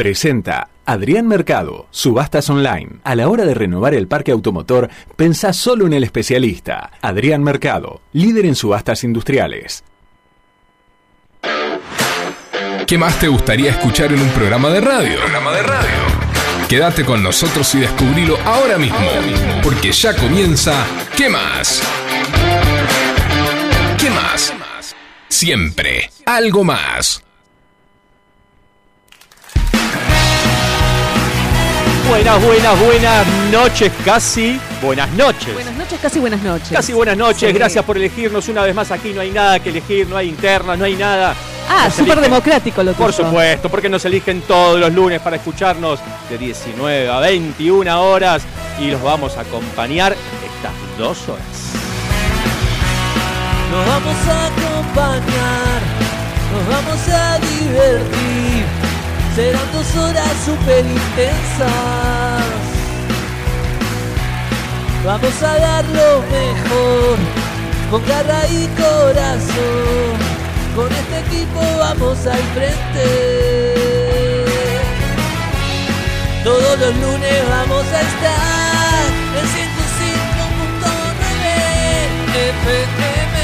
Presenta Adrián Mercado, Subastas Online. A la hora de renovar el parque automotor, pensá solo en el especialista. Adrián Mercado, líder en subastas industriales. ¿Qué más te gustaría escuchar en un programa de radio? Programa de radio. Quédate con nosotros y descubrilo ahora mismo, porque ya comienza ¿Qué más? ¿Qué más? Siempre algo más. Buenas, buenas, buenas noches, casi. Buenas noches. Buenas noches, casi buenas noches. Casi buenas noches, Sí. gracias por elegirnos una vez más aquí. No hay nada que elegir, no hay internas, no hay nada. Ah, Nos súper eligen- democrático lo tuyo. Por supuesto, porque nos eligen todos los lunes para escucharnos de 19 a 21 horas y los vamos a acompañar estas dos horas. Nos vamos a acompañar, nos vamos a divertir. Serán dos horas súper intensas. Vamos a dar lo mejor, con garra y corazón. Con este equipo vamos al frente. Todos los lunes vamos a estar en 105.9 FM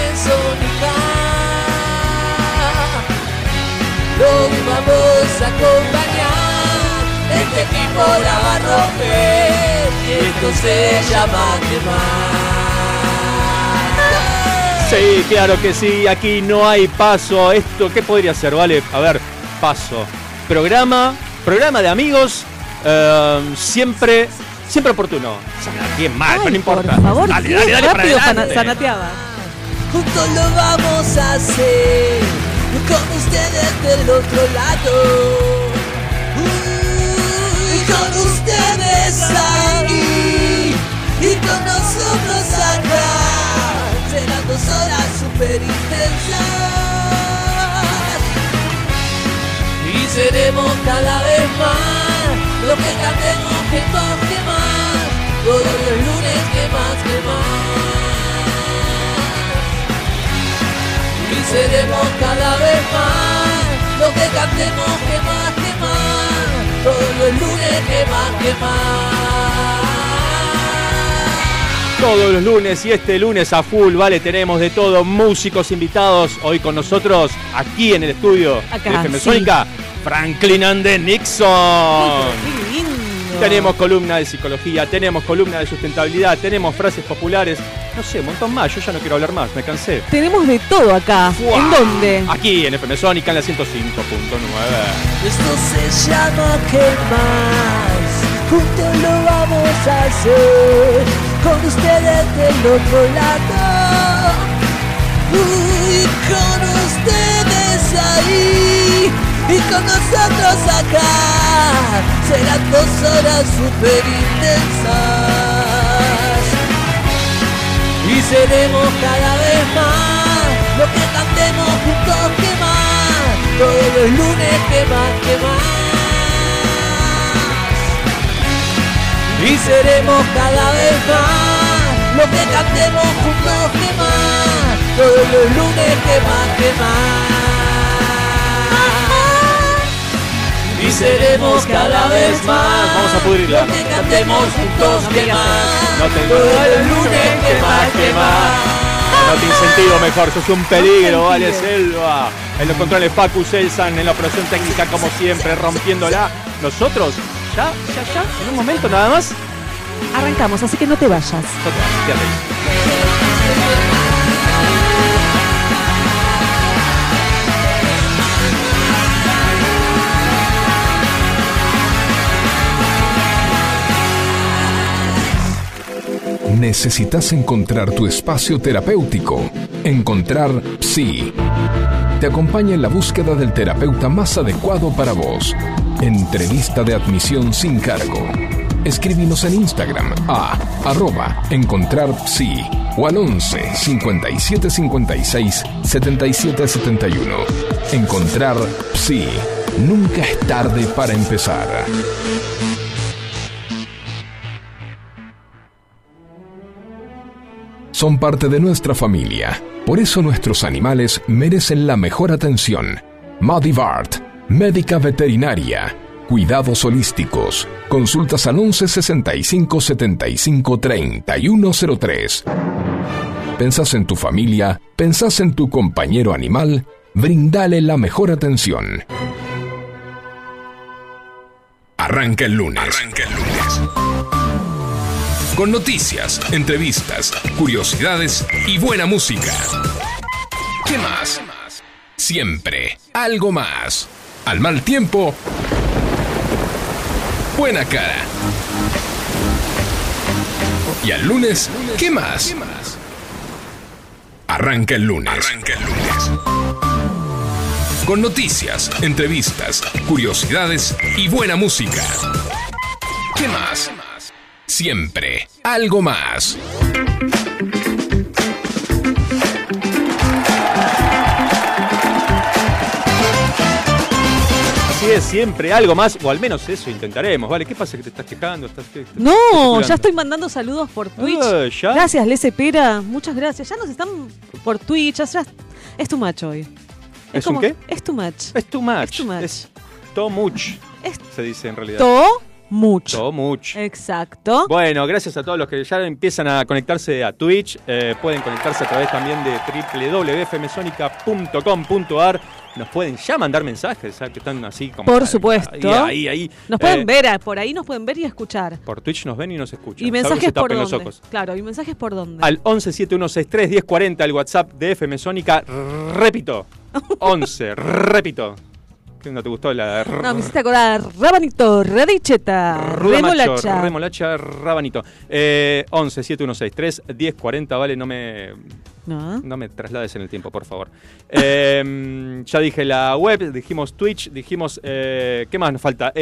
Los vamos a acompañar, este equipo la va a romper y esto se llama quemar. Sí, claro que sí, aquí no hay paso. Esto, ¿qué podría ser? Vale, a ver, paso. Programa, programa de amigos, eh, siempre, siempre oportuno. Bien mal, Ay, pero no importa. Por favor, dale, dale, dale para rápido sana- adelante. sanateaba. Juntos lo vamos a hacer con ustedes del otro lado. Y con ustedes ahí y con nosotros acá. Serán dos horas super intensas. Y seremos cada vez más lo que cantemos que más, que más. Todos los lunes que más, que más. Y seremos cada vez más lo que cantemos que más que más todos los lunes que más que más Todos los lunes y este lunes a full, vale, tenemos de todo, músicos invitados hoy con nosotros aquí en el estudio Acá, de FM sí. Sónica, Franklin and the Nixon. Qué lindo. Tenemos columna de psicología, tenemos columna de sustentabilidad, tenemos frases populares, no sé, un montón más, yo ya no quiero hablar más, me cansé. Tenemos de todo acá. ¡Fua! ¿En dónde? Aquí en FM Sónica en la 105.9. esto se llama que más juntos lo vamos a hacer con ustedes del otro lado y con ustedes ahí y con nosotros acá serán dos horas super intensas. Y seremos cada vez más lo que cantemos juntos que más todos los lunes que más que más. Y seremos cada vez más lo que cantemos juntos que más todos los lunes que más que más seremos cada vez más Vamos a pudrirla. lo que cantemos juntos que más No te- lunes que más que más No te incentivo mejor, sos un peligro, vale, Selva. En los controles Facu Selsan, en la operación técnica como siempre, rompiéndola. Nosotros, ya, ya, ya, en un momento nada más. Arrancamos, así que no te vayas. No te vayas, Necesitas encontrar tu espacio terapéutico. Encontrar Psi. Te acompaña en la búsqueda del terapeuta más adecuado para vos. Entrevista de admisión sin cargo. Escríbenos en Instagram a arroba encontrar psi o al 11 57 56 77 71. Encontrar Psi. Nunca es tarde para empezar. Son parte de nuestra familia. Por eso nuestros animales merecen la mejor atención. Madivart, médica veterinaria. Cuidados holísticos. Consultas al 11 65 75 3103. ¿Pensás en tu familia? ¿Pensás en tu compañero animal? Brindale la mejor atención. Arranca el lunes. Arranca el lunes. Con noticias, entrevistas, curiosidades y buena música. ¿Qué más? Siempre algo más. Al mal tiempo, buena cara. Y al lunes, ¿qué más? Arranca el lunes. Arranca el lunes. Con noticias, entrevistas, curiosidades y buena música. ¿Qué más? Siempre algo más. Así es, siempre algo más, o al menos eso intentaremos, ¿vale? ¿Qué pasa que te estás quejando? ¿Estás, qué- estás No, ya estoy mandando saludos por Twitch. Ah, ¿ya? Gracias, Lese Pera. Muchas gracias. Ya nos están por Twitch. ya- es too much hoy. ¿Es un qué? Es too much. Es too much. Es too much. Es too much, Es se dice en realidad. to mucho. Too much. Exacto. Bueno, gracias a todos los que ya empiezan a conectarse a Twitch. Eh, pueden conectarse a través también de www.fmsonica.com.ar. Nos pueden ya mandar mensajes, ¿sabes? que están así como. Por supuesto. Ahí, ahí, ahí. Nos pueden Eh, ver, ah, por ahí nos pueden ver y escuchar. Por Twitch nos ven y nos escuchan. ¿Y mensajes por dónde? los ojos. Claro, ¿y mensajes por dónde? Al 1171631040, el WhatsApp de FM Sónica. Repito. 11, repito. ¿Qué no te gustó la No, me hiciste acordar. Rabanito, radicheta, macho, remolacha. remolacha, rabanito. Eh, 11 7163 1040, vale, no me No. no me traslades en el tiempo, por favor. Eh, ya dije la web, dijimos Twitch, dijimos eh, ¿qué más nos falta?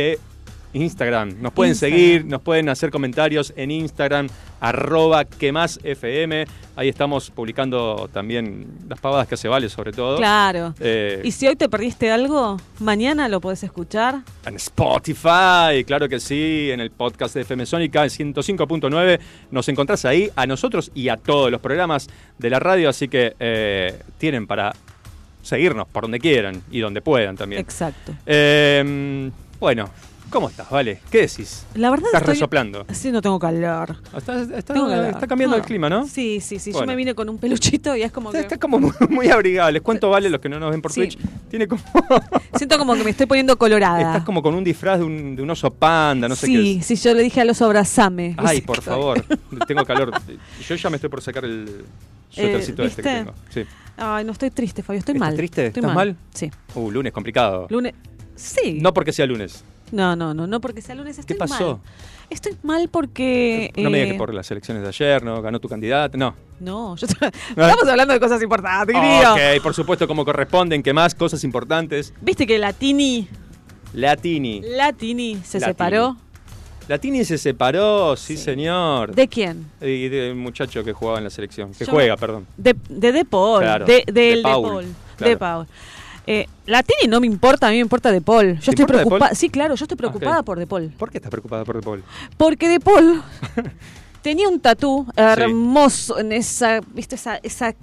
Instagram. Nos pueden Instagram. seguir, nos pueden hacer comentarios en Instagram, arroba que más FM. Ahí estamos publicando también las pavadas que hace Vale, sobre todo. Claro. Eh, Y si hoy te perdiste algo, mañana lo podés escuchar. En Spotify, claro que sí, en el podcast de FM Sónica, en 105.9. Nos encontrás ahí, a nosotros y a todos los programas de la radio, así que eh, tienen para seguirnos por donde quieran y donde puedan también. Exacto. Eh, bueno, ¿cómo estás, Vale? ¿Qué decís? La verdad Estás estoy... resoplando. Sí, no tengo calor. Está, está- Tengo calor. está cambiando el clima, ¿no? Sí, sí, sí. Yo me vine con un peluchito y es como Está, que... está como muy, muy abrigado. Les cuento, Vale, los que no nos ven por Sí. Twitch. Tiene como. Siento como que me estoy poniendo colorada. Estás como con un disfraz de un, de un oso panda, no sé qué sí, es. sí, yo le dije al oso abrazame. Ay, por favor, tengo calor. Yo ya me estoy por sacar el suétercito Eh, este que tengo. Sí. Ay, no estoy triste, Fabio, estoy ¿Estás mal. triste? Estoy ¿Estás mal? Sí. Uh, lunes complicado. Lunes. Sí. No porque sea lunes. No, no, no, no porque sea lunes. Estoy pasó? mal. Estoy mal porque. no me digas eh, que por las elecciones de ayer, ¿no? Ganó tu candidato. No. No, yo estamos hablando de cosas importantes, querido. Ok, por supuesto, como corresponden, que más cosas importantes. Viste que Latini, Latini. Latini se Latini. separó. Latini se separó, sí, señor. ¿De quién? Y del muchacho que jugaba en la selección. Que Yo- juega, perdón. De, de De Paul. Claro, de, De del De Paul, Paul. claro. De Paul. Eh, Latini no me importa, a mí me importa De Paul. Yo ¿Te estoy preocupada. Sí, claro, yo estoy preocupada Ok. por De Paul. ¿Por qué estás preocupada por De Paul? Porque De Paul tenía un tatú hermoso en esa, ¿viste? Esa, esa,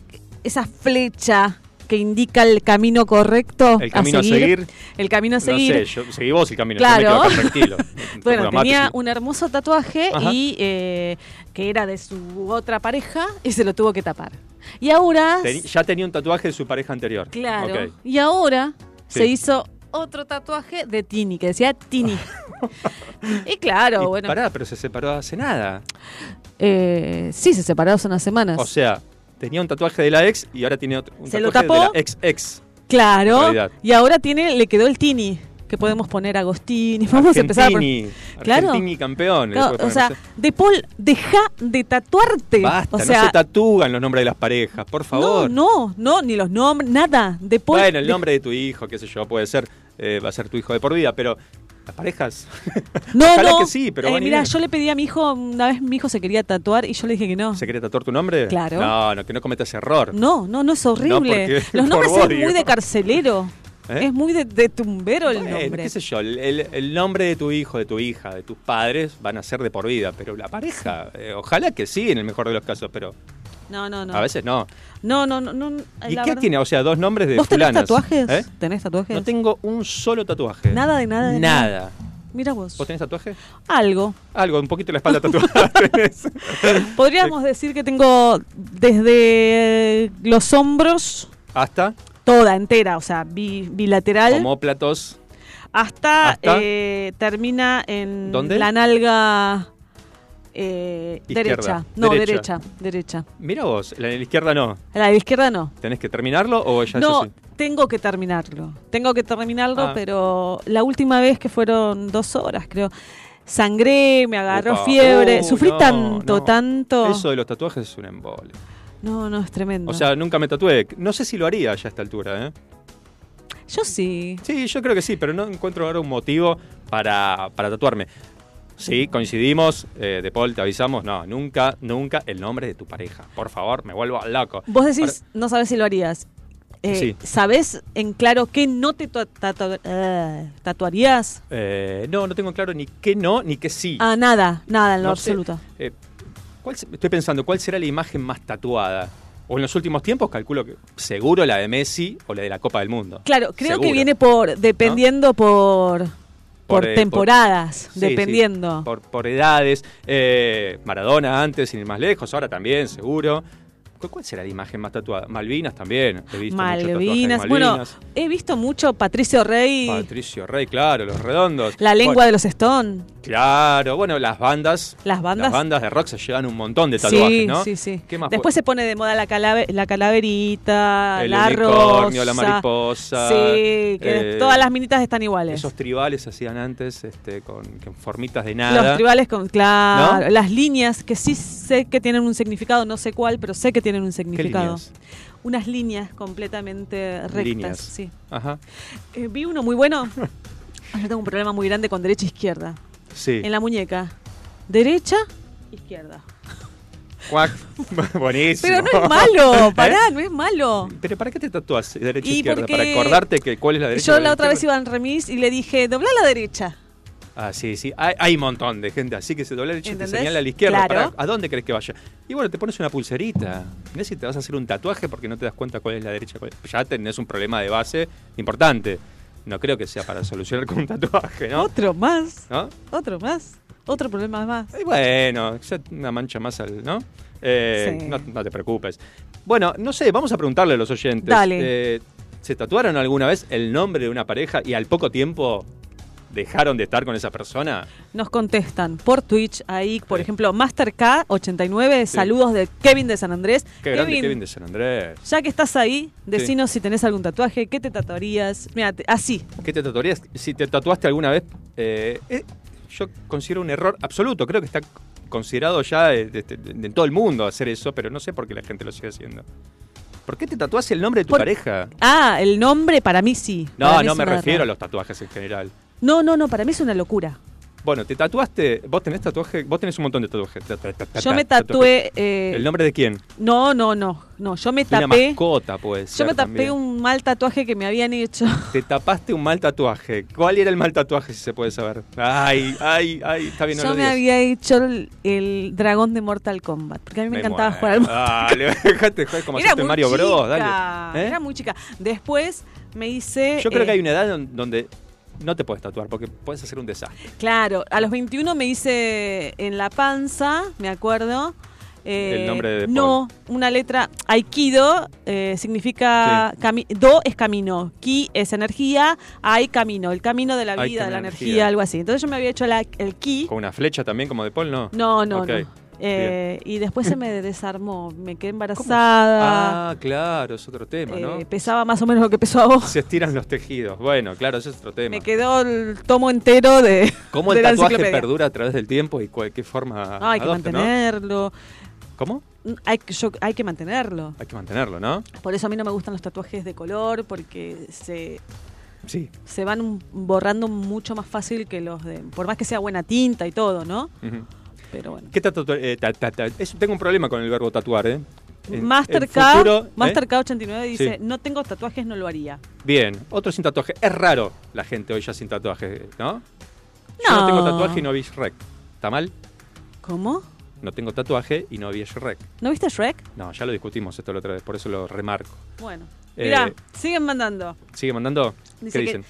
esa flecha que indica el camino correcto. El camino a seguir. El camino a seguir. No sé, yo seguí vos el camino. Claro. Yo me quedo. Bueno, tenía un hermoso tatuaje Ajá. y eh, que era de su otra pareja y se lo tuvo que tapar. Y ahora, ya tenía un tatuaje de su pareja anterior. claro, y ahora Sí. se hizo otro tatuaje de Tini, que decía Tini. y claro, Y bueno, Pará, pero se separó hace nada. eh, sí, se separaron hace unas semanas. O sea, tenía un tatuaje de la ex y ahora tiene otro, un ¿Se lo de tapó? la ex ex. claro, y ahora tiene, le quedó el Tini, que podemos poner Agostini. Vamos a empezar a poner- Argentini, Claro. Argentini campeón. No, o sea. De Paul, deja de tatuarte. Basta, o sea, no se tatúan los nombres de las parejas, por favor. No, no, no, ni los nombres, nada. De Paul. bueno, el de- nombre de tu hijo, qué sé yo, puede ser, eh, va a ser tu hijo de por vida, pero las parejas. No, Ojalá no. que sí, pero Eh, van mira, yo le pedí a mi hijo, una vez mi hijo se quería tatuar y yo le dije que no. ¿Se quiere tatuar tu nombre? Claro. No, no, que no cometas error. No, no, no es horrible. Los nombres digo. muy de carcelero. ¿Eh? Es muy de, de tumbero el Bueno, nombre. qué sé yo, el, el- el nombre de tu hijo, de tu hija, de tus padres van a ser de por vida, pero la pareja, eh, ojalá que sí en el mejor de los casos, pero No, no, no. a veces no. No, no, no. no ¿Y la qué verdad- tiene? O sea, dos nombres de ¿Vos tenés fulanas. tatuajes? ¿Eh? ¿Tenés tatuajes? No tengo un solo tatuaje. Nada de nada de Nada. Mira vos. ¿Vos tenés tatuaje? Algo. Algo, un poquito la espalda tatuada. tenés. Podríamos decir que tengo desde los hombros Hasta toda entera, o sea, bi- bilateral, homóplatos. hasta, ¿Hasta? eh, termina en ¿Dónde? la nalga eh, derecha. No, Derecha. derecha, derecha. Mira vos, la de la izquierda no. La de la izquierda no. ¿Tenés que terminarlo o ya no, tengo que terminarlo. Tengo que terminarlo, Ah. pero la última vez que fueron dos horas, creo. Sangré, me agarró fiebre, Uh, sufrí no, tanto, no. tanto. Eso de los tatuajes es un embole. No, no, es tremendo. O sea, nunca me tatué. No sé si lo haría ya a esta altura, ¿eh? yo sí. Sí, yo creo que sí, pero no encuentro ahora un motivo para, para tatuarme. Sí, coincidimos. Eh, de Paul, te avisamos. No, nunca, nunca el nombre de tu pareja. Por favor, me vuelvo loco. Vos decís, no sabes si lo harías. Eh, Sí. ¿Sabés en claro qué no te tatu- eh, tatuarías? Eh, no, no tengo claro ni qué no, ni qué sí. Ah, nada, nada en lo No absoluto. ¿cuál estoy pensando, ¿cuál será la imagen más tatuada? O en los últimos tiempos calculo que seguro la de Messi o la de la Copa del Mundo. Claro, creo Seguro. que viene por, dependiendo por, por, temporadas, dependiendo. sí, por, por edades. Eh, Maradona antes, sin ir más lejos, ahora también, seguro. ¿Cu- ¿Cuál será la imagen más tatuada? Malvinas también. He visto Malvinas. Bueno, he visto mucho Patricio Rey, Patricio Rey, claro, los redondos. la lengua Bueno, de los Stone. Claro, bueno, las bandas. Las bandas. Las bandas de rock se llevan un montón de tatuajes, sí, ¿no? sí, sí. ¿Qué más Después se pone de moda la, calave- la calaverita, El la unicornio, la mariposa, Sí, que eh, todas las minitas están iguales. Esos tribales hacían antes este, con, con formitas de nada. Los tribales con, claro, ¿No? las líneas que sí sé que tienen un significado, no sé cuál, pero sé que tienen un ¿Qué significado. líneas? Unas líneas completamente rectas, Líneas. sí. Ajá. Eh, vi uno muy bueno. Yo tengo un problema muy grande con derecha e izquierda. Sí. En la muñeca. Derecha, izquierda. Cuac. Buenísimo. Pero no es malo, ¿Eh? pará, no es malo. ¿Pero para qué te tatúas derecha e Y izquierda? porque ¿Para acordarte que cuál es la derecha? Yo y la otra vez izquierda? iba en remis y le dije, dobla la derecha. Ah, sí, sí. Hay, hay un montón de gente así que se dobla y te señala a la izquierda. Claro. ¿A dónde crees que vaya? Y bueno, te pones una pulserita. Mirá si te vas a hacer un tatuaje porque no te das cuenta cuál es la derecha. Cuál es. Ya tenés un problema de base importante. No creo que sea para solucionar con un tatuaje, ¿no? Otro más, ¿No? otro más, otro problema más. Y bueno, una mancha más al, ¿no? Eh, Sí. no, no te preocupes. Bueno, no sé, vamos a preguntarle a los oyentes. Dale. Eh, ¿Se tatuaron alguna vez el nombre de una pareja y al poco tiempo dejaron de estar con esa persona? Nos contestan por Twitch, ahí, por ejemplo, MasterK89, saludos de Kevin de San Andrés. Qué grande Kevin de San Andrés. ya que estás ahí, decinos si tenés algún tatuaje, qué te tatuarías. Mira, así, ¿Qué te tatuarías? Si te tatuaste alguna vez, eh, eh, yo considero un error absoluto. Creo que está considerado ya de- de- en todo el mundo hacer eso, pero no sé por qué la gente lo sigue haciendo. ¿Por qué te tatuaste el nombre de tu Por- pareja? Ah, el nombre para mí sí. No, no me refiero a los tatuajes en general. No, no, no, para mí es una locura. Bueno, te tatuaste, vos tenés tatuaje, vos tenés un montón de tatuajes. Ta- ta- ta- ta- Yo me tatué. eh, ¿El nombre de quién? No, no, no. No, yo me De una tapé. mascota, pues. Yo me tapé un mal tatuaje que me habían hecho. Te tapaste un mal tatuaje. ¿Cuál era el mal tatuaje, si se puede saber? Ay, ay, ay, está bien, no yo lo me digas. había hecho el, el dragón de Mortal Kombat. Porque a mí me, encantaba muero. jugar al Dale, dejate joder como Era muy Mario chica, Bros. Dale. ¿Eh? Era muy chica. Después me hice. Yo creo eh, que hay una edad don- donde no te puedes tatuar porque puedes hacer un desastre. Claro, a los 21 me hice en la panza, me acuerdo. eh, El nombre de No, una letra. Aikido eh, significa. do es camino, ki es energía, ai camino, el camino de la vida, de la energía, energía. algo así. Entonces yo me había hecho la- el ki. ¿Con una flecha también como de Paul? No. No, no, no. Eh, y después se me desarmó, me quedé ¿Cómo? embarazada. Ah, claro, es otro tema, ¿no? eh, pesaba más o menos lo que pesó a vos. Se estiran los tejidos. Bueno, claro, ese es otro tema. Me quedó el tomo entero de. ¿Cómo de el la tatuaje perdura a través del tiempo y cuál, qué forma No, hay que mantenerlo. ¿Cómo? Hay, que- yo- hay que mantenerlo. Hay que mantenerlo, ¿no? Por eso a mí no me gustan los tatuajes de color, porque se, Sí. se van borrando mucho más fácil que los de. Por más que sea buena tinta y todo, ¿no? Ujú. Pero bueno. ¿Qué tatu- eh, ta- ta- ta- eso- tengo un problema con el verbo tatuar, ¿eh? Mastercard, ¿eh? Mastercard 89 dice: Sí. No tengo tatuajes, no lo haría. Bien, otro sin tatuaje. Es raro la gente hoy ya sin tatuaje, ¿no? Yo No. no tengo tatuaje y no vi Shrek. ¿Está mal? ¿Cómo? No tengo tatuaje y no vi Shrek. ¿No viste Shrek? No, ya lo discutimos esto la otra vez, por eso lo remarco. Bueno. Eh, Mirá, siguen mandando. ¿Sigue mandando? Dice ¿Qué que- dicen?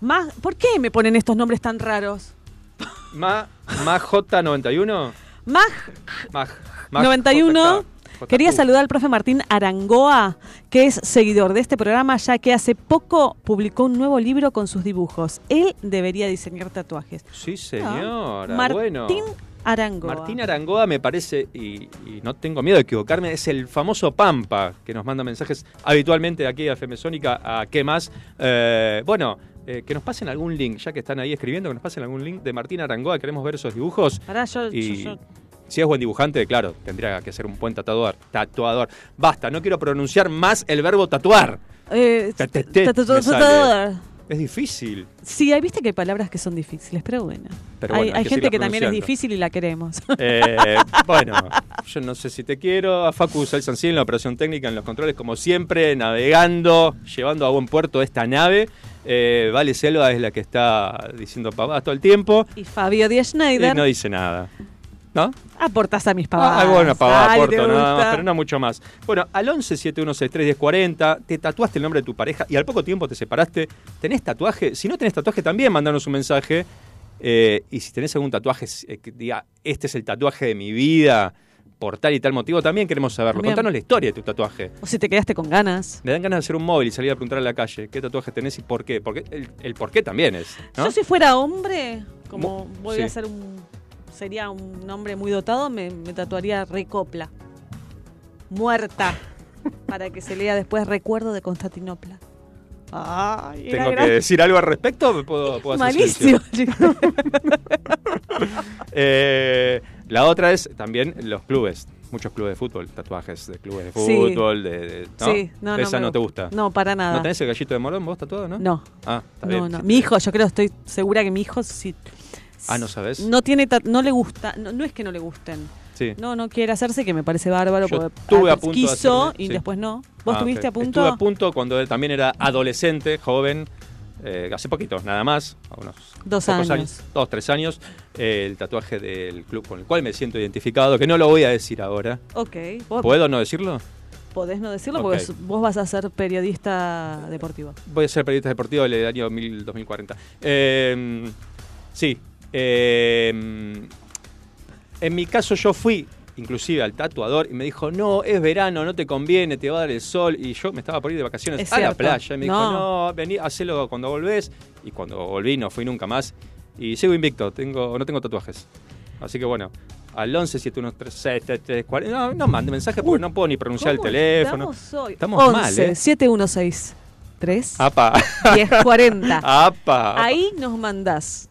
Más, ¿Por qué me ponen estos nombres tan raros? Ma, Ma J91. Mag Mag, 91. JK. Quería saludar al profe Martín Arangoa, que es seguidor de este programa, ya que hace poco publicó un nuevo libro con sus dibujos. Él debería diseñar tatuajes. Sí, señora. Martín bueno. Arangoa. Martín Arangoa me parece, y, y no tengo miedo de equivocarme, es el famoso Pampa que nos manda mensajes habitualmente aquí a Femesónica. ¿A qué más? Eh, bueno, eh, que nos pasen algún link, ya que están ahí escribiendo, que nos pasen algún link de Martín Arangoa. Queremos ver esos dibujos. Pará, yo, Y yo- yo- si es buen dibujante, claro, tendría que ser un buen tatuador. Tatuador. Basta, no quiero pronunciar más el verbo tatuar. eh, tatuador. Es difícil. Sí, hay viste que hay palabras que son difíciles, pero bueno. Pero hay bueno, hay hay que gente que también es difícil y la queremos. Eh, bueno, yo no sé si te quiero. A Facu Salsancín en la operación técnica, en los controles, como siempre, navegando, llevando a buen puerto esta nave. Eh, vale Selva es la que está diciendo pavadas todo el tiempo. y Fabio Y Schneider, no dice nada. ¿No? aportas a mis pavadas. Ah, bueno, pavada, aporto ¿te nada más, pero no mucho más. Bueno, al 11 7163 1040, te tatuaste el nombre de tu pareja y al poco tiempo te separaste. ¿Tenés tatuaje? Si no tenés tatuaje, también mandanos un mensaje. Eh, y si tenés algún tatuaje eh, que diga, este es el tatuaje de mi vida, por tal y tal motivo, también queremos saberlo. También. Contanos la historia de tu tatuaje. O si te quedaste con ganas. Me dan ganas de hacer un móvil y salir a preguntar a la calle qué tatuaje tenés y por qué. Porque el, el por qué también es. ¿no? Yo si fuera hombre, como Mu- voy sí. a ser un... Sería un hombre muy dotado, me, me tatuaría recopla. Muerta. para que se lea después recuerdo de Constantinopla. ¿Tengo que decir algo al respecto me puedo, puedo Malísimo. Eh, la otra es también los clubes. Muchos clubes de fútbol, tatuajes de clubes de Sí. fútbol, de, de- ¿no? Sí, no, no. Esa no, te gusta. No, para nada. ¿No tenés el gallito de morón vos tatuado, no? No, Ah, está no, bien. no. Sí. Mi hijo, yo creo, estoy segura que mi hijo sí. Ah, ¿no sabés? No tiene, no le gusta, no, no es que no le gusten. Sí. No, no quiere hacerse, que me parece bárbaro. Yo estuve a punto de quiso hacerme, y sí. después no. ¿Vos Ah, estuviste a punto? Estuve a punto cuando él también era adolescente, joven, eh, hace poquito, nada más, unos Dos años. dos, tres años, eh, el tatuaje del club con el cual me siento identificado, que no lo voy a decir ahora. Ok. ¿Vos ¿Puedo no decirlo? podés no decirlo porque vos vas a ser periodista deportivo. Voy a ser periodista deportivo del año 2000 2040. Eh, sí. En mi caso yo fui inclusive al tatuador y me dijo, no, es verano, no te conviene, te va a dar el sol. Y yo me estaba por ir de vacaciones Es a la playa. Y me dijo, No. vení, hacelo cuando volvés. Y cuando volví no fui nunca más. Y sigo invicto, tengo, no tengo tatuajes. Así que bueno, al 11 7136 40 No, no mande mensaje porque Uy, no puedo ni pronunciar el ¿Cómo teléfono. Estamos hoy. Estamos 11 mal, ¿eh? 7163 Apa. 1040. Apa. Ahí nos mandás.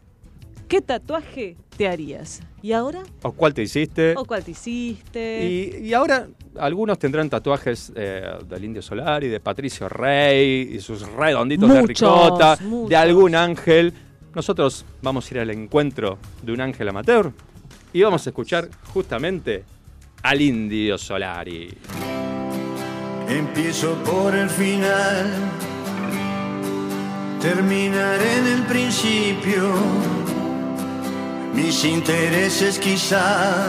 ¿Qué tatuaje te harías? ¿Y ahora? ¿O cuál te hiciste? ¿O cuál te hiciste? Y, y ahora algunos tendrán tatuajes eh, del Indio Solar y de Patricio Rey y sus redonditos de ricota, muchos. de algún ángel. Nosotros vamos a ir al encuentro de un ángel amateur y vamos a escuchar justamente al Indio Solari. Empiezo por el final, terminaré en el principio. Mis intereses quizá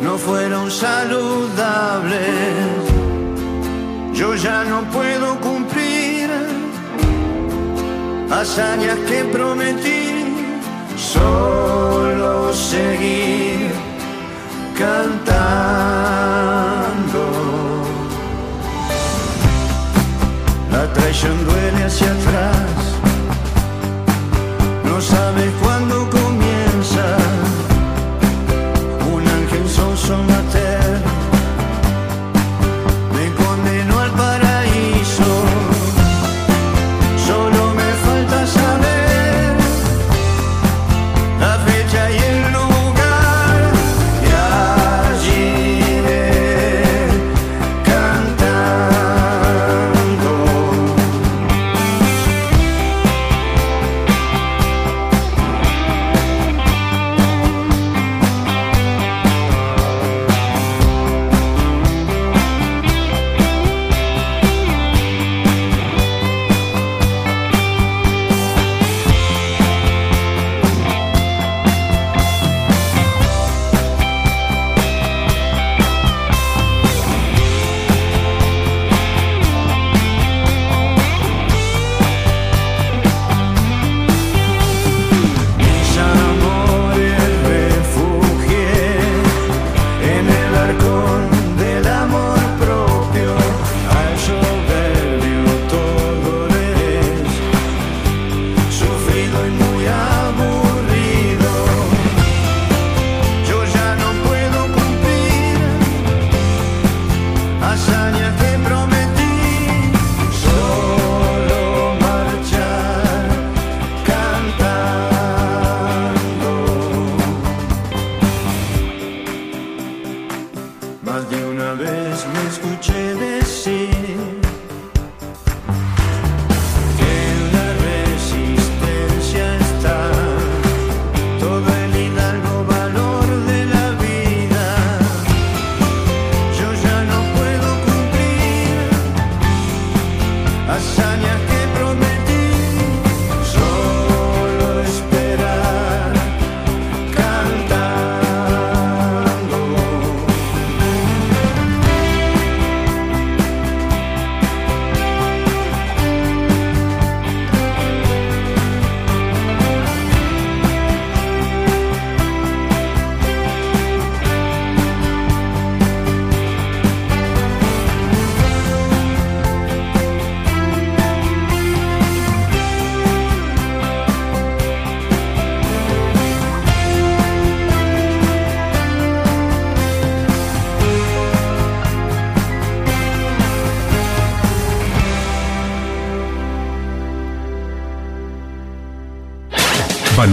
no fueron saludables. Yo ya no puedo cumplir hazañas que prometí, solo seguir cantando. La traición duele hacia atrás, no sabes cuándo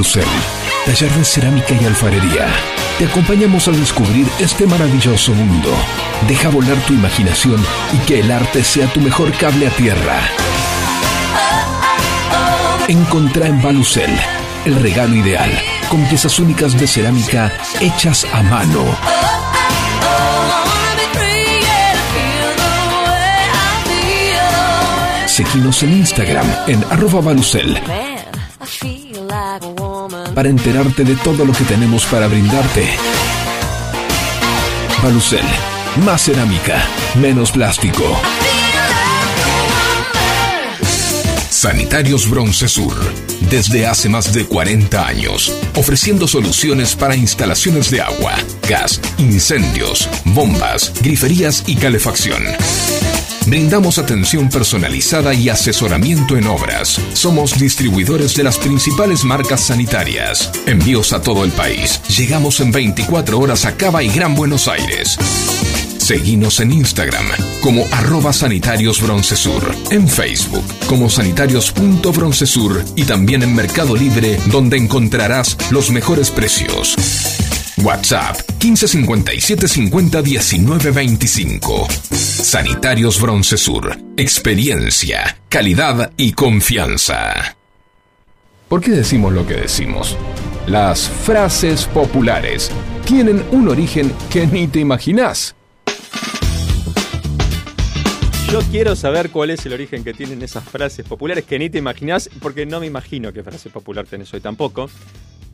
Balucel, taller de cerámica y alfarería. Te acompañamos a descubrir este maravilloso mundo. Deja volar tu imaginación y que el arte sea tu mejor cable a tierra. Encontrá en Balucel el regalo ideal, con piezas únicas de cerámica hechas a mano. Seguinos en Instagram en arroba Balucel para enterarte de todo lo que tenemos para brindarte. Balucel, más cerámica, menos plástico. Sanitarios Bronce Sur, desde hace más de 40 años, ofreciendo soluciones para instalaciones de agua, gas, incendios, bombas, griferías y calefacción. Brindamos atención personalizada y asesoramiento en obras. Somos distribuidores de las principales marcas sanitarias. Envíos a todo el país. Llegamos en 24 horas a Cava y Gran Buenos Aires. Seguinos en Instagram como arroba sanitarios en Facebook como sanitarios.broncesur y también en Mercado Libre donde encontrarás los mejores precios. WhatsApp 1557 50 19 25. Sanitarios Broncesur. Experiencia, calidad y confianza. ¿Por qué decimos lo que decimos? Las frases populares tienen un origen que ni te imaginás. Yo quiero saber cuál es el origen que tienen esas frases populares que ni te imaginás, porque no me imagino qué frase popular tenés hoy tampoco.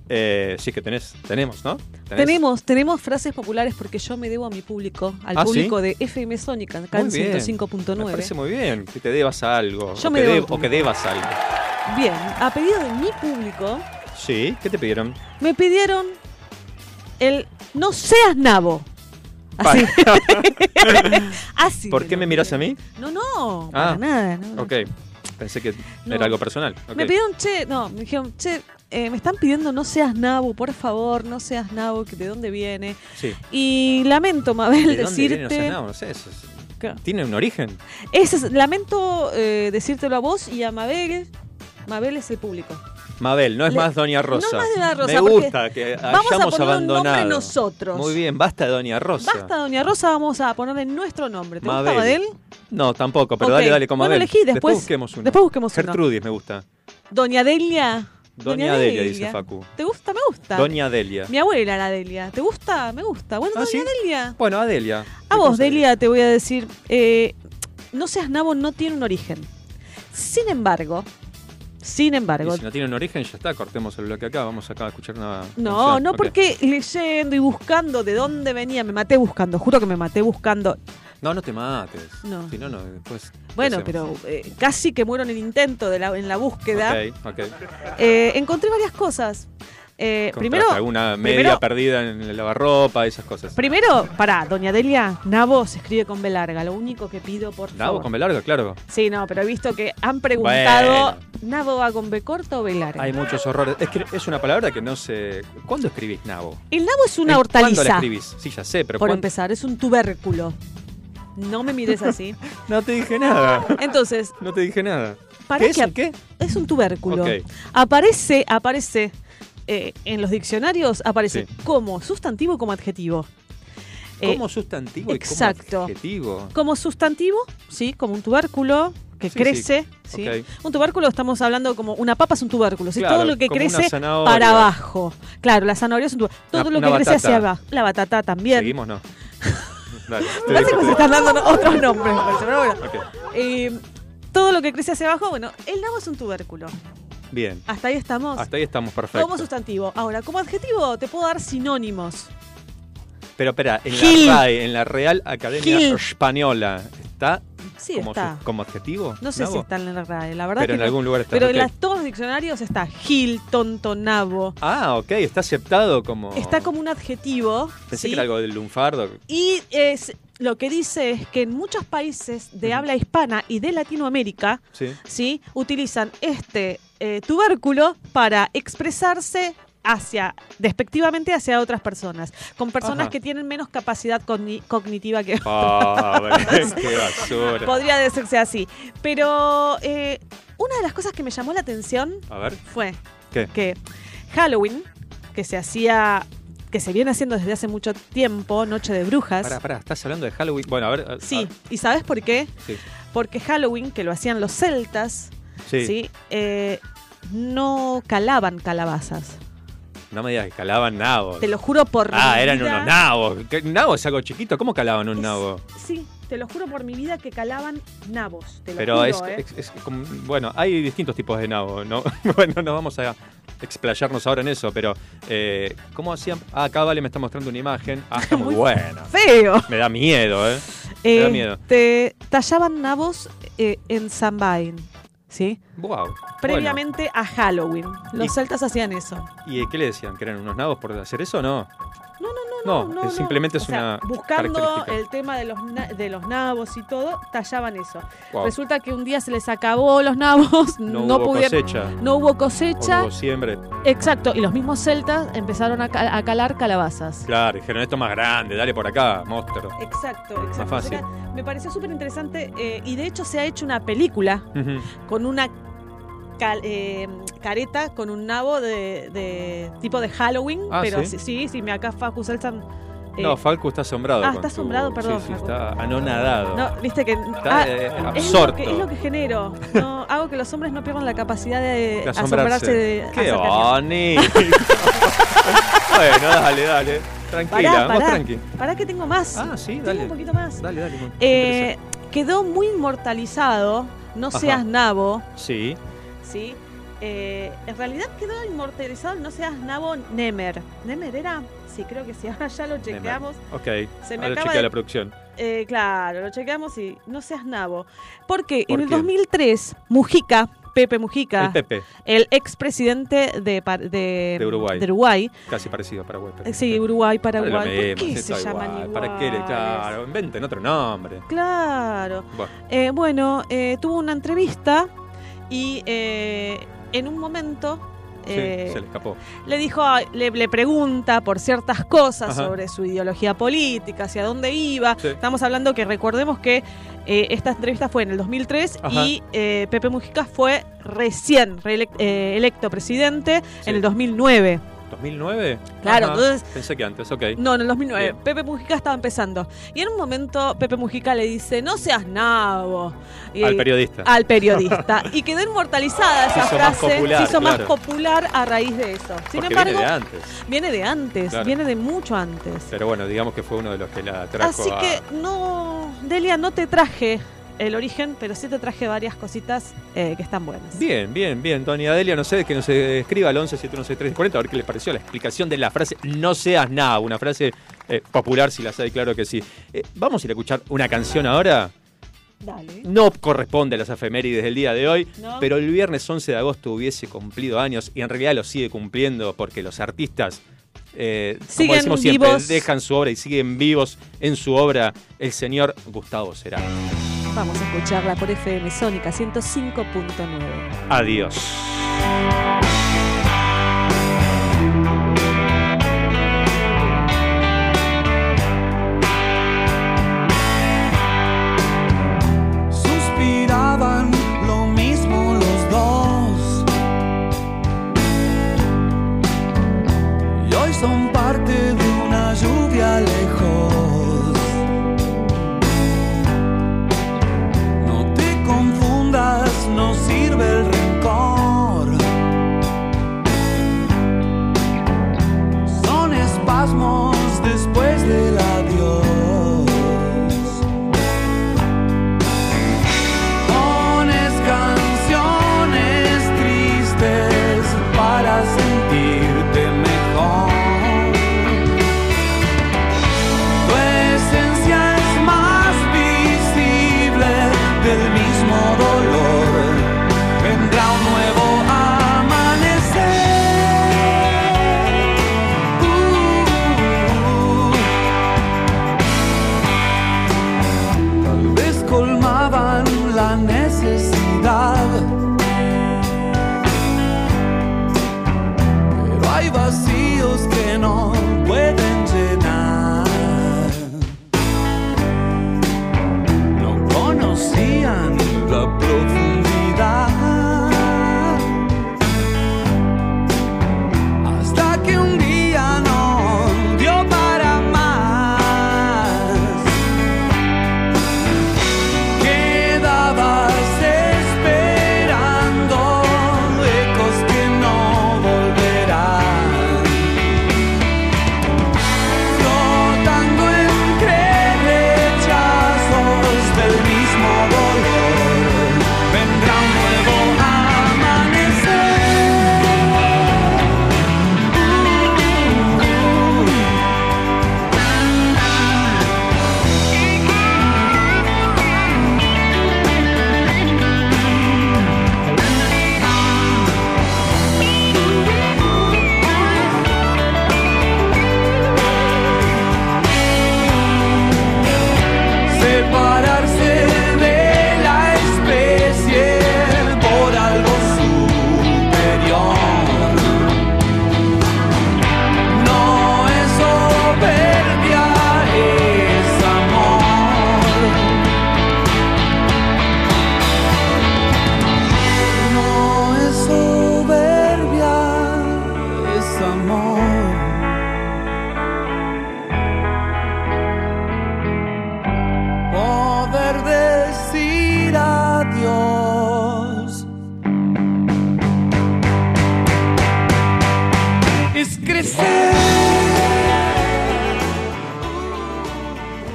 Eh, sí que tenés, tenemos, ¿no? ¿Tenés? Tenemos, tenemos frases populares porque yo me debo a mi público, al ¿Ah, sí? público de FM Sónica, acá en Muy bien. Me 105.9. parece muy bien que te debas a algo. Yo o, me que debo- deb- o que debas algo. Bien, a pedido de mi público, Sí, ¿qué te pidieron? me pidieron el no seas nabo. Así. Así. ¿Por qué me miras a mí? No, no, Ah, para nada. no. Ok, pensé que No. era algo personal. Me pidieron, che, no, me dijeron, che, eh, me están pidiendo no seas nabo, por favor, no seas nabo, que de dónde viene. Sí. Y lamento, Mabel, ¿De dónde viene? No decirte. sé, no, sé. eso es- que- ¿Tiene un origen? Ese es- lamento eh, decírtelo a vos y a Mabel. Mabel es el público. Mabel, no es Le- más Doña Rosa. no más Doña Rosa, Me gusta que vamos a hayamos poner un abandonado. nombre nosotros. Muy bien, basta de Doña Rosa. Basta, Doña Rosa, vamos a ponerle nuestro nombre. ¿Te Mabel. gusta Mabel? No, tampoco, pero dale, dale con bueno, Mabel. elegí, después- busquemos uno. después busquemos uno. Gertrudis me gusta. Doña Delia. Doña, Delia, dice Facu. ¿Te gusta? Me gusta. Doña Delia. Mi abuela era Delia. ¿Te gusta? Me gusta. Bueno, ¿Ah, Doña sí? Delia. Bueno, Adelia. A ¿Qué vos, Delia, te voy a decir, eh, no seas nabo, no tiene un origen. Sin embargo, sin embargo, Y si no tiene un origen, ya está, cortemos el bloque acá, vamos acá a escuchar una. no, canción. no porque leyendo y buscando de dónde venía, me maté buscando, juro que me maté buscando. No, no te mates. No. Si no, no, después. ¿qué Bueno, pero eh, casi que muero en el intento de la, en la búsqueda. Ok, ok. Eh, encontré varias cosas. Eh, primero, alguna media primero- perdida en el lavarropa, esas cosas. primero, pará, Doña Delia, Nabo se escribe con B larga, lo único que pido por Nabo favor. con B larga, claro. Sí, no, pero he visto que han preguntado, Bueno. ¿Nabo va con B corta o B larga? Hay muchos horrores. Es que es una palabra que no sé. ¿Cuándo escribís nabo? El nabo es una ¿En- ¿Cuándo la hortaliza. escribís? Sí, ya sé, pero Por ¿cuándo? empezar, es un tubérculo. No me mires así. No te dije nada. Entonces, No te dije nada. ¿para ¿Qué es qué? Es un tubérculo. Ok. Aparece, aparece eh, en los diccionarios, aparece Sí. como sustantivo y como adjetivo. Eh, Como sustantivo exacto. y como adjetivo. como sustantivo, sí, como un tubérculo que Sí, crece. Sí. Un tubérculo estamos hablando como una papa es un tubérculo. Claro, todo lo que crece para abajo. Claro, la zanahoria es un tubérculo. Todo Una- lo que crece batata. hacia abajo. La batata también. ¿Seguimos? No. Dale. Parece que se están dando otros nombres, pero bueno. Eh, todo lo que crece hacia abajo, bueno, el nabo es un tubérculo. Bien. Hasta ahí estamos. Hasta ahí estamos perfectos. como sustantivo. Ahora, como adjetivo, te puedo dar sinónimos. Pero espera, en Gil. la RAE, en la Real Academia Gil. Española, ¿está Sí, como, está. su- como adjetivo? No sé si está en la RAE, la verdad Pero que en no. algún lugar está. Pero en las, todos los diccionarios está Gil, tonto, nabo. Ah, ok, está aceptado como. Está como un adjetivo. Pensé ¿sí? que era algo del lunfardo. Y es, lo que dice es que en muchos países de habla hispana y de Latinoamérica, Sí. ¿sí? utilizan este eh, tubérculo para expresarse hacia despectivamente hacia otras personas, con personas Ajá. que tienen menos capacidad cogni- cognitiva que Pobre, qué basura. podría decirse así. Pero eh, una de las cosas que me llamó la atención A ver, fue ¿qué? que Halloween, que se hacía, que se viene haciendo desde hace mucho tiempo, Noche de Brujas. Pará, pará, ¿estás hablando de Halloween? Bueno, a ver. a- Sí, a- ¿y sabes por qué? sí. Porque Halloween, que lo hacían los celtas, Sí. ¿sí? Eh, no calaban calabazas. No me digas que calaban nabos. Te lo juro por Ah, mi eran vida. unos nabos. ¿Qué- ¿Nabo es algo chiquito? ¿Cómo calaban un Es- nabo? Sí, te lo juro por mi vida que calaban nabos. Te lo Pero juro, es, ¿eh? es- es como- bueno, hay distintos tipos de nabo, ¿no? bueno, no vamos a explayarnos ahora en eso, pero eh, ¿cómo hacían? Ah, acá Vale me está mostrando una imagen. Ah, está muy Muy buena. Feo. Me da miedo, ¿eh? Me da miedo. Te tallaban nabos en Samhain, ¿sí? Wow. Previamente a Halloween. Los celtas hacían eso. ¿Y qué le decían? ¿Que eran unos nabos por hacer eso o no? No, no, no, No, no. simplemente es sea, una Buscando el tema de los, de los nabos y todo, tallaban eso. Wow. Resulta que un día se les acabó los nabos, No, no, hubo pudieron. cosecha. No hubo cosecha. hubo siempre. Exacto, y los mismos celtas empezaron a, ca- a calar calabazas. Claro, dijeron esto es más grande, dale por acá, monstruo. Exacto, exacto. Más fácil. Me pareció súper interesante eh, y de hecho se ha hecho una película con una cal- eh, careta con un nabo de, de tipo de Halloween, Ah, pero ¿sí? sí, me acá Facu Selsan. eh, No, Falco está asombrado. ah, está tu- asombrado, perdón, Sí, está anonadado. no, viste que Está, ah, eh, es, lo absorto. que, es lo que genero. No, hago que los hombres no pierdan la capacidad de, De asombrarse de Qué bonito. bueno, dale, dale. Tranquila, Pará, vamos pará, tranqui. pará que tengo más. Ah, sí, Tengo dale. un poquito más. Dale, dale. Eh, quedó muy inmortalizado, no Ajá. seas nabo, Sí. ¿Sí? Eh, en realidad quedó inmortalizado el no seas nabo Nemer. ¿Nemer era? Sí, creo que sí. Ahora ya lo chequeamos. Ok. Se me Ahora acaba chequea de- la producción. Eh, claro, lo chequeamos y no seas nabo. Porque ¿Por en el qué? 2003, Mujica, Pepe Mujica, El Pepe, el expresidente de, de, De Uruguay. de Uruguay, casi parecido a Paraguay. pero- sí, Uruguay, Paraguay, ¿por qué se está llaman igual. iguales? ¿Para qué le.? Claro, inventen otro nombre. Claro. Bueno, Eh, bueno, eh, tuvo una entrevista y eh, en un momento sí, eh, se le escapó. le dijo, le, le pregunta por ciertas cosas Ajá. sobre su ideología política, hacia dónde iba. Sí. Estamos hablando que recordemos que eh, esta entrevista fue en el 2003 Ajá. y eh, Pepe Mujica fue recién eh, electo presidente Sí. en el 2009. ¿2009? Claro, Ajá. entonces- Pensé que antes, ok. No, en el 2009. Bien. Pepe Mujica estaba empezando. Y en un momento Pepe Mujica le dice, no seas nabo. Y- Al periodista. al periodista. Y quedó inmortalizada esa Se frase. popular, se hizo más popular a raíz de eso. Sin Porque embargo, viene de antes. viene de antes, Claro. viene de mucho antes. Pero bueno, digamos que fue uno de los que la trajo Así a- que no, Delia, no te traje el origen, pero sí te traje varias cositas eh, que están buenas. Bien, bien, bien, Tony Adelia, no sé, que nos escriba al 11 716340 a ver qué les pareció la explicación de la frase no seas nada, una frase eh, popular si la sabe, claro que sí. Eh, vamos a ir a escuchar una canción ahora. Dale. No corresponde a las efemérides del día de hoy, No. pero el viernes 11 de agosto hubiese cumplido años y en realidad lo sigue cumpliendo porque los artistas, eh, como Siguen decimos siempre, vivos. dejan su obra y siguen vivos en su obra el señor Gustavo Será. Vamos a escucharla por FM Sónica 105.9. Adiós.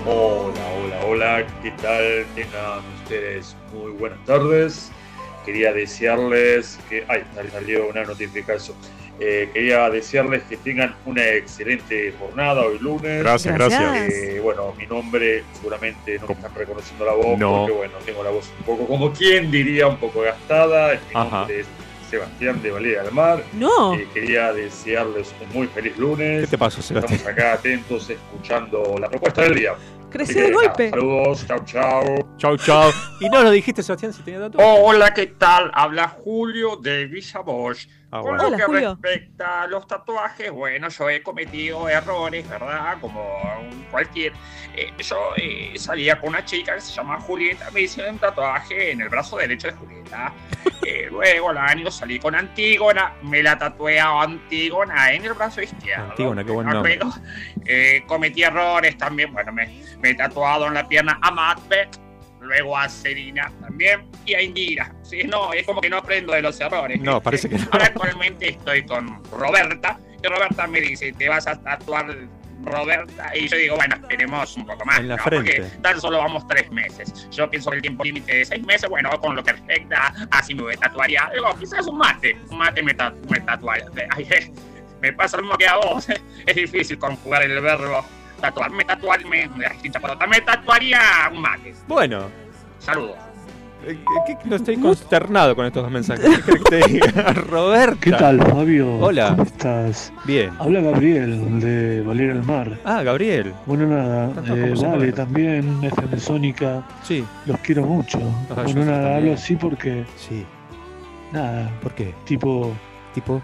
Hola, hola, hola, ¿qué tal? Tengan ustedes muy buenas tardes. Quería desearles que. Ay, me salió una notificación. Eh, quería desearles que tengan una excelente jornada hoy lunes. Gracias, Gracias. gracias. Eh, bueno, mi nombre seguramente no me están reconociendo la voz No. porque bueno, tengo la voz un poco como quien diría, un poco gastada. Mi Ajá. nombre es Sebastián de Valera del Mar. No. Eh, quería desearles un muy feliz lunes. ¿Qué te pasó, Sebastián? Estamos acá atentos escuchando la propuesta del día. Creció de golpe. nada, Saludos, chau, chau. Chau, chau. ¿Y no lo dijiste, Sebastián, si tenía tatuaje? Hola, ¿qué tal? Habla Julio de Villa Bosch. Ah, Con bueno. lo Hola, que Julio. respecta a los tatuajes, bueno, yo he cometido errores, ¿verdad? Como un cualquier. Eh, yo eh, salía con una chica que se llama Julieta, me hicieron un tatuaje en el brazo derecho de Julieta. Eh, luego al año salí con Antígona, me la tatué a Antígona en el brazo izquierdo. Antígona, qué buen nombre. Eh, cometí errores también, bueno, me, me he tatuado en la pierna a Macbeth, luego a Serena también y a Indira. Sí, no, es como que no aprendo de los errores. No, parece que no. Ahora actualmente estoy con Roberta y Roberta me dice, te vas a tatuar Roberta y yo digo, bueno, esperemos un poco más. En la ¿no? frente. Porque tan solo vamos tres meses. Yo pienso que el tiempo límite de seis meses, bueno, con lo que respecta a si me tatuaría algo, quizás un mate. Un mate me, ta- me tatuaría. Ay, me pasa lo mismo que a vos. Es difícil conjugar el verbo tatuarme, tatuarme. Me tatuaría un mate. Bueno, Saludos. eh, ¿qué- no estoy consternado con estos dos mensajes. ¿Qué que te diga? Roberta. ¿Qué tal, Fabio? Hola. ¿Cómo estás? Bien. Habla Gabriel de Valera del Mar. Ah, Gabriel. Bueno, nada, eh, vale, también, FM Sónica, Sí, los quiero mucho. Ajá, bueno, nada, también. hablo así porque, sí. nada, ¿Por qué? tipo, Tipo,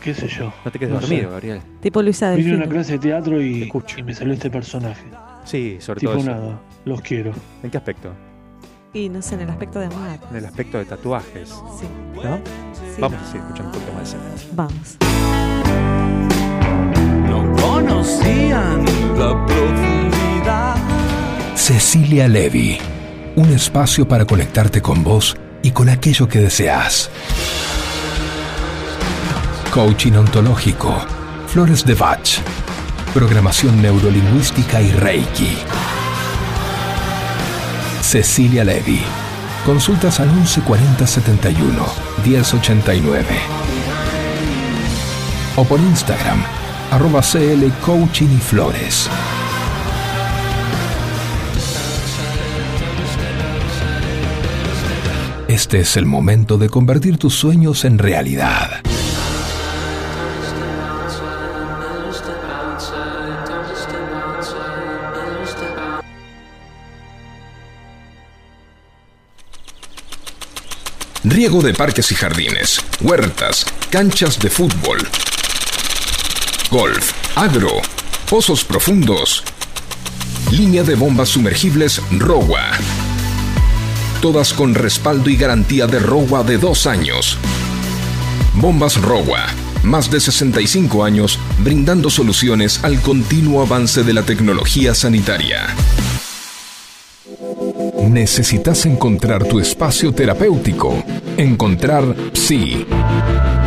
qué sé yo. no te quedes No dormido, sé. Gabriel. Tipo Luisa Vine a una clase de teatro Te y, escucho. y me salió este personaje. Sí, sobre Tipo todo eso. nada, los quiero. ¿En qué aspecto? Y no sé, en el aspecto de amar. En el aspecto de tatuajes, Sí. ¿no? sí. Vamos a seguir escuchando un poquito más de ese. Vamos. No conocían la profundidad. Cecilia Levy, un espacio para conectarte con vos y con aquello que deseas. Coaching ontológico, flores de Bach, programación neurolingüística y Reiki. Cecilia Levy. Consultas al 1140 71 1089. O por Instagram, arroba CL Coaching y Flores. Este es el momento de convertir tus sueños en realidad. Riego de parques y jardines, huertas, canchas de fútbol, golf, agro, pozos profundos, línea de bombas sumergibles ROWA. Todas con respaldo y garantía de ROWA de dos años. Bombas ROWA. Más de 65 años brindando soluciones al continuo avance de la tecnología sanitaria. Necesitas encontrar tu espacio terapéutico. Encontrar Psi.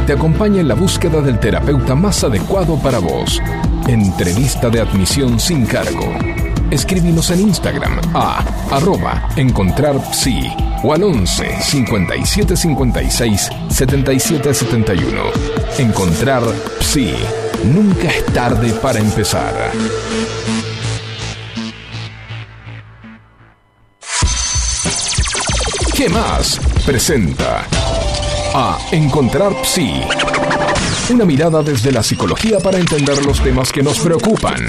Te acompaña en la búsqueda del terapeuta más adecuado para vos. Entrevista de admisión sin cargo. Escríbenos en Instagram a arroba encontrar psi o al 11 57 56 77 71. Encontrar Psi. Nunca es tarde para empezar. ¿Qué más? Presenta a Encontrar Psi. Una mirada desde la psicología para entender los temas que nos preocupan.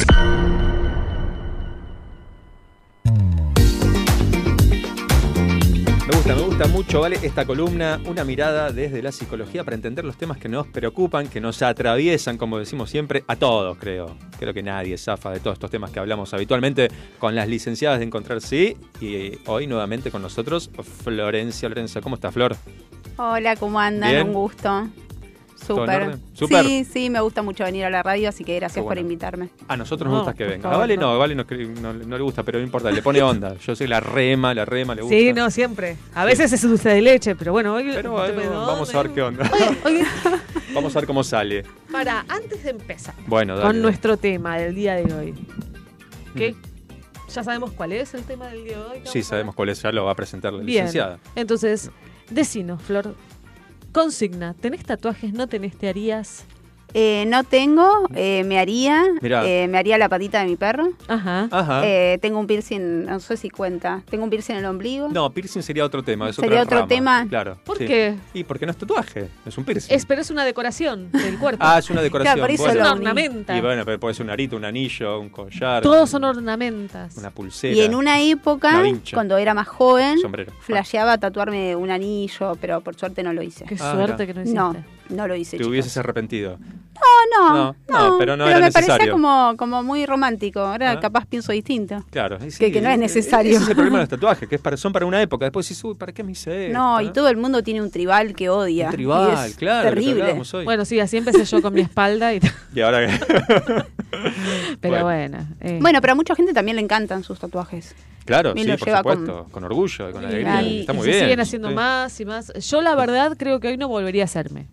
Gusta, me gusta mucho, ¿vale? Esta columna, una mirada desde la psicología para entender los temas que nos preocupan, que nos atraviesan, como decimos siempre, a todos, creo. Creo que nadie zafa de todos estos temas que hablamos habitualmente con las licenciadas de Encontrar Sí. Y hoy nuevamente con nosotros, Florencia Lorenza. ¿Cómo está, Flor? Hola, ¿cómo andan? Bien. Un gusto. ¿Todo en Súper. Sí, sí, me gusta mucho venir a la radio, así que gracias Qué por invitarme. A nosotros No, nos gusta que venga. A Vale no. no, a Vale no, no- no le gusta, pero no importa, le pone onda. Yo soy la rema, la rema, le gusta. Sí, no, siempre. A veces es dulce de leche, pero bueno, hoy. Pero vamos a ver qué onda. Oye, Vamos a ver cómo sale. para, antes de empezar Bueno, dale, con dale. nuestro tema del día de hoy, que ya sabemos cuál es el tema del día de hoy. Sí, sabemos cuál es, ya lo va a presentar la Bien. licenciada. Entonces, decinos, Flor. Consigna, ¿tenés tatuajes? ¿No tenés? ¿Te harías? Eh, no tengo, eh, me haría, eh, me haría la patita de mi perro. Ajá. Ajá. Eh, tengo un piercing, no sé si cuenta. Tengo un piercing en el ombligo. No, piercing sería otro tema. Es ¿Sería otro rama, tema? Claro. ¿Por sí. qué? Y porque no es tatuaje, es un piercing. Es, pero es una decoración del cuerpo. Ah, es una decoración. Claro, por eso bueno. es lo una uní. ornamenta. Y bueno, pero puede ser un arito, un anillo, un collar. Todos son ornamentas. Una pulsera. Y en una época, Una cuando era más joven, Sombrero. flasheaba tatuarme un anillo, pero por suerte no lo hice. Qué Ah, suerte mira. que no hiciste. No, no lo hice. Te chicos. hubieses arrepentido. No, no, No, no, pero no era me parecía necesario. como, como muy romántico. Ahora Ah. capaz pienso distinto. Claro. Que- que no es necesario. Ese es el problema de los tatuajes, que es para, son para una época. Después decís, uy, ¿para qué me hice esto? No, y todo el mundo tiene un tribal que odia. Un tribal, y es claro. Terrible. hoy. Bueno, sí, así empecé yo con mi espalda. Y Y ahora pero Bueno. bueno. eh. Bueno, pero a mucha gente también le encantan sus tatuajes. Claro, sí, lo por supuesto. Con, orgullo y con alegría. y- Está y muy se bien. siguen haciendo Sí. más y más. Yo la verdad creo que hoy no volvería a hacerme.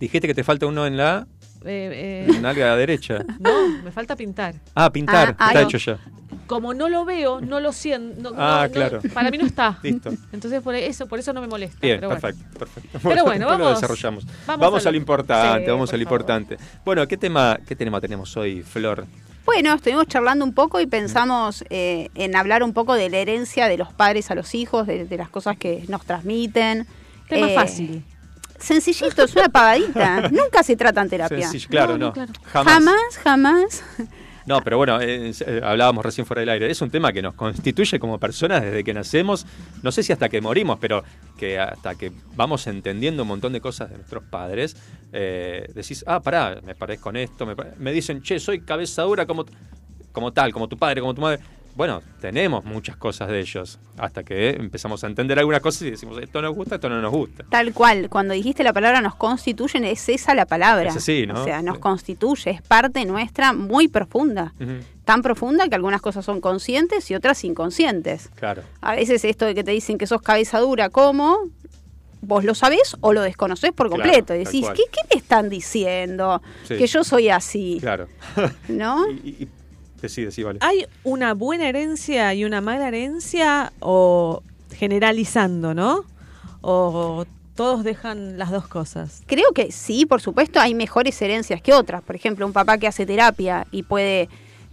Dijiste que te falta uno en la Eh, en la derecha. no, me falta pintar. Ah, pintar. Ah, está ah, hecho ya. Como no lo veo, no lo siento. no- Ah, no- no- claro. para mí no está. Listo. Entonces por eso, por eso no me molesta. Bien, pero bueno. perfecto, perfecto. Pero bueno, lo vamos- desarrollamos. vamos Vamos, a a lo- importante, Sí, vamos a lo favor. importante. Bueno, ¿qué tema, qué tema tenemos hoy, Flor? Bueno, estuvimos charlando un poco y pensamos eh, en hablar un poco de la herencia de los padres a los hijos, de, de las cosas que nos transmiten. Tema Eh, fácil. Sencillito, es una pagadita. Nunca se trata en terapia. Sencillo, claro, No, no. no, claro. Jamás. Jamás, jamás. No, pero bueno, eh, eh, hablábamos recién fuera del aire. Es un tema que nos constituye como personas desde que nacemos. No sé si hasta que morimos, pero que hasta que vamos entendiendo un montón de cosas de nuestros padres, eh, decís, ah, pará, me parezco con esto. Me, me dicen, che, soy cabeza dura como, como tal, como tu padre, como tu madre. Bueno, tenemos muchas cosas de ellos. Hasta que empezamos a entender algunas cosas y decimos, esto nos gusta, esto no nos gusta. Tal cual, cuando dijiste la palabra nos constituyen, es esa la palabra. Es así, ¿no? O sea, nos Sí. constituye, es parte nuestra muy profunda. Tan profunda que algunas cosas son conscientes y otras inconscientes. Claro. A veces esto de que te dicen que sos cabeza dura, ¿cómo? Vos lo sabés o lo desconocés por Claro, completo. y decís. ¿qué, qué me están diciendo? Sí. Que yo soy así, Claro. ¿no? y, y, y- decí, decí, vale. ¿Hay una buena herencia y una mala herencia o generalizando, no? O todos dejan las dos cosas. Creo que sí, por supuesto, hay mejores herencias que otras. Por ejemplo, un papá que hace terapia y puede,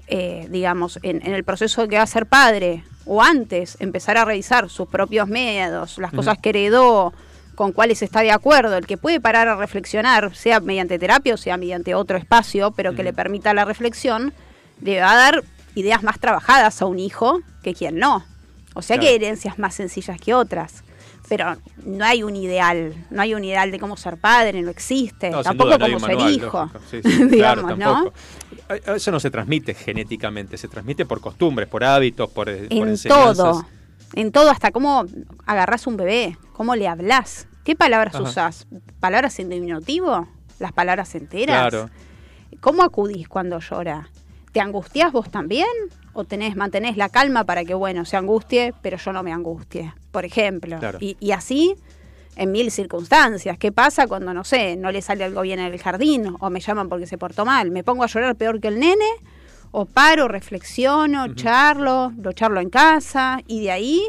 eh, digamos, en, en el proceso de que va a ser padre o antes, empezar a revisar sus propios miedos, las cosas que heredó, con cuáles está de acuerdo, el que puede parar a reflexionar, sea mediante terapia o sea mediante otro espacio, pero que le permita la reflexión, le va a dar ideas más trabajadas a un hijo que quien no. O sea que hay herencias más sencillas que otras. Pero no hay un ideal, no hay un ideal de cómo ser padre, no existe. No, tampoco duda, cómo ser manual, hijo. Sí, sí, claro, digamos, ¿no? Eso no se transmite genéticamente, se transmite por costumbres, por hábitos, por, por En enseñanzas. todo, en todo, hasta cómo agarrás un bebé, cómo le hablas, qué palabras Ajá. usás, palabras en diminutivo, las palabras enteras, Claro. cómo acudís cuando llora, ¿te angustias vos también? ¿O tenés, mantenés la calma para que, bueno, se angustie, pero yo no me angustie, por ejemplo? Claro. Y, y así en mil circunstancias. ¿Qué pasa cuando, no sé, no le sale algo bien en el jardín o me llaman porque se portó mal? ¿Me pongo a llorar peor que el nene? ¿O paro, reflexiono, charlo, lo charlo en casa y de ahí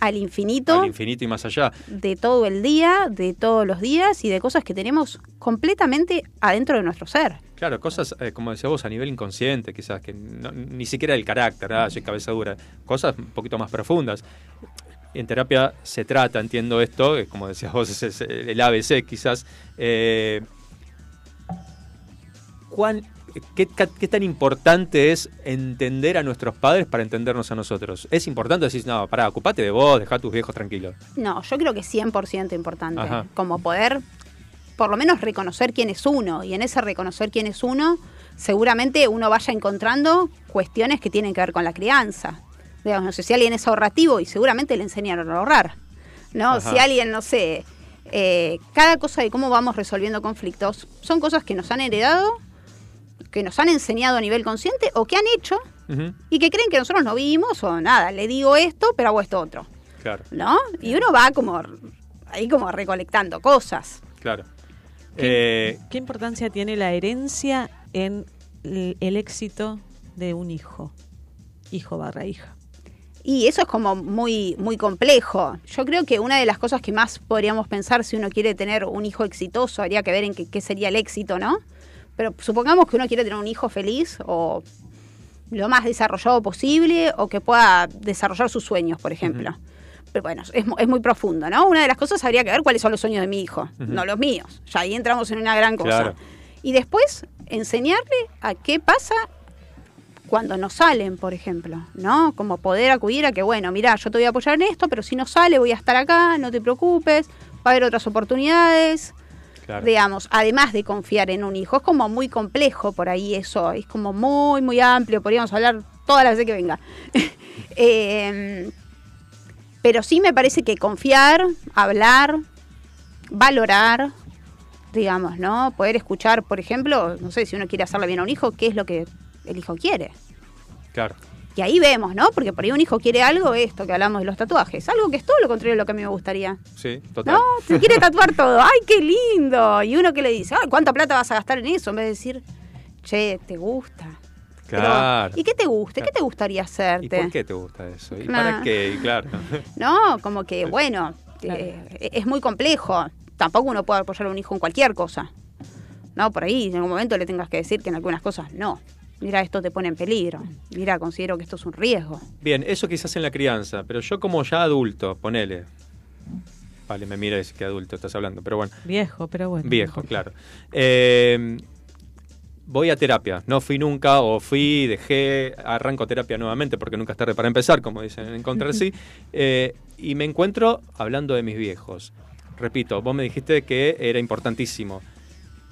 al infinito Al infinito y más allá. de todo el día, de todos los días y de cosas que tenemos completamente adentro de nuestro ser? Claro, cosas, eh, como decía vos, a nivel inconsciente, quizás, que no- ni siquiera el carácter, ah, soy cabeza dura, cosas un poquito más profundas. En terapia se trata, entiendo esto, eh, como decías vos, es, es el ABC quizás. eh, ¿cuán- qué, tan importante es entender a nuestros padres para entendernos a nosotros? ¿Es importante decir, no, pará, ocupate de vos, dejá a tus viejos tranquilos? No, yo creo que es 100% importante. Ajá. Como poder, por lo menos, reconocer quién es uno. Y en ese reconocer quién es uno, seguramente uno vaya encontrando cuestiones que tienen que ver con la crianza. Digamos, no sé si alguien es ahorrativo y seguramente le enseñaron a ahorrar. ¿No? Ajá. Si alguien, no sé, eh, cada cosa de cómo vamos resolviendo conflictos son cosas que nos han heredado, que nos han enseñado a nivel consciente o que han hecho y que creen que nosotros no vimos o nada, le digo esto, pero hago esto otro. Claro, ¿no? Y uno va como ahí como recolectando cosas. claro. Eh, ¿Qué importancia tiene la herencia en el, el éxito de un hijo? Hijo barra hija. Y eso es como muy, muy complejo. Yo creo que una de las cosas que más podríamos pensar si uno quiere tener un hijo exitoso, habría que ver en qué, qué sería el éxito, ¿no? Pero supongamos que uno quiere tener un hijo feliz o lo más desarrollado posible o que pueda desarrollar sus sueños, por ejemplo. Pero bueno, es, es muy profundo, ¿no? Una de las cosas habría que ver cuáles son los sueños de mi hijo, no los míos. Ya ahí entramos en una gran cosa. Claro. Y después enseñarle a qué pasa cuando no salen, por ejemplo, ¿no? Como poder acudir a que, bueno, mira, yo te voy a apoyar en esto, pero si no sale voy a estar acá, no te preocupes, va a haber otras oportunidades, claro. digamos, además de confiar en un hijo. Es como muy complejo por ahí eso, es como muy, muy amplio, podríamos hablar todas las veces que venga. Eh, pero sí me parece que confiar, hablar, valorar, digamos, ¿no? Poder escuchar, por ejemplo, no sé, si uno quiere hacerle bien a un hijo, ¿qué es lo que el hijo quiere? Claro. Y ahí vemos, ¿no? Porque por ahí un hijo quiere algo, esto que hablamos de los tatuajes, algo que es todo lo contrario de lo que a mí me gustaría. Sí, total. No, se quiere tatuar todo. ¡Ay, qué lindo! Y uno que le dice, ¡ay, cuánta plata vas a gastar en eso! En vez de decir, che, ¿te gusta? Pero, Claro. ¿Y qué te gusta? ¿Qué te gustaría ¿Y hacerte? por qué te gusta eso? ¿Y Nah. para qué? Y claro. No, como que, bueno, eh, es muy complejo. Tampoco uno puede apoyar a un hijo en cualquier cosa. No, por ahí en algún momento le tengas que decir que en algunas cosas no. Mira, esto te pone en peligro. Mira, considero que esto es un riesgo. Bien, eso quizás en la crianza, pero yo como ya adulto, ponele. Vale, me mira y dice que adulto estás hablando, pero bueno. Viejo, pero bueno. Viejo, claro. Eh, voy a terapia. No fui nunca, o fui, dejé, arranco terapia nuevamente porque nunca es tarde para empezar, como dicen en Encontrar Sí. Eh, y me encuentro hablando de mis viejos. Repito, vos me dijiste que era importantísimo.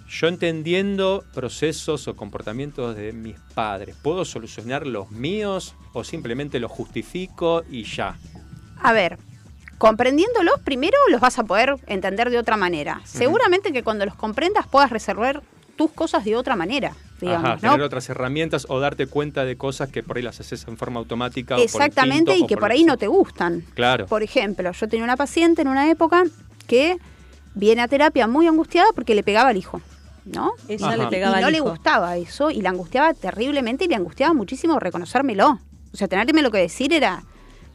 Yo entendiendo procesos o comportamientos de mis padres, ¿puedo solucionar los míos o simplemente los justifico y ya? A ver, comprendiéndolos, primero los vas a poder entender de otra manera. Seguramente que cuando los comprendas puedas resolver tus cosas de otra manera, digamos, Ajá, ¿no? tener otras herramientas o darte cuenta de cosas que por ahí las haces en forma automática. o por Exactamente, instinto, y que o por ahí no te gustan. Claro. Por ejemplo, yo tenía una paciente en una época que viene a terapia muy angustiada porque le pegaba al hijo, ¿no? Ella le pegaba y no le gustaba eso y la angustiaba terriblemente y le angustiaba muchísimo reconocérmelo. O sea, tenerme lo que decir era...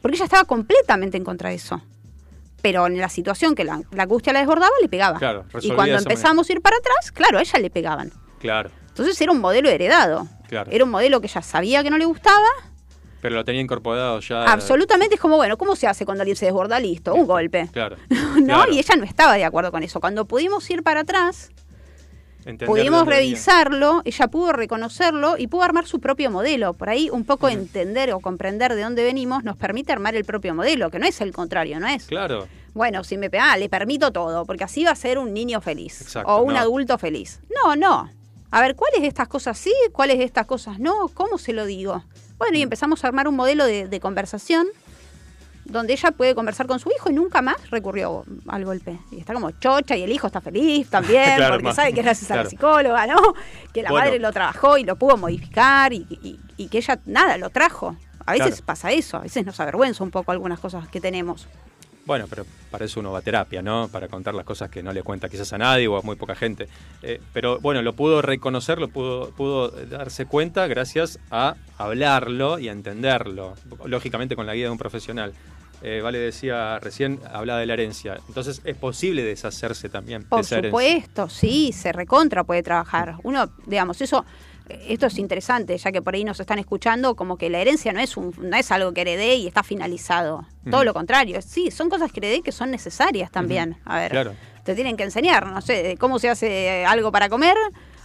Porque ella estaba completamente en contra de eso. Pero en la situación que la, la angustia la desbordaba, le pegaba. Claro, y cuando empezamos a ir para atrás, claro, a ella le pegaban. Claro, Entonces era un modelo heredado. Claro. Era un modelo que ella sabía que no le gustaba. pero lo tenía incorporado ya. Absolutamente es como, bueno, ¿cómo se hace cuando alguien se desborda? Listo, un golpe. Claro. ¿no? claro. Y ella no estaba de acuerdo con eso. Cuando pudimos ir para atrás, Entender pudimos revisarlo, ella pudo reconocerlo y pudo armar su propio modelo. Por ahí un poco entender o comprender de dónde venimos nos permite armar el propio modelo, que no es el contrario, no es, Claro, bueno, si me pega, le permito todo, porque así va a ser un niño feliz Exacto, o un no. adulto feliz. No, no. A ver, ¿cuáles de estas cosas sí? ¿Cuáles de estas cosas no? ¿Cómo se lo digo? Bueno, y Mm. empezamos a armar un modelo de, de conversación donde ella puede conversar con su hijo y nunca más recurrió al golpe. Y está como chocha y el hijo está feliz también, Claro, porque más- sabe que gracias a claro. la psicóloga, ¿no? Que la Bueno. madre lo trabajó y lo pudo modificar y, y- y que ella, nada, lo trajo. A veces Claro. pasa eso, a veces nos avergüenza un poco algunas cosas que tenemos. Bueno, pero para eso uno va a terapia, ¿no? Para contar las cosas que no le cuenta quizás a nadie o a muy poca gente. Eh, pero bueno, lo pudo reconocer, lo pudo, pudo darse cuenta gracias a hablarlo y a entenderlo, lógicamente con la guía de un profesional. Eh, vale decía recién, hablaba de la herencia. Entonces es posible deshacerse también de Por herencia. supuesto, sí, se recontra puede trabajar. Uno, digamos, eso, eh, esto es interesante, ya que por ahí nos están escuchando, como que la herencia no es un, no es algo que heredé y está finalizado. Todo lo contrario, sí, son cosas que heredé que son necesarias también. A ver, Claro. te tienen que enseñar, no sé, de cómo se hace algo para comer,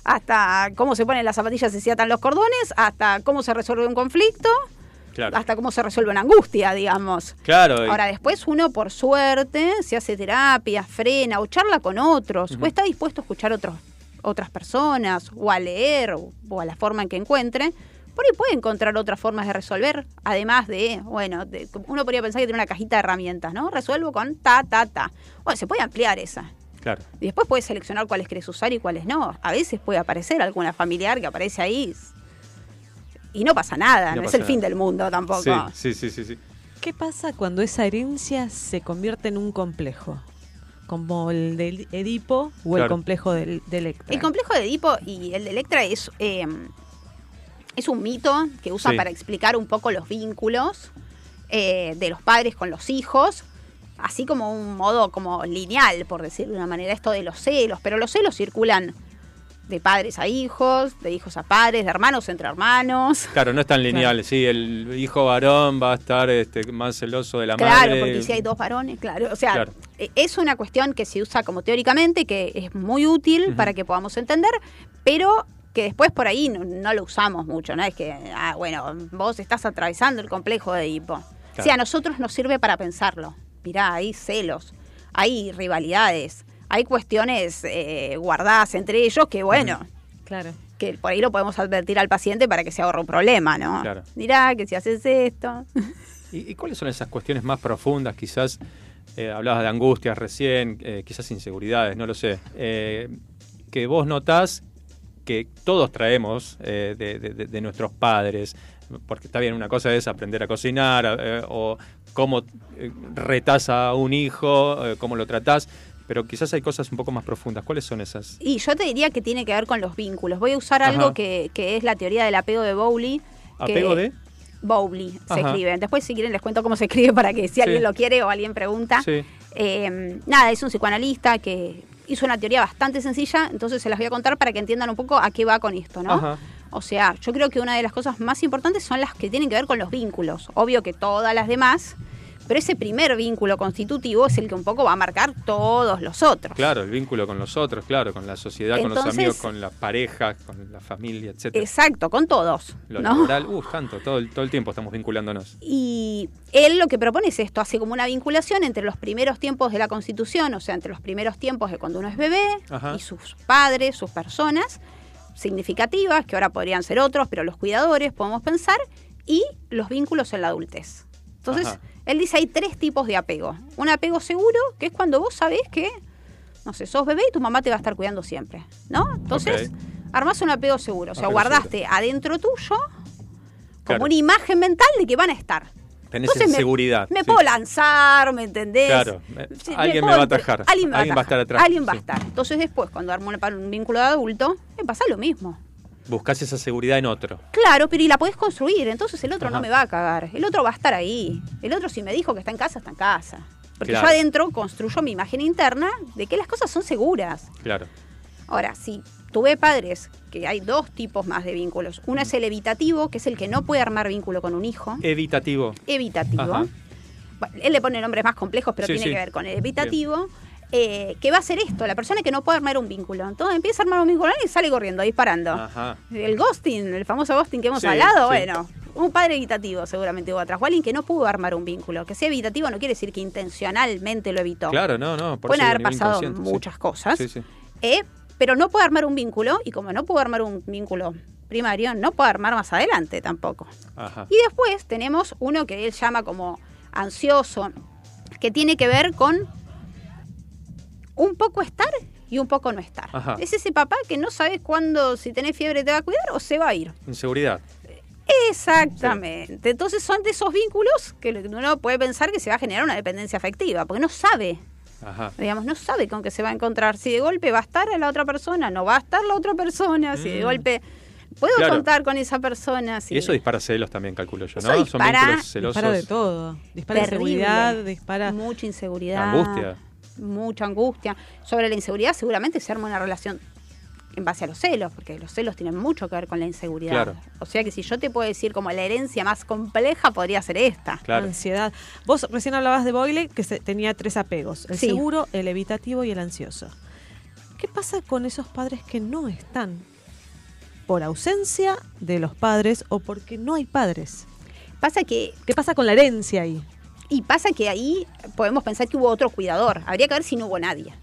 hasta cómo se ponen las zapatillas y se atan los cordones, hasta cómo se resuelve un conflicto, Claro. hasta cómo se resuelve una angustia, digamos. Claro, y- Ahora, después uno, por suerte, se hace terapia, frena o charla con otros, o está dispuesto a escuchar otros, otras personas, o a leer, o, o a la forma en que encuentre. Por ahí puede encontrar otras formas de resolver, además de, bueno, de- uno podría pensar que tiene una cajita de herramientas, ¿no? Resuelvo con ta, ta, ta. Bueno, se puede ampliar esa. claro. Y después puedes seleccionar cuáles querés usar y cuáles no. A veces puede aparecer alguna familiar que aparece ahí y no pasa nada, No no, es el fin nada. del mundo tampoco. Sí, sí, sí, sí, sí. ¿Qué pasa cuando esa herencia se convierte en un complejo? como el de Edipo o el complejo del, de Electra. El complejo de Edipo y el de Electra es, eh, es un mito que usa Sí. para explicar un poco los vínculos eh, de los padres con los hijos, así como un modo como lineal, por decirlo de una manera, esto de los celos, pero los celos circulan de padres a hijos, de hijos a padres, de hermanos entre hermanos. Claro, no es tan lineal, sí, el hijo varón va a estar este, más celoso de la Claro, madre. porque si hay dos varones, claro. O sea, Claro. eh, es una cuestión que se usa como teóricamente, que es muy útil para que podamos entender, pero que después por ahí no, no lo usamos mucho, ¿no? Es que, ah, bueno, vos estás atravesando el complejo de Edipo. O sea, Claro. a nosotros nos sirve para pensarlo. Mirá, hay celos, hay rivalidades, hay cuestiones eh, guardadas entre ellos que, bueno, Claro. que por ahí lo podemos advertir al paciente para que se ahorre un problema, ¿no? Claro. Mirá, que si haces esto... ¿Y, y cuáles son esas cuestiones más profundas? Quizás eh, hablabas de angustias recién, eh, quizás inseguridades, no lo sé. eh, que vos notás que todos traemos eh, de, de- de- de nuestros padres, porque está bien, una cosa es aprender a cocinar eh, o cómo eh, retás a un hijo, eh, cómo lo tratás, pero quizás hay cosas un poco más profundas. ¿Cuáles son esas? Y yo te diría que tiene que ver con los vínculos. Voy a usar Ajá. algo que, que es la teoría del apego de Bowley. que- ¿Apego de? Bowley se escribe. Después, si quieren, les cuento cómo se escribe para que si Sí. alguien lo quiere o alguien pregunta. Sí. Eh, nada, es un psicoanalista que hizo una teoría bastante sencilla, entonces se las voy a contar para que entiendan un poco a qué va con esto, ¿no? Ajá. O sea, yo creo que una de las cosas más importantes son las que tienen que ver con los vínculos. Obvio que todas las demás, pero ese primer vínculo constitutivo es el que un poco va a marcar todos los otros. Claro, el vínculo con los otros, claro, con la sociedad, con los amigos, con la pareja, con la familia, etcétera. Exacto, con todos. Lo ¿no? laboral, uh, tanto, todo el, todo el tiempo estamos vinculándonos. Y él lo que propone es esto, hace como una vinculación entre los primeros tiempos de la Constitución, o sea, entre los primeros tiempos de cuando uno es bebé Ajá. y sus padres, sus personas significativas, que ahora podrían ser otros, pero los cuidadores, podemos pensar, y los vínculos en la adultez. Entonces, Ajá. él dice hay tres tipos de apego. Un apego seguro, que es cuando vos sabés que, no sé, sos bebé y tu mamá te va a estar cuidando siempre, ¿no? Entonces, Ok. armás un apego seguro, o sea, Apego guardaste adentro tuyo como Claro. una imagen mental de que van a estar. Tenés Entonces me- seguridad. Me sí. puedo lanzar, ¿me entendés? Claro, Sí, alguien me puedo va a atajar, Alguien, me va, alguien va a estar atrás, Alguien va a estar. Entonces después, cuando armo una- un vínculo de adulto, me pasa lo mismo. Buscás esa seguridad en otro. Claro, pero y la podés construir, entonces el otro Ajá. no me va a cagar. El otro va a estar ahí. El otro si me dijo que está en casa, está en casa. Porque Claro. yo adentro construyo mi imagen interna de que las cosas son seguras. Claro. Ahora, si tuve padres, que hay dos tipos más de vínculos. Uno es el evitativo, que es el que no puede armar vínculo con un hijo. Evitativo. evitativo. Ajá. Él le pone nombres más complejos, pero Sí, tiene sí. que ver con el evitativo. Eh, que va a hacer esto, la persona que no puede armar un vínculo. Entonces empieza a armar un vínculo y sale corriendo, disparando. Ajá. El ghosting, el famoso ghosting que hemos Sí, hablado, sí. bueno, un padre evitativo seguramente hubo atrás. O alguien que no pudo armar un vínculo. Que sea evitativo no quiere decir que intencionalmente lo evitó. Claro, no, no. Por Pueden haber pasado sí. muchas cosas. Eh, pero no puede armar un vínculo y como no pudo armar un vínculo primario, no puede armar más adelante tampoco. Ajá. Y después tenemos uno que él llama como ansioso, que tiene que ver con un poco estar y un poco no estar. Ajá. Es ese papá que no sabes cuándo, si tenés fiebre, te va a cuidar o se va a ir. Inseguridad. Exactamente. Entonces son de esos vínculos que uno puede pensar que se va a generar una dependencia afectiva, porque no sabe, Ajá. digamos, no sabe con qué se va a encontrar. Si de golpe va a estar la otra persona, no va a estar la otra persona, si de Mm. golpe puedo Claro. contar con esa persona. si- Y eso dispara celos también, calculo yo, ¿no? Son dispara- vínculos celosos. Dispara de todo. Dispara Terrible. inseguridad, dispara. mucha inseguridad. Angustia. Mucha angustia. Sobre la inseguridad seguramente se arma una relación en base a los celos, porque los celos tienen mucho que ver con la inseguridad. Claro. O sea que si yo te puedo decir como la herencia más compleja podría ser esta. Claro. Ansiedad. Vos recién hablabas de Boyle que se- tenía tres apegos: el Sí. seguro, el evitativo y el ansioso. ¿Qué pasa con esos padres que no están? Por ausencia de los padres o porque no hay padres. Pasa que ¿Qué pasa con la herencia ahí? Y pasa que ahí podemos pensar que hubo otro cuidador. Habría que ver si no hubo nadie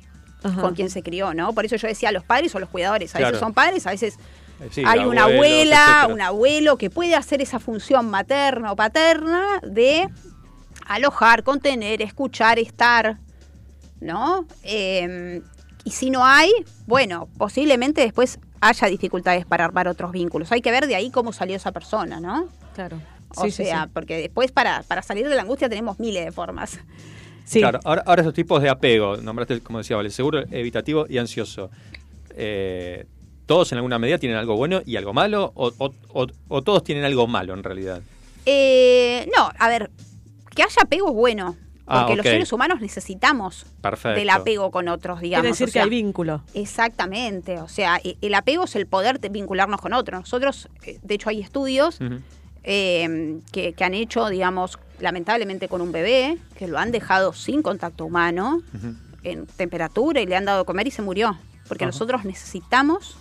Ajá. con quien se crió, ¿no? Por eso yo decía los padres o los cuidadores. A Claro. veces son padres, a veces Eh, sí, hay una abuela, etcétera. un abuelo que puede hacer esa función materna o paterna de alojar, contener, escuchar, estar, ¿no? Eh, y si no hay, bueno, posiblemente después haya dificultades para armar otros vínculos. Hay que ver de ahí cómo salió esa persona, ¿no? Claro. O Sí, sea, sí. porque después para, para salir de la angustia tenemos miles de formas. Sí. Claro, ahora, ahora esos tipos de apego, nombraste, como decía, Vale, seguro, evitativo y ansioso. Eh, ¿Todos en alguna medida tienen algo bueno y algo malo? ¿O, o- o- o todos tienen algo malo en realidad? Eh, no, a ver, que haya apego es bueno. Ah, Porque los seres humanos necesitamos Perfecto. del apego con otros, digamos. Quiere decir o sea, que hay vínculo. Exactamente, o sea, e- el apego es el poder de vincularnos con otros. Nosotros, eh, de hecho, hay estudios. Eh, que, que han hecho, digamos, lamentablemente con un bebé, que lo han dejado sin contacto humano, en temperatura, y le han dado de comer y se murió. Porque nosotros necesitamos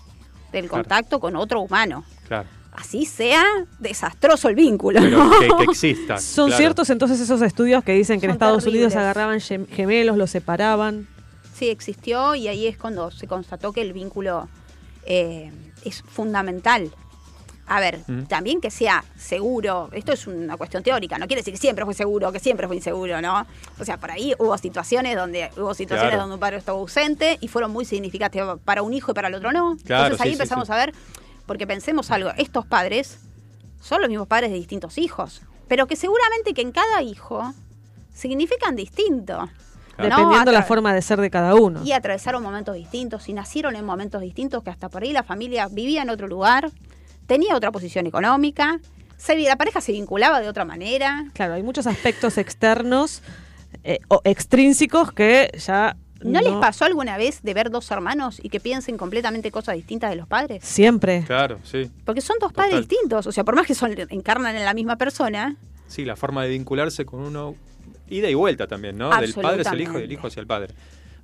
del Claro. contacto con otro humano. Claro. Así sea desastroso el vínculo. Pero ¿no? que, que exista. ¿Son claro. ciertos entonces esos estudios que dicen que en Estados Unidos terribles. agarraban gem- gemelos, los separaban? Sí, existió y ahí es cuando se constató que el vínculo eh, es fundamental. A ver, también que sea seguro, esto es una cuestión teórica, no quiere decir que siempre fue seguro, que siempre fue inseguro, ¿no? O sea, por ahí hubo situaciones donde hubo situaciones Claro. donde un padre estuvo ausente y fueron muy significativas para un hijo y para el otro no. Claro, Entonces ahí sí, empezamos sí. a ver, porque pensemos algo, estos padres son los mismos padres de distintos hijos, pero que seguramente que en cada hijo significan distinto. Claro. ¿no? Dependiendo la forma de ser de cada uno. y atravesaron momentos distintos y nacieron en momentos distintos que hasta por ahí la familia vivía en otro lugar, tenía otra posición económica, se, la pareja se vinculaba de otra manera. Claro, hay muchos aspectos externos eh, o extrínsecos que ya... ¿No, les pasó alguna vez de ver dos hermanos y que piensen completamente cosas distintas de los padres? Siempre. Claro, sí. Porque son dos padres distintos, o sea, por más que son encarnan en la misma persona, Sí, la forma de vincularse con uno, ida y vuelta también, ¿no? Del padre hacia el hijo y del hijo hacia el padre.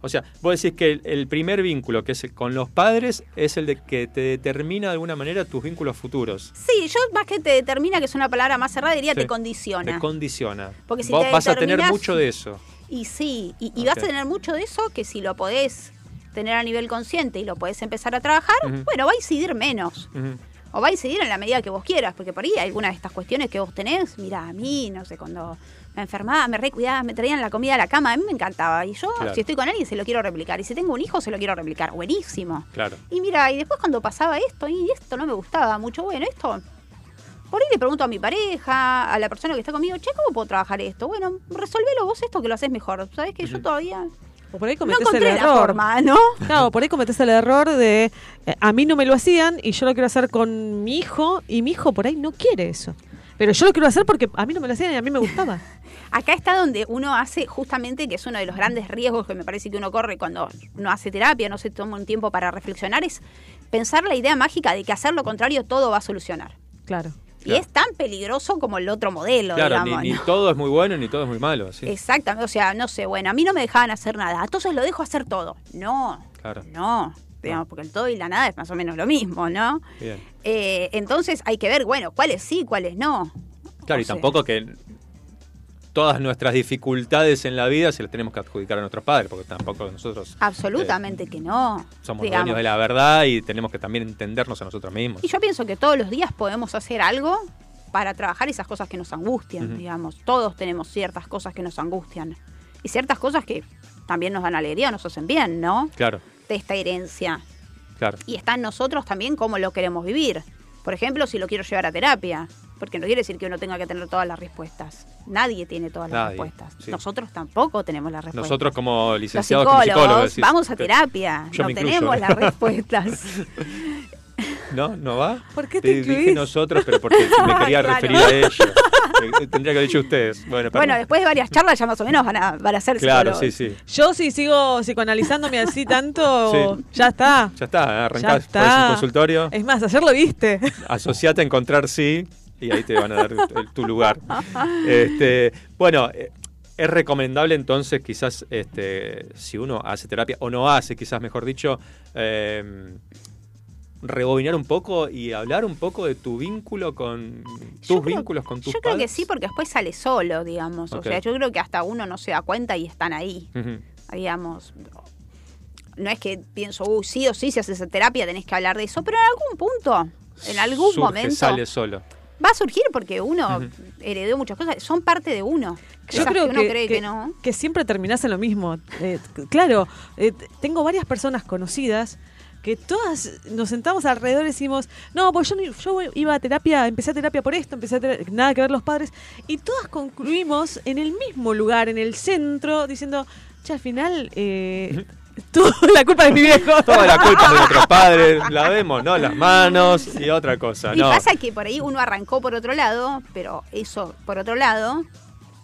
O sea, vos decís que el, el primer vínculo, que es con los padres, es el de que te determina de alguna manera tus vínculos futuros. sí, yo más que te determina, que es una palabra más cerrada, diría Sí. te condiciona. Te condiciona. Porque si Vos te vas a tener mucho de eso. Y sí, y, y vas a tener mucho de eso que si lo podés tener a nivel consciente y lo podés empezar a trabajar, bueno, va a incidir menos. O va a incidir en la medida que vos quieras, porque por ahí algunas de estas cuestiones que vos tenés, mira, a mí, no sé, cuando me enfermaba, me recuidaba, me traían la comida a la cama, a mí me encantaba. Y yo, Claro. si estoy con alguien, se lo quiero replicar. Y si tengo un hijo, se lo quiero replicar. Buenísimo. Claro. Y mira, y después cuando pasaba esto, y esto no me gustaba mucho, bueno, esto. Por ahí le pregunto a mi pareja, a la persona que está conmigo, che, ¿cómo puedo trabajar esto? Bueno, resolvelo vos esto que lo haces mejor. ¿Sabés que yo todavía O por ahí no cometés el encontré la error. forma, ¿no? Claro, por ahí cometés el error de eh, a mí no me lo hacían y yo lo quiero hacer con mi hijo y mi hijo por ahí no quiere eso. Pero yo lo quiero hacer porque a mí no me lo hacían y a mí me gustaba. Acá está donde uno hace justamente, que es uno de los grandes riesgos que me parece que uno corre cuando uno hace terapia, no se toma un tiempo para reflexionar, es pensar la idea mágica de que hacer lo contrario todo va a solucionar. Claro. Y Claro. es tan peligroso como el otro modelo, Claro, ni, digamos. ni ¿no? todo es muy bueno ni todo es muy malo. Sí. Exactamente, o sea, no sé, bueno, a mí no me dejaban hacer nada, entonces lo dejo hacer todo. No, Claro. no, digamos, porque el todo y la nada es más o menos lo mismo, ¿no? Bien. Eh, entonces hay que ver, bueno, cuáles sí, cuáles no. Claro, O y sea, tampoco que todas nuestras dificultades en la vida se las tenemos que adjudicar a nuestros padres, porque tampoco nosotros Absolutamente que no. somos digamos. dueños de la verdad y tenemos que también entendernos a nosotros mismos. Y yo pienso que todos los días podemos hacer algo para trabajar esas cosas que nos angustian, digamos. Todos tenemos ciertas cosas que nos angustian. Y ciertas cosas que también nos dan alegría, nos hacen bien, ¿no? Claro, De esta herencia. claro. Y está en nosotros también cómo lo queremos vivir. Por ejemplo, si lo quiero llevar a terapia. Porque no quiere decir que uno tenga que tener todas las respuestas. Nadie tiene todas las Nadie, respuestas. sí. Nosotros tampoco tenemos las respuestas. Nosotros como los licenciados, como psicólogos, decís, vamos a terapia. Yo no tenemos las respuestas. ¿No? ¿No va? ¿Por qué te te dije nosotros, pero porque me quería Claro. referir a ellos. Eh, Tendría que haber dicho ustedes. Bueno, después de varias charlas ya más o menos van a, van a ser Claro, psicólogos. sí, sí. Yo si sigo psicoanalizándome así tanto, Sí. ya está. Ya está, arrancás Ya por un consultorio, Es más, ayer lo viste. asociate a encontrar sí y ahí te van a dar tu, tu lugar. Este, bueno, eh, es recomendable entonces quizás este, si uno hace terapia o no hace, quizás mejor dicho, eh, rebobinar un poco y hablar un poco de tu vínculo con tus Yo creo- vínculos con tus Yo creo que sí, porque después sale solo, digamos. O sea, yo creo que hasta uno no se da cuenta y están ahí, Ujú. digamos. No es que pienso, uy, sí o sí, si haces terapia tenés que hablar de eso, pero en algún punto, en algún Surge, momento, sale solo. va a surgir porque uno heredó muchas cosas, son parte de uno. Yo creo que uno cree que, no. que siempre terminás en lo mismo. Eh, claro, eh, tengo varias personas conocidas que todas nos sentamos alrededor y decimos, no, pues yo, yo iba a terapia, empecé a terapia por esto, empecé a terapia, nada que ver los padres, y todas concluimos en el mismo lugar, en el centro, diciendo, che, al final, eh, toda la culpa de mi viejo. Toda la culpa es de nuestros padres, la vemos, ¿no? Las manos y otra cosa, Y ¿no? pasa que por ahí uno arrancó por otro lado, pero eso, por otro lado,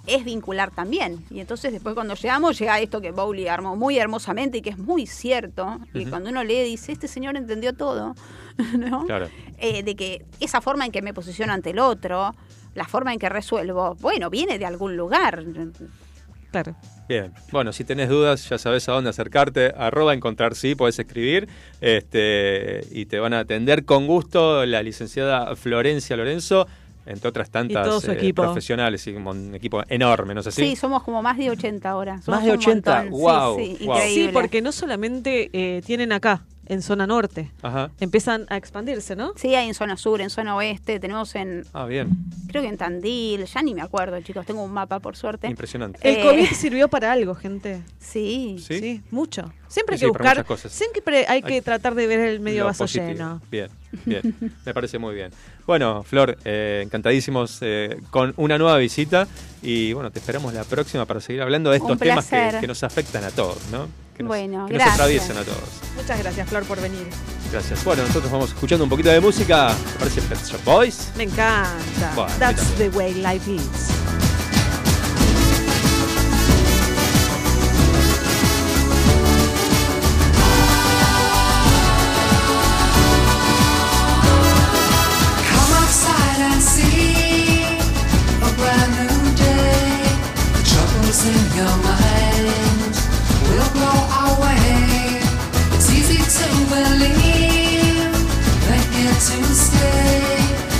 es vincular también. Y entonces después cuando llegamos, llega esto que Bowley armó muy hermosamente y que es muy cierto. Y cuando uno lee, dice, este señor entendió todo, ¿no? Claro. Eh, de que esa forma en que me posiciono ante el otro, la forma en que resuelvo, bueno, viene de algún lugar. Claro. Bien, bueno, si tenés dudas, ya sabes a dónde acercarte. Arroba encontrar sí, podés escribir este, y te van a atender con gusto la licenciada Florencia Lorenzo, entre otras tantas todo su eh, equipo. profesionales y un equipo enorme, ¿no es así? Sí, somos como más de 80 ahora. Somos Más de un 80, montón. Sí, sí, increíble. Sí, porque no solamente eh, tienen acá, en zona norte, Ajá. empiezan a expandirse, ¿no? Sí, hay en zona sur, en zona oeste, tenemos en, Ah, bien, creo que en Tandil, ya ni me acuerdo, chicos, tengo un mapa por suerte. impresionante. El Eh, COVID sirvió para algo, gente. Sí. ¿Sí? Sí, mucho. Siempre hay Sí, que buscar, muchas cosas. siempre hay que Hay- tratar de ver el medio Lo vaso positivo. lleno. Bien, bien. Me parece muy bien. Bueno, Flor, eh, encantadísimos eh, con una nueva visita y bueno, te esperamos la próxima para seguir hablando de estos temas que nos afectan a todos, ¿no? Que nos, Bueno, que nos gracias. atraviesan a todos. Muchas gracias, Flor, por venir. Gracias. Bueno, nosotros vamos escuchando un poquito de música. ¿Te parece Pet Shop Boys? Me encanta. Bueno, That's the way life is.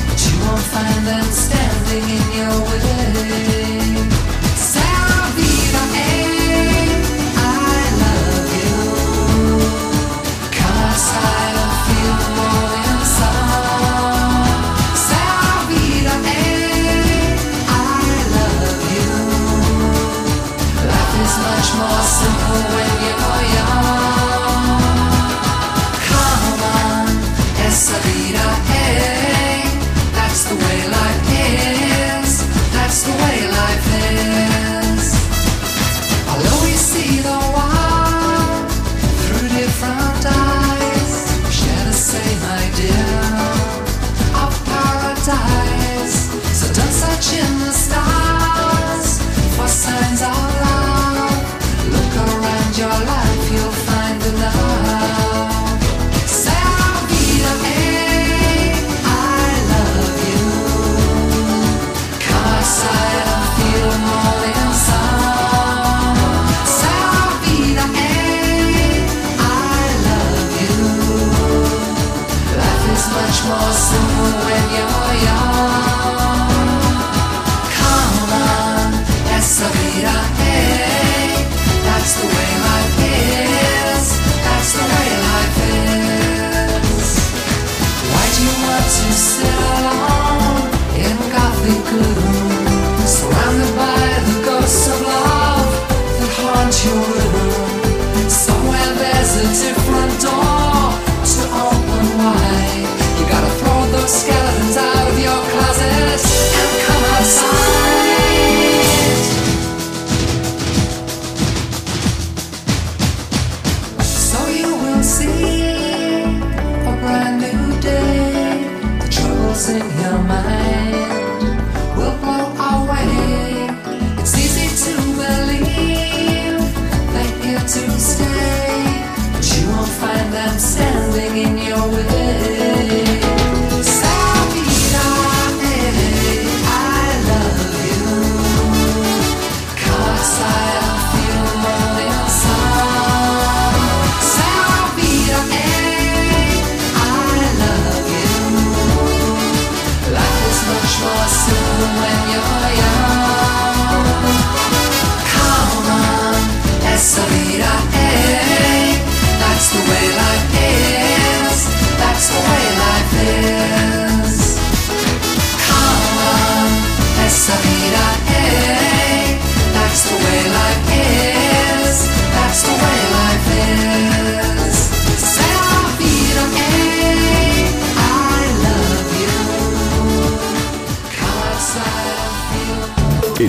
But you won't find them standing in your way.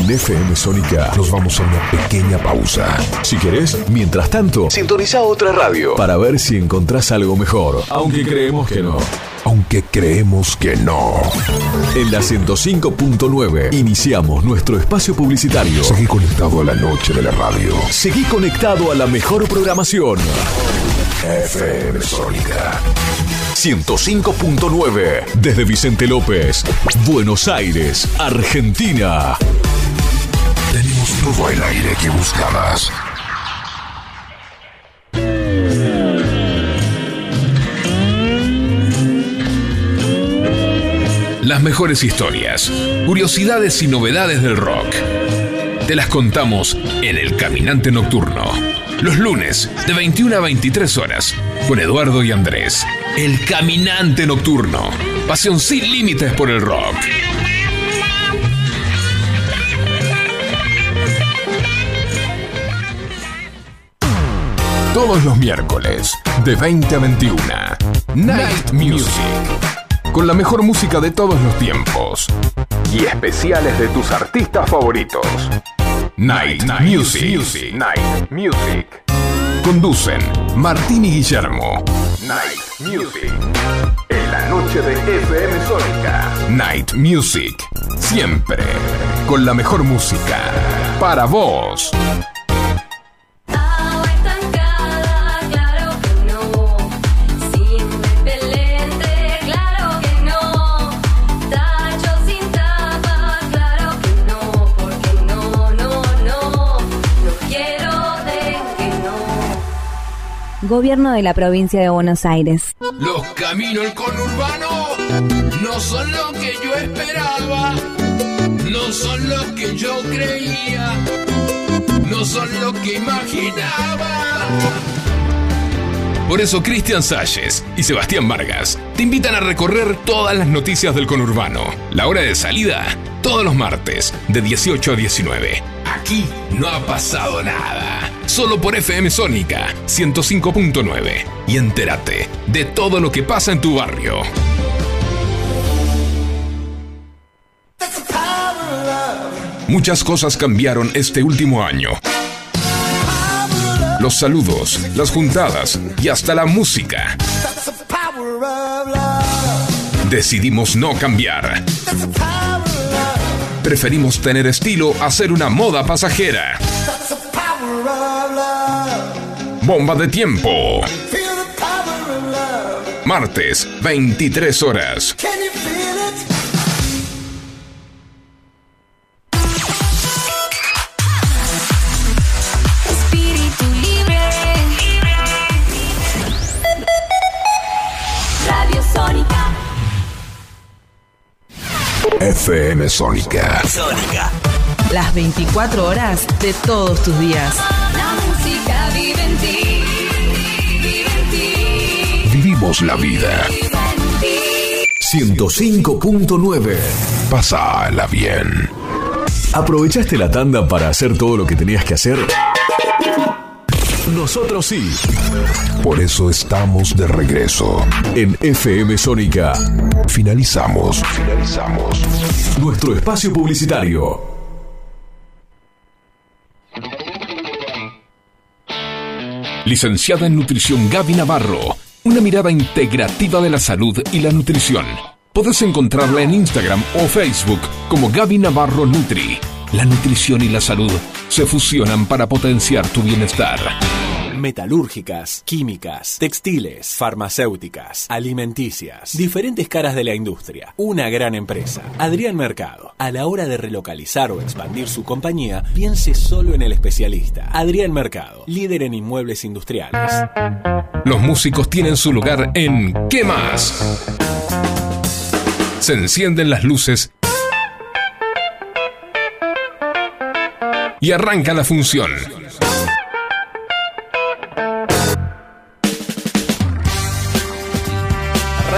En FM Sónica nos vamos a una pequeña pausa. Si querés, mientras tanto, sintoniza otra radio para ver si encontrás algo mejor. Aunque creemos que no. Aunque creemos que no. En la 105.9 iniciamos nuestro espacio publicitario. Seguí conectado a la noche de la radio. Seguí conectado a la mejor programación. FM Sónica. 105.9 desde Vicente López, Buenos Aires, Argentina. Tenemos todo el aire que buscabas. Las mejores historias, curiosidades y novedades del rock. Te las contamos en El Caminante Nocturno. Los lunes, de 21 a 23 horas, con Eduardo y Andrés. El Caminante Nocturno. Pasión sin límites por el rock. Todos los miércoles, de 20 a 21. Night Music. Con la mejor música de todos los tiempos. Y especiales de tus artistas favoritos. Night, Music. Night Music. Conducen Martín y Guillermo. Night Music. En la noche de FM Sónica. Night Music. Siempre. Con la mejor música. Para vos. Gobierno de la provincia de Buenos Aires. Los caminos del conurbano no son lo que yo esperaba, no son lo que yo creía, no son lo que imaginaba. Por eso Cristian Salles y Sebastián Vargas te invitan a recorrer todas las noticias del conurbano. La hora de salida, todos los martes, de 18 a 19. Aquí no ha pasado nada. Solo por FM Sónica 105.9. Y entérate de todo lo que pasa en tu barrio. Muchas cosas cambiaron este último año. Los saludos, las juntadas y hasta la música. Decidimos no cambiar. Preferimos tener estilo a ser una moda pasajera. Bomba de tiempo. Martes, 23 horas. FM Sónica. Sónica. Las 24 horas de todos tus días. La música vive en ti. Vive en ti. Vivimos la vida. Vive en ti. 105.9. Pásala bien. ¿Aprovechaste la tanda para hacer todo lo que tenías que hacer? Nosotros sí. Por eso estamos de regreso. En FM Sónica. Finalizamos. Finalizamos. Nuestro espacio publicitario. Licenciada en Nutrición Gaby Navarro. Una mirada integrativa de la salud y la nutrición. Podés encontrarla en Instagram o Facebook como Gaby Navarro Nutri. La nutrición y la salud se fusionan para potenciar tu bienestar. Metalúrgicas, químicas, textiles, farmacéuticas, alimenticias, diferentes caras de la industria. Una gran empresa. Adrián Mercado. A la hora de relocalizar o expandir su compañía, piense solo en el especialista. Adrián Mercado, líder en inmuebles industriales. Los músicos tienen su lugar en ¿Qué más? Se encienden las luces y arranca la función.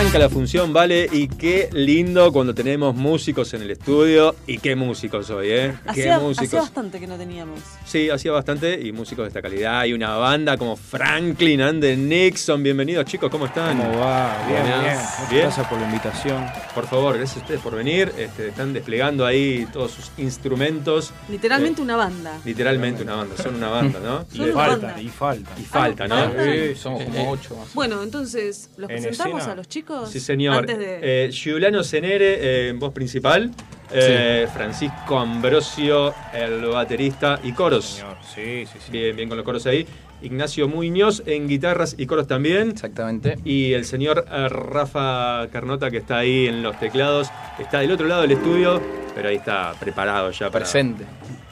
Arranca la función, vale, y qué lindo cuando tenemos músicos en el estudio. Y qué músicos hoy, ¿eh? Qué Hacía, músicos. hacía bastante que no teníamos. Sí, hacía bastante y músicos de esta calidad. Hay una banda como Franklin and the Nixon. Bienvenidos, chicos, ¿cómo están? ¿Cómo va? Bien, bien. Bien. Gracias por la invitación. Por favor, gracias a ustedes por venir. Este, están desplegando ahí todos sus instrumentos. Literalmente una banda. Literalmente una banda, son una banda, ¿no? Una falta, y falta. Y falta, ¿no? falta. Sí, somos como ocho más. Bueno, entonces, ¿los En presentamos escena. a los chicos? Sí, señor. Antes de... Eh, Giuliano Cenere eh, en voz principal. Eh, Francisco Ambrosio, el baterista y coros. Señor, sí, sí, sí. Bien, bien con los coros ahí. Ignacio Muñoz en guitarras y coros también. Exactamente. Y el señor eh, Rafa Carnota que está ahí en los teclados. Está del otro lado del estudio, pero ahí está preparado ya para, Presente.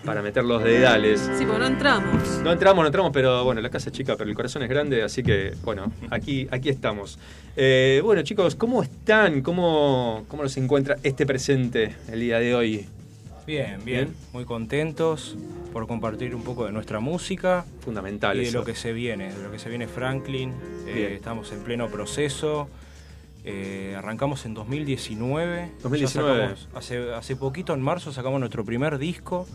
para meter los dedales. Sí, porque no entramos. No entramos, no entramos, pero bueno, la casa es chica, pero el corazón es grande, así que bueno, aquí, aquí estamos. Eh, bueno, chicos, ¿cómo están? ¿Cómo, ¿Cómo los encuentra este presente el día de hoy? Bien, bien, Bien. Muy contentos por compartir un poco de nuestra música. Fundamental Y de eso. lo que se viene, de lo que se viene Franklin. Eh, estamos en pleno proceso. Eh, arrancamos en 2019. 2019. Ya sacamos- hace, hace poquito, en marzo, sacamos nuestro primer disco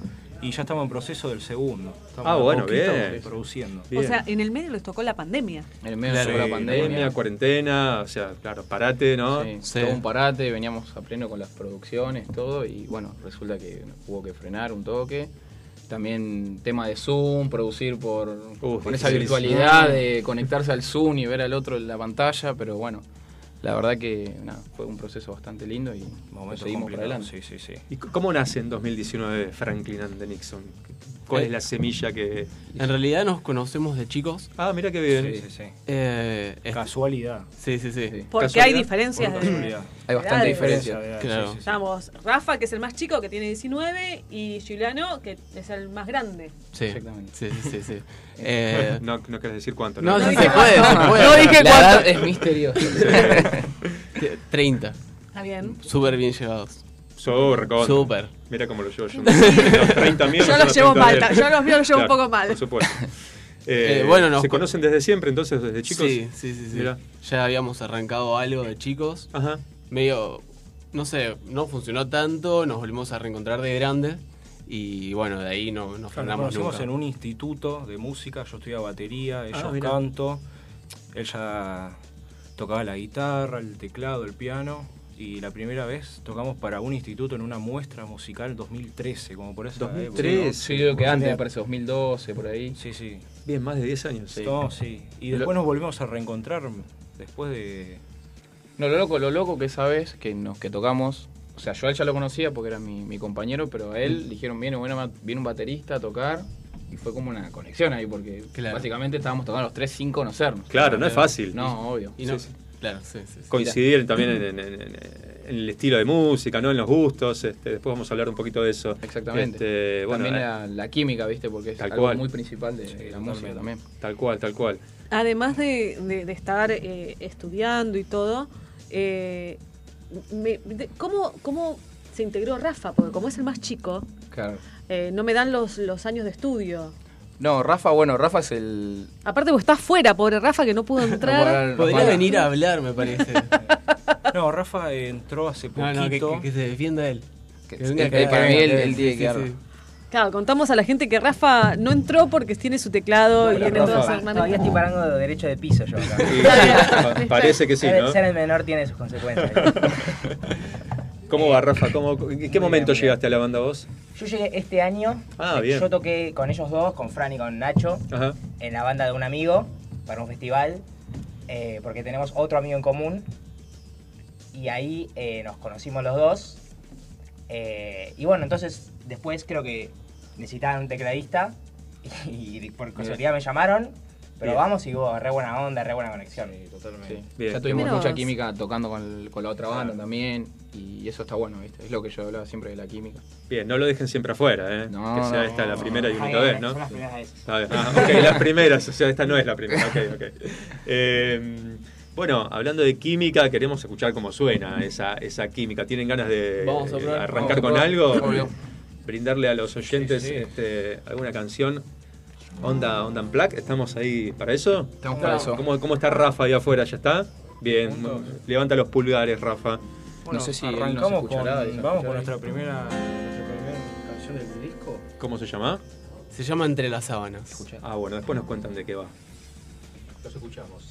y ya estamos en proceso del segundo. Estamos Ah, bueno, bien. Produciendo. O sea, en el medio les tocó la pandemia. En el medio Claro, de la pandemia. cuarentena, o sea, claro, parate, ¿no? Sí, Sí. todo un parate, veníamos a pleno con las producciones, todo, y bueno, resulta que hubo que frenar un toque. También tema de Zoom, producir por con esa virtualidad de conectarse al Zoom y ver al otro en la pantalla, pero bueno, la verdad que nada, fue un proceso bastante lindo y Momento seguimos complicado, adelante. Sí, sí, sí. ¿Y cómo nace en 2019 Franklin and the Nixon? ¿Cuál Eh, es la semilla que...? En realidad nos conocemos de chicos. Ah, mira qué bien. Sí, sí, sí. Eh, es- Casualidad. Sí, sí, sí. Porque ¿Casualidad? hay diferencias Por de... casualidad. Hay bastante diferencia. Claro. Estamos Rafa, que es el más chico, que tiene 19, y Giuliano, que es el más grande. Sí, Exactamente. sí, sí, sí, sí. Eh, No, no querés decir cuánto, no, ¿no? no, No se dije puede, cuánto. se puede. No dije la cuánto. edad es misteriosa. 30. Está bien. Súper bien llevados. Súper. Mira cómo lo llevo yo. Los 30 míos Yo los llevo 30 de mal, yo los míos los llevo un poco mal. Por supuesto. Eh, Eh, bueno, nos ¿Se con- conocen desde siempre entonces, desde chicos? Sí, sí, sí. sí. Ya habíamos arrancado algo de chicos. Ajá. Medio, no sé, no funcionó tanto, nos volvimos a reencontrar de grande. Y bueno, de ahí no nos Claro, nos conocimos nunca. en un instituto de música, yo estudiaba batería, ellos Ah, mira. canto, él ya tocaba la guitarra, el teclado, el piano, y la primera vez tocamos para un instituto en una muestra musical 2013, como por esa 2013. época. Sí, creo que antes, me parece 2012, por ahí. Sí, sí. Bien, más de 10 años. Sí. No, sí. Y Lo- después nos volvimos a reencontrar después de... No, lo loco, lo loco que sabes que nos que tocamos, o sea, yo a él ya lo conocía porque era mi, mi compañero, pero a él le dijeron, viene, bueno, viene un baterista a tocar y fue como una conexión ahí porque Claro. básicamente estábamos tocando los tres sin conocernos. Claro, no es fácil. No, obvio. Y no, Sí, sí. Claro, sí, sí. sí. Coincidir también en, en- en- en el estilo de música, ¿no? En los gustos. Este, después vamos a hablar un poquito de eso. Exactamente. Este, bueno, también eh, la, la química, ¿viste? Porque es Tal algo cual. muy principal de, de la música también. Tal cual, tal cual. Además de, de- de estar eh, estudiando y todo, eh, me- de- ¿cómo, ¿cómo se integró Rafa? Porque como es el más chico, Claro. eh, no me dan los, los años de estudio. No, Rafa, bueno, Rafa es el... Aparte, vos estás fuera, pobre Rafa, que no pudo entrar. Podría venir a hablar, me parece. No, Rafa entró hace No, poquito. no, que, que- que se defienda él. Que que- que para mí él- él tiene que dar- Claro, contamos a la gente que Rafa no entró porque tiene su teclado y tiene todas sus hermanas. Todavía estoy parando de derecho de piso yo acá. Sí, pa- parece que sí, ¿no? Ser el menor tiene sus consecuencias. ¿Cómo va, Rafa? ¿Cómo, ¿En qué momento llegaste a la banda vos? Yo llegué este año. Ah, bien. Yo toqué con ellos dos, con Fran y con Nacho, Ajá. en la banda de un amigo para un festival, eh, porque tenemos otro amigo en común. Y ahí eh, nos conocimos los dos. Eh, y bueno, entonces después creo que necesitaban un tecladista y, por casualidad me llamaron. Pero Bien. vamos y hubo re buena onda, re buena conexión. Sí. Bien. Ya tuvimos mucha vos. química tocando con, el- con la otra banda también y eso está bueno, ¿viste? Es lo que yo hablaba siempre de la química. Bien, no lo dejen siempre afuera, ¿eh? No, que sea no, esta la no. primera y única vez, ¿no? son las primeras veces. Ah, ok, las primeras, o sea, esta no es la primera. Ok, ok. Eh, bueno, hablando de química, queremos escuchar cómo suena esa, esa química. ¿Tienen ganas de Vamos a probar. arrancar con algo? Obvio. Brindarle a los oyentes Sí, sí. Este, alguna canción. Onda, onda Unplugged, ¿estamos ahí para eso? Estamos para eso. ¿Cómo, cómo está Rafa ahí afuera? ¿Ya está? Bien, levanta los pulgares, Rafa. Bueno, sé si él nos arrancamos con, vamos con nuestra primera, nuestra primera canción del disco. ¿Cómo se llama? Se llama Entre las sábanas. Ah, bueno, después nos cuentan de qué va. Los escuchamos.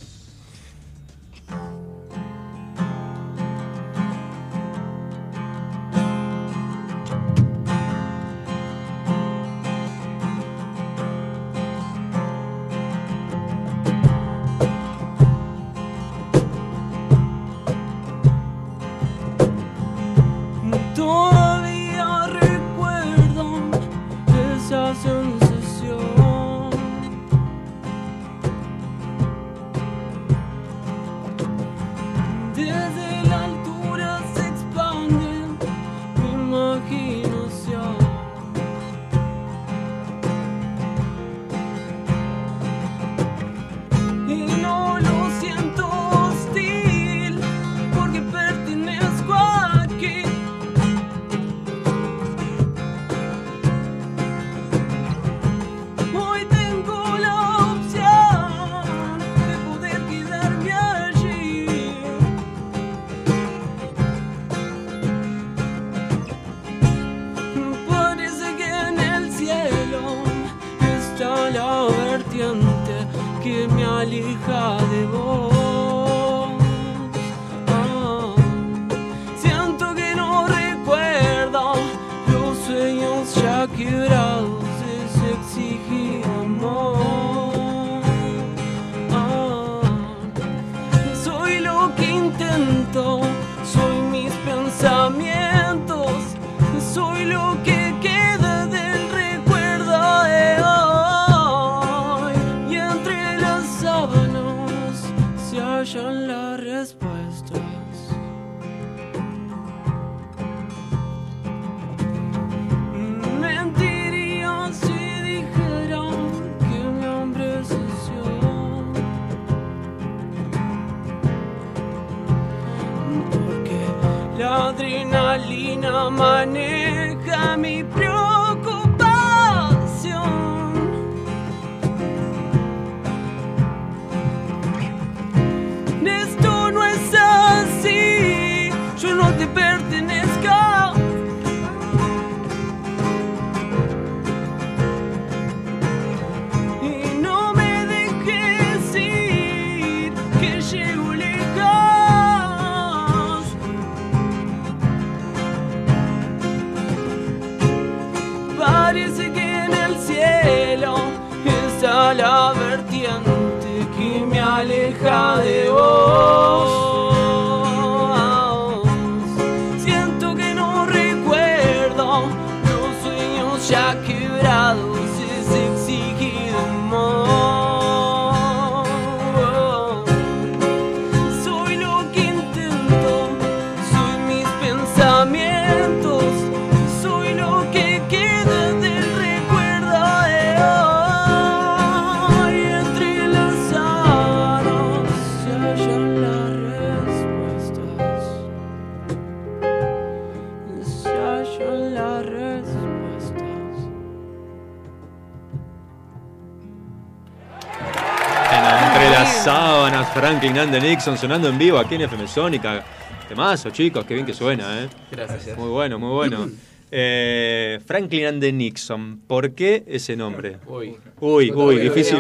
Franklin and the Nixon sonando en vivo aquí en FM Sónica. Temazo, chicos, qué bien que suena, ¿eh? Gracias. Muy bueno, muy bueno. Eh, Franklin and the Nixon, ¿por qué ese nombre? Uy. Uy, uy, difícil.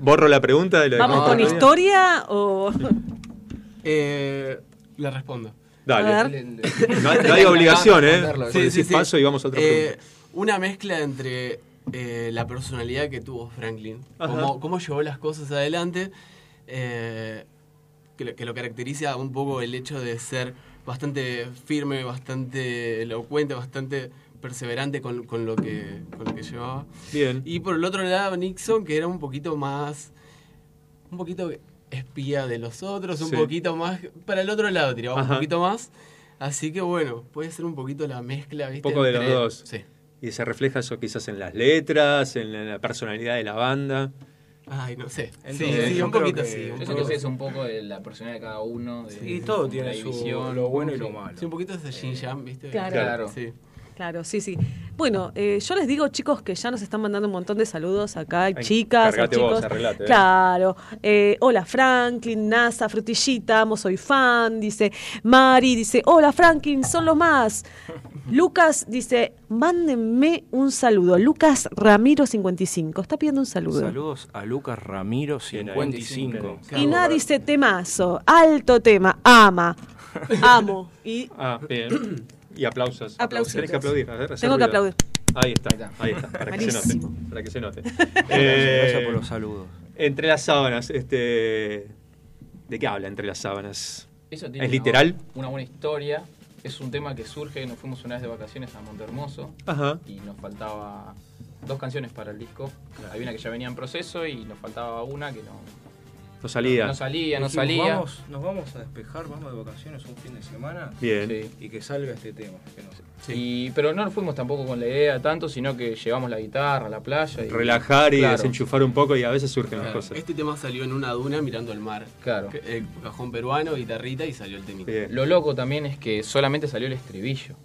¿Borro la pregunta? de lo de ¿Vamos con historia o...? Eh, le respondo. Dale. A ver. No, hay- no hay obligación, ¿eh? Sí, sí, paso y vamos a otra Eh, pregunta. Una mezcla entre eh, la personalidad que tuvo Franklin, cómo llevó las cosas adelante, eh, que, lo, que lo caracteriza un poco el hecho de ser bastante firme, bastante elocuente, bastante perseverante con, con lo, que, con lo que llevaba. Bien. Y por el otro lado, Nixon, que era un poquito más. Un poquito espía de los otros, un Sí. poquito más. Para el otro lado, tiraba un poquito más. Así que bueno, puede ser un poquito la mezcla, Un ¿viste? poco de los entre- dos. Sí. Y se refleja eso quizás en las letras, en la, en la personalidad de la banda. Ay, no sé. Entonces, sí, yo un creo poquito que- sí. yo un poco. que es un poco de la personalidad de cada uno. De, Y todo tiene la su- lo bueno y lo Sí. malo. Sí, un poquito de Jin Jam, ¿viste? Claro. Claro. Sí. Claro, sí, sí. Bueno, eh, yo les digo, chicos, que ya nos están mandando un montón de saludos acá. Hay Ay, chicas, hay cargate vos, chicos. arreglate, eh. Claro. Eh, hola, Franklin, NASA, Frutillita, amo, soy fan. Dice Mari, dice, hola, Franklin, son los más. Lucas dice, mándenme un saludo. Lucas Ramiro 55. Está pidiendo un saludo. Saludos a Lucas Ramiro 55. Y nada dice temazo, alto tema, ama, amo. Y Ah, bien. Y aplausos. Aplausos. Tenés que aplaudir. hacer Tengo que aplaudir. Ahí está, ahí está, para que se note. Para que se note. Gracias, Eh, gracias por los saludos. Entre las sábanas, este. ¿De qué habla entre las sábanas? Eso tiene ¿Es una- literal? Una, buena historia. Es un tema que surge, nos fuimos una vez de vacaciones a Montermoso Ajá. y nos faltaba dos canciones para el disco. Había una que ya venía en proceso y nos faltaba una que no, No salía. no salía, no Dijimos, salía. Vamos, nos vamos a despejar, vamos de vacaciones un fin de semana. Bien. Sí. Y que salga este tema. que no- Y, pero no fuimos tampoco con la idea tanto, sino que llevamos la guitarra a la playa. Y, Relajar y Claro. desenchufar un poco y a veces surgen las cosas. Este tema salió en una duna mirando al mar. Claro. El cajón peruano, guitarrita y salió el temita. Bien. Lo loco también es que solamente salió el estribillo.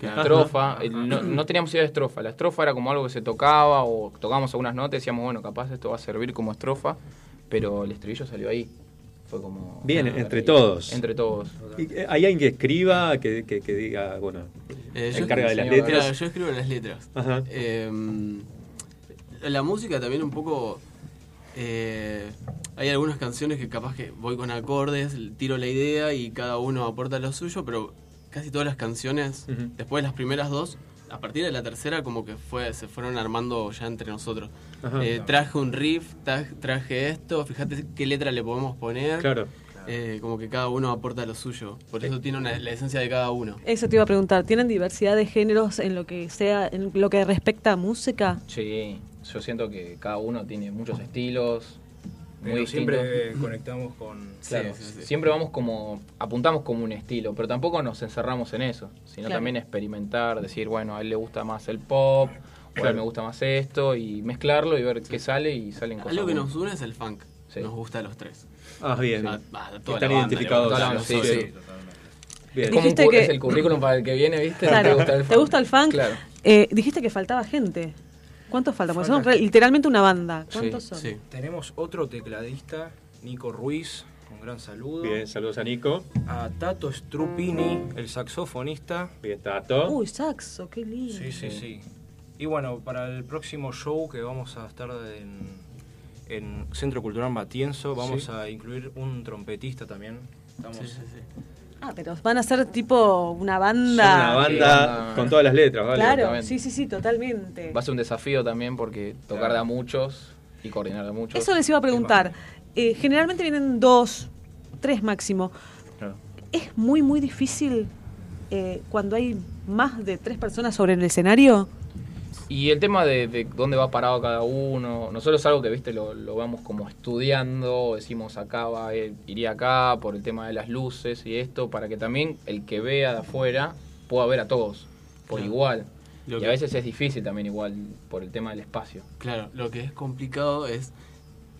La estrofa, el- no, no teníamos idea de estrofa. La estrofa era como algo que se tocaba o tocábamos algunas notas y decíamos, bueno, capaz esto va a servir como estrofa, pero el estribillo salió ahí. Fue como. Bien, Ah, entre ahí. todos. Entre todos. Y, eh, ¿Hay alguien que escriba, que, que- que diga, bueno, Eh, se yo encarga de las letras? Claro, yo escribo las letras. Ajá. Eh, la música también un poco... eh, hay algunas canciones que capaz que voy con acordes, tiro la idea y cada uno aporta lo suyo, pero casi todas las canciones, después de las primeras dos, a partir de la tercera como que fue se fueron armando ya entre nosotros. Ajá. Eh, traje un riff, tra- traje esto, fíjate qué letra le podemos poner. Claro. Eh, como que cada uno aporta lo suyo. Por eso tiene una- la esencia de cada uno. Eso te iba a preguntar, ¿tienen diversidad de géneros en lo que sea, en lo que respecta a música? Sí, yo siento que cada uno tiene muchos estilos. Muy Pero distintos. siempre conectamos con. Claro, Sí, sí, sí. siempre vamos como, apuntamos como un estilo, pero tampoco nos encerramos en eso, sino Claro. también experimentar, decir, bueno, a él le gusta más el pop, o a él me gusta más esto, y mezclarlo y ver qué sale y salen cosas. Algo que buenas. nos une es el funk. Sí. Nos gusta a los tres. Ah, bien. A- a toda Están identificados. sí, Sí. Es como un que- es el currículum para el que viene, ¿viste? Claro, ¿Te gusta el ¿te gusta el funk? Claro. Eh, dijiste que faltaba gente. ¿Cuántos faltan? Porque son literalmente una banda. ¿Cuántos son? Tenemos otro tecladista, Nico Ruiz, un gran saludo. Bien, saludos a Nico. A Tato Strupini, el saxofonista. Bien, Tato. Uy, saxo, qué lindo. Sí, sí, sí. Y bueno, para el próximo show que vamos a estar en, en Centro Cultural Matienzo, vamos Sí. a incluir un trompetista también. Estamos, Ah, pero van a ser tipo una banda. una banda con todas las letras, ¿vale? Claro, sí, sí, sí, totalmente. Va a ser un desafío también porque tocar de a muchos y coordinar de a muchos. Eso les iba a preguntar. Eh, generalmente vienen dos, tres máximo. Claro. ¿Es muy, muy difícil eh, cuando hay más de tres personas sobre el escenario? Y el tema de, de dónde va parado cada uno, nosotros es algo que, viste, lo, lo vamos como estudiando, decimos acá va, él iría acá por el tema de las luces y esto, para que también el que vea de afuera pueda ver a todos por Claro. igual. Lo y que- a veces es difícil también igual por el tema del espacio. Claro, lo que es complicado es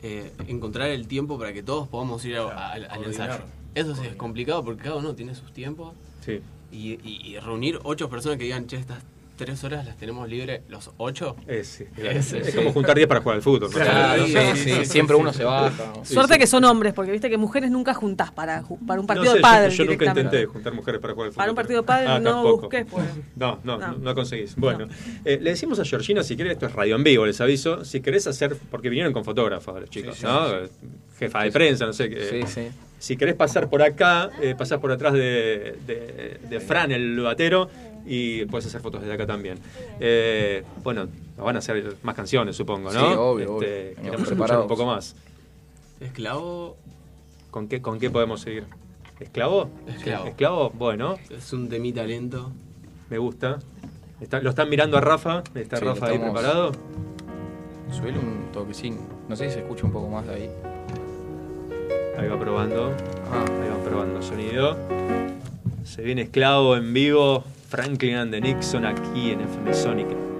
eh, encontrar el tiempo para que todos podamos ir a- a- al- ensayo. Eso sí es complicado porque cada uno tiene sus tiempos. Sí. Y, y- y reunir ocho personas que digan, che, estas tres horas las tenemos libres, los ocho. Es, sí, Es- es como juntar 10 para jugar al fútbol. Claro, ¿no? sí, sí, sí, siempre uno se baja. Suerte sí. que son hombres, porque viste que mujeres nunca juntás para, para un No partido sé, de pádel yo, yo nunca intenté juntar mujeres para jugar al fútbol. Para un partido de pádel Ah, no tampoco. busques, pues. No, no, No. no, conseguís. Bueno, eh, le decimos a Georgina, si querés, esto es radio en vivo, les aviso, si querés hacer, porque vinieron con fotógrafos los chicos, ¿no? sí. Eh, Jefa de prensa, no sé qué. Sí, sí. Si querés pasar por acá, eh, pasás por atrás de, de- de Fran, el batero, y puedes hacer fotos desde acá también. Eh, bueno, van a hacer más canciones, supongo, ¿no? Sí, obvio. Este, Queremos escuchar un poco más. Esclavo. ¿Con qué, ¿Con qué podemos seguir? ¿Esclavo? Esclavo. ¿Esclavo? Bueno. Es un temita lento. Me gusta. Está- lo están mirando a Rafa. ¿Está Sí, Rafa ahí preparado? Suele un toquecín. No sé si se escucha un poco más de ahí. Ahí va probando. Ah. Ahí va probando sonido. Se viene esclavo en vivo. Franklin and the Nixon aquí en FM Sonic.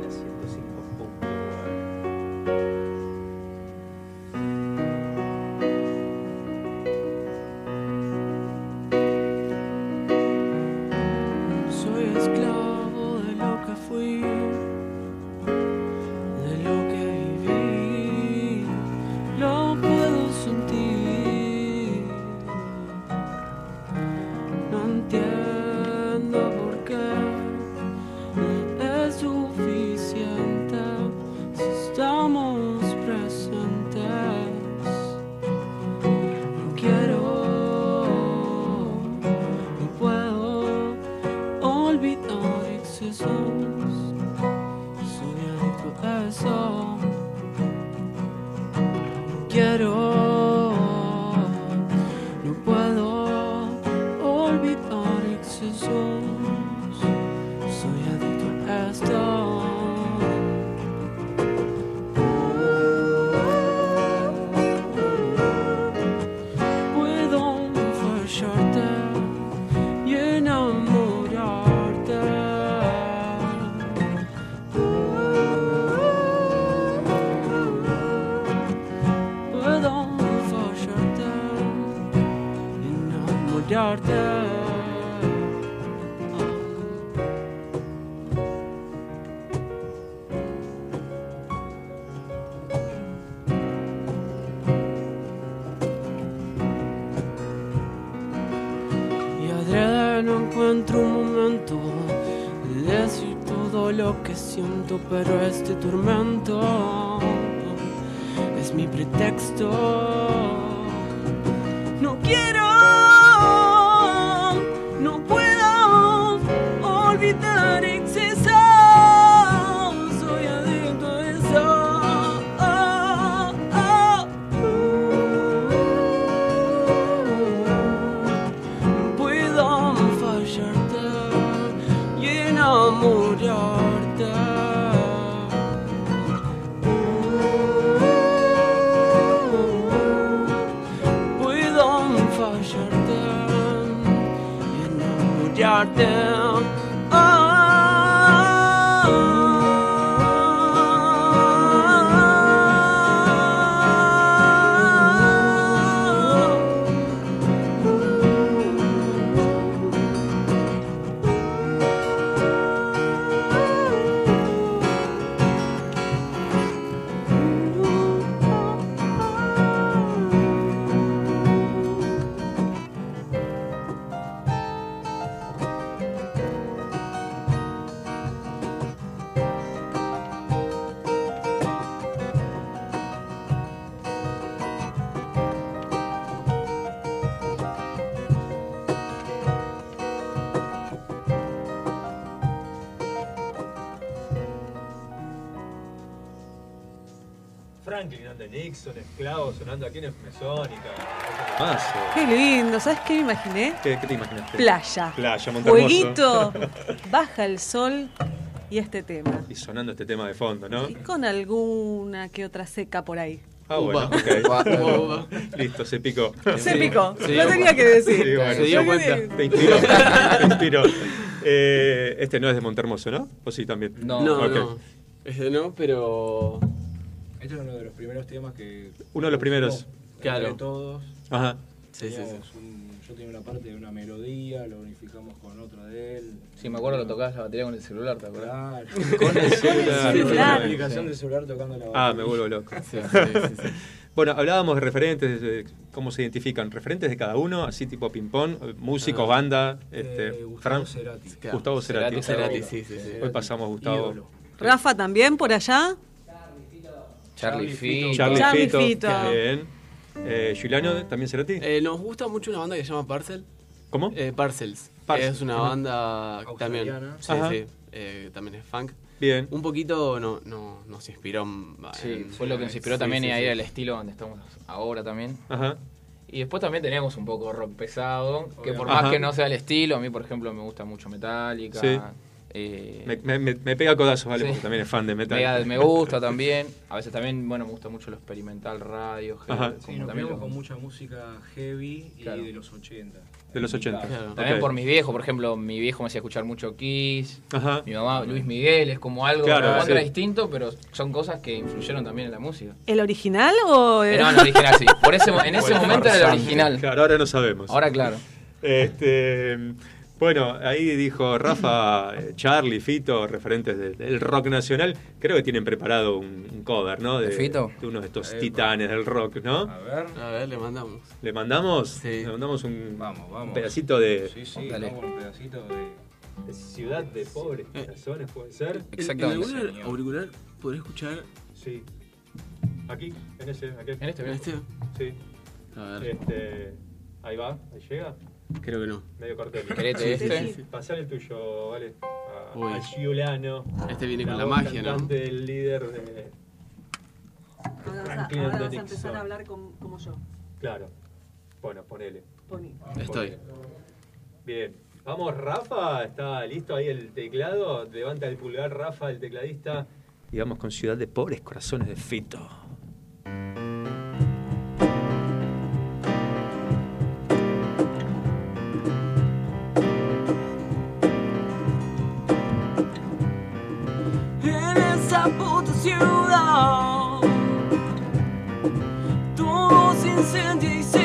Nixon, esclavos sonando aquí en Mesónica. Más. Qué lindo, ¿sabes qué me imaginé? ¿Qué, qué te imaginaste? Playa. Playa, Montermoso. Jueguito, baja el sol y este tema. Y sonando este tema de fondo, ¿no? Y con alguna que otra seca por ahí. Ah, bueno, Upa. ok. Upa, upa. Listo, se picó. Se picó, Se lo dio tenía que decir. Sí, bueno. Se dio cuenta. que- Te inspiró. Te inspiró. Eh, este no es de Montermoso, ¿no? ¿O sí también? No, Ok. no. Ese no, pero. Este es uno de los primeros temas que. Uno de los primeros. Claro. De todos. Ajá. Sí, sí, sí. Teníamos un- yo tenía una parte de una melodía, lo unificamos con otra de él. Sí, me acuerdo que tocabas la batería con el celular, ¿te acuerdas? Claro. Con el celular. Sí, Celular. la aplicación del celular tocando la Ah, batería. me vuelvo loco. Sí, sí, sí, sí. Bueno, hablábamos de referentes, de cómo se identifican. Referentes de cada uno, así tipo ping-pong, eh, músicos, Ah. banda. Eh, Este, Gustavo Fran- Cerati. Claro. Gustavo Cerati. Cerati, Cerati, sí, sí, sí. Hoy pasamos a Gustavo. Ídolo. Rafa también por allá. Charlie Fito. Charlie, Charlie Fito. Fito. Bien. Eh, Juliano, ¿también Cerati? Eh, nos gusta mucho una banda que se llama Parcel. ¿Cómo? Eh, Parcels. Parcels, Es una banda también. Australiana. Sí, Ajá. sí. Eh, también es funk. Bien. Un poquito no, no, nos inspiró. en- Sí, en- fue lo que nos inspiró sí, también sí, y ahí sí. el estilo donde estamos ahora también. Ajá. Y después también teníamos un poco rock pesado, que por Ajá. más que no sea el estilo, a mí por ejemplo me gusta mucho Metallica. Eh, Me, me- me- me pega codazos, ¿vale? Sí. Porque también es fan de metal. Me gusta también. A veces también, bueno, me gusta mucho lo experimental, radio, Ajá. Sí, como nos también lo- con mucha música heavy y de los 80. De los 80. Claro. También por mis viejos, por ejemplo, mi viejo me hacía escuchar mucho Kiss, Ajá. mi mamá Luis Miguel, es como algo Claro, contra sí. distinto, pero son cosas que influyeron también en la música. ¿El original o Eh, el- no, el original sí. Por ese, en ese momento era el original. Claro, ahora no sabemos. Ahora claro. Este, bueno, ahí dijo Rafa, eh, Charlie, Fito, referentes del, del rock nacional. Creo que tienen preparado un, un cover, ¿no? ¿De Fito? De uno de estos titanes del rock, ¿no? A ver. A ver, le mandamos. ¿Le mandamos? Sí. Le mandamos un, Vamos, vamos. un pedacito de, Sí, sí, vamos un pedacito de. de Ciudad de Pobres Eh. Corazones, ¿puede ser? En- Exactamente. En algún auricular podré escuchar. Sí. Aquí, en ese, aquel. En este, ¿En este? Sí. A ver. Este, ahí va, ahí llega. Creo que no. Medio cartel. ¿Querete este? sí, sí. Pasar el tuyo, ¿vale? A, Uy. a Giuliano. Este viene con la magia, ¿no? del líder de... Ahora vas a, ahora vas empezar a hablar com- como yo. Claro. Bueno, ponele. Poní. Estoy. Ponele. Bien. Vamos, Rafa. ¿Está listo ahí el teclado? Levanta el pulgar, Rafa, el tecladista. Y vamos con Ciudad de Pobres Corazones de Fito. En esa puta ciudad. Todo se incendia y se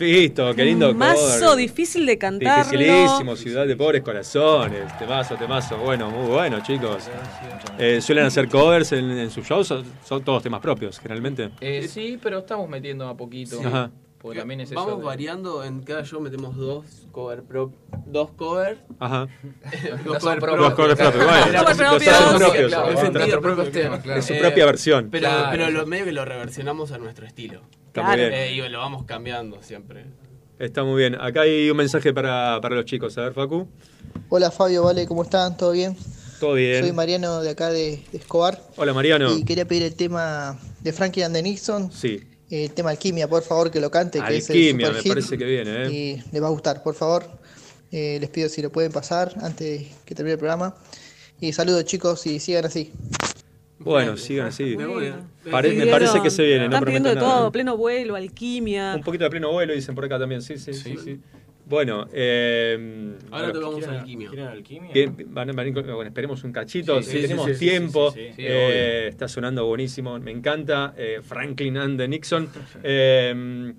Fito, qué lindo Mazo cover. difícil de cantarlo. Dificilísimo, Ciudad de Pobres Corazones. Temazo, temazo. Bueno, muy bueno, chicos. Eh, ¿Suelen hacer covers en, en sus shows? ¿Son, son todos temas propios, generalmente? Eh, sí, pero estamos metiendo a poquito. Sí. Ajá. Porque también es eso Vamos de- variando, en cada show metemos dos cover pro, dos cover. Ajá. dos son cover propios. Los covers propios, propios. Es defendido nuestro propios propio- temas, claro. Es su propia versión. Pero, Claro. pero lo medio que lo reversionamos a nuestro estilo. Está muy bien. Eh, y lo vamos cambiando siempre. Está muy bien. Acá hay un mensaje para, para los chicos. A ver, Facu. Hola Fabio, Vale, ¿cómo están? ¿Todo bien? Todo bien. Soy Mariano de acá de, de Escobar. Hola, Mariano. Y quería pedir el tema de Frankie and the Nixon, Sí. el tema Alquimia, por favor, que lo cante, que es el Alquimia, me hit. parece que viene, ¿eh? Y les va a gustar, por favor. Eh, les pido si lo pueden pasar antes que termine el programa. Y saludos chicos y sigan así. Bueno, sigan así. Me voy. Pare- me parece que se viene, no Están pidiendo de nada. todo, pleno vuelo, alquimia. Un poquito de pleno vuelo, dicen por acá también. Sí, sí, sí. sí. Bueno, eh, Ahora bueno, tocamos ¿quieren- alquimia. ¿Quieren alquimia? Bien, van- van- bueno, esperemos un cachito, Sí, si sí, tenemos sí, sí, tiempo. sí, sí, sí. Eh, está sonando buenísimo, me encanta. eh, Franklin and the Nixon. Eh,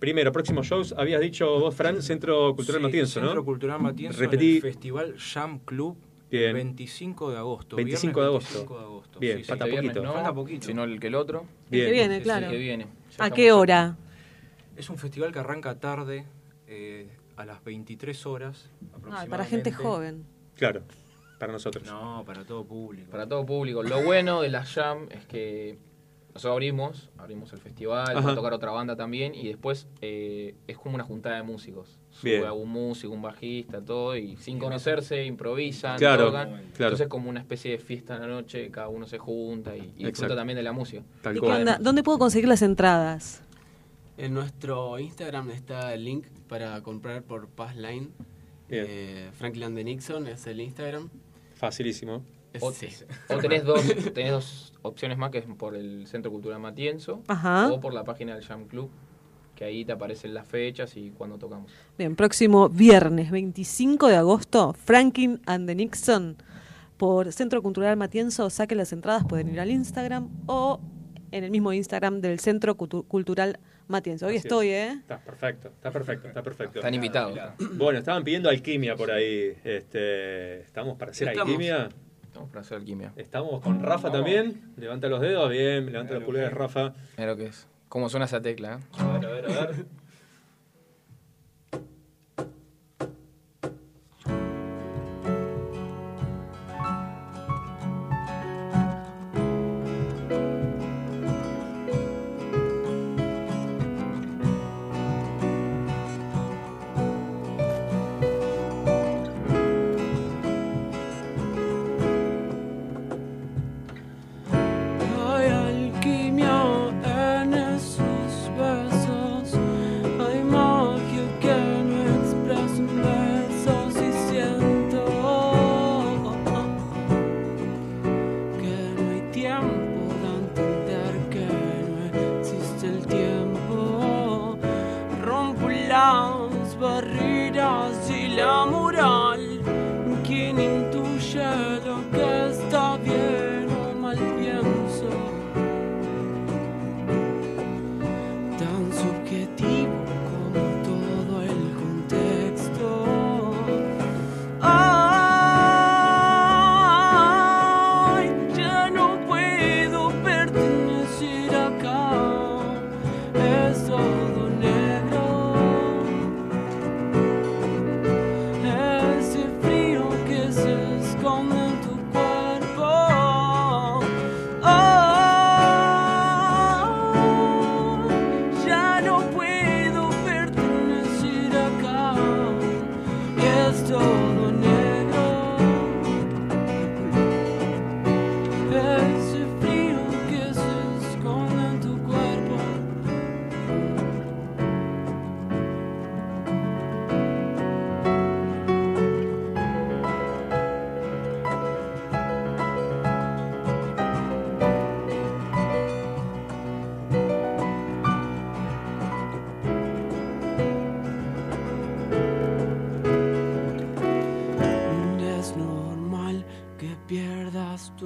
primero, próximos shows. Habías dicho vos, Fran, Centro Cultural Sí, Matienzo, ¿no? Centro Cultural Matienzo Repetí. en el Festival Jam Club Bien. el 25 de agosto. 25 de viernes agosto. 25 de agosto. Bien, Sí, falta este poquito. no, falta poquito. Sino el que el otro. Bien. El que viene, claro. el que viene. ¿A qué hora? Es un festival que arranca tarde, eh, a las 23 horas. Ay, para gente aproximadamente. joven. Claro, para nosotros. No, para todo público. Para todo público. Lo bueno de la Jam es que nosotros abrimos, abrimos el festival, va Ajá. a tocar otra banda también y después eh, es como una juntada de músicos. Sube Bien. algún músico, un bajista, todo y sin conocerse improvisan, Claro, tocan. claro. Entonces es como una especie de fiesta en la noche, cada uno se junta y, y disfruta Exacto. también de la música. Tal ¿Y qué cual. onda? ¿Dónde puedo conseguir las entradas? En nuestro Instagram está el link para comprar por Passline. Eh, Franklin de Nixon es el Instagram. Facilísimo. O, sí. o tenés, dos, tenés dos opciones más, que es por el Centro Cultural Matienzo Ajá. o por la página del Jam Club, que ahí te aparecen las fechas y cuándo tocamos. Bien, próximo viernes 25 de agosto, Franklin and the Nixon por Centro Cultural Matienzo. Saquen las entradas, pueden ir al Instagram o en el mismo Instagram del Centro Cultu- Cultural Matienzo. Hoy Así estoy, es. ¿eh? Está perfecto, está perfecto, está perfecto. Están invitados. Bueno, estaban pidiendo alquimia por ahí. Este, ¿Estamos para hacer Estamos. alquimia? Estamos para hacer alquimia. ¿Estamos con Rafa también? Levanta los dedos, bien, levanta los pulgares, Rafa. Mira lo que es. ¿Cómo suena esa tecla? eh? A ver, a ver, a ver.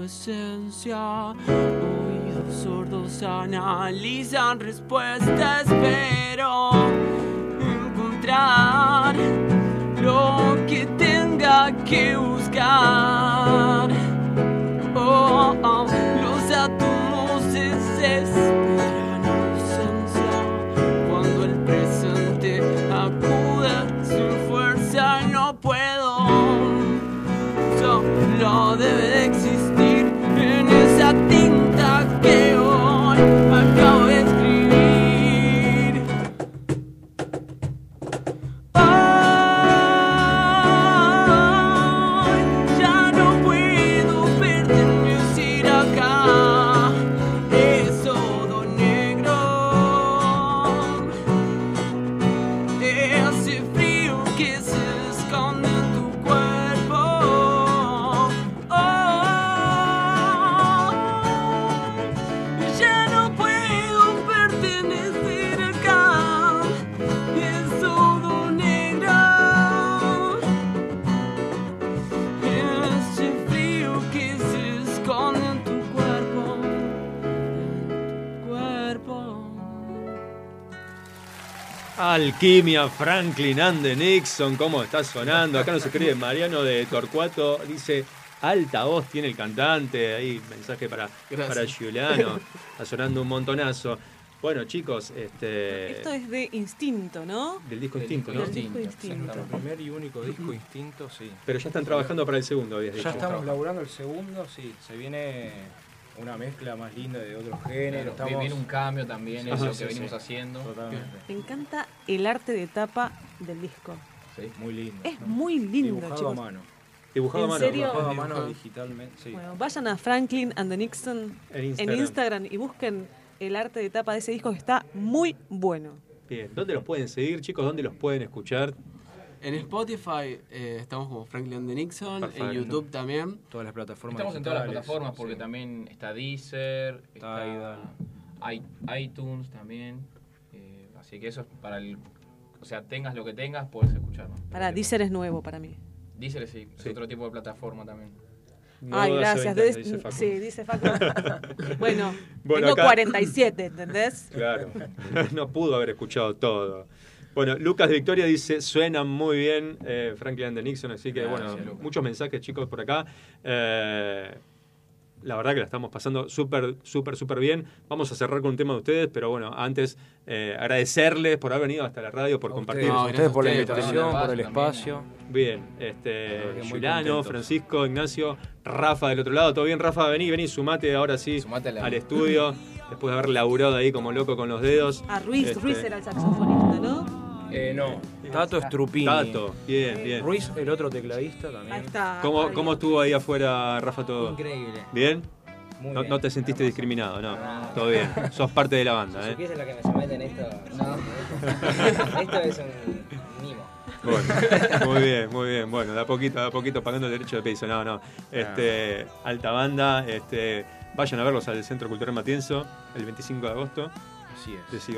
esencia. Oídos sordos analizan respuestas, Alquimia, Franklin and the Nixon, ¿cómo está sonando? Acá nos escribe Mariano de Torcuato, dice, alta voz tiene el cantante, ahí mensaje para, Gracias. para Giuliano, está sonando un montonazo. Bueno, chicos, este Esto es de Instinto, ¿no? del disco Instinto, ¿no? Del disco Instinto. Nuestro primer y único disco Instinto, sí. Pero ya están trabajando para el segundo, habías dicho. Ya estamos laburando el segundo, sí. Se viene una mezcla más linda de otros géneros. Claro, Estamos... viene un cambio también, Ajá, eso sí, que venimos sí. haciendo. Totalmente. Me encanta el arte de tapa del disco. Sí, muy lindo. Es muy lindo, Dibujado chicos. a mano. Dibujado a ¿En mano, serio? Dibujado a mano digitalmente, sí. Bueno, vayan a Franklin and the Nixon En. Instagram y busquen el arte de tapa de ese disco que está muy bueno. Bien, ¿dónde los pueden seguir, chicos? ¿Dónde los pueden escuchar? En Spotify eh, estamos como Franklin the Nixon, Perfecto. en YouTube también. Todas las plataformas Estamos en todas las plataformas porque sí. también está Deezer, está iTunes también. eh, así que eso es para el. O sea, tengas lo que tengas, puedes escucharnos. Para Deezer es nuevo para mí. Deezer sí, es otro tipo de plataforma también. Ay, gracias. hace ventaja, Des- dice Facu. sí, dice Facu. bueno, Bueno, tengo acá- 47, ¿entendés? Claro, no pudo haber escuchado todo. Bueno, Lucas de Victoria dice, suenan muy bien eh, Franklin the Nixon, así que Gracias, bueno, Lucas. muchos mensajes chicos por acá. Eh, la verdad que la estamos pasando súper, súper, súper bien. Vamos a cerrar con un tema de ustedes, pero bueno, antes eh, agradecerles por haber venido hasta la radio, por compartir. a ustedes por la invitación, por el espacio. Bien, este, contentos. Francisco, Ignacio, Rafa del otro lado. ¿Todo bien, Rafa? Vení, vení, sumate ahora sí Sumate a la- al estudio. Después de haber laburado ahí como loco con los dedos. A Ruiz, Este, Ruiz era el saxofonista, ¿no? Eh, no, Tato Strupini. Tato, bien, bien. Ruiz, el otro tecladista también. Ahí está. ¿Cómo, ahí. ¿Cómo estuvo ahí afuera, Rafa, todo? Increíble. ¿Bien? Muy no, bien. no te sentiste discriminado, no. Todo bien. Sos parte de la banda, Si ¿eh? supiese lo que me someten esto. No. esto es un mimo. Bueno, muy bien, muy bien. Bueno, de a poquito, de a poquito pagando el derecho de piso. No, no. Este, alta banda, este, vayan a verlos al Centro Cultural Matienzo el 25 de agosto. Así es. Decí,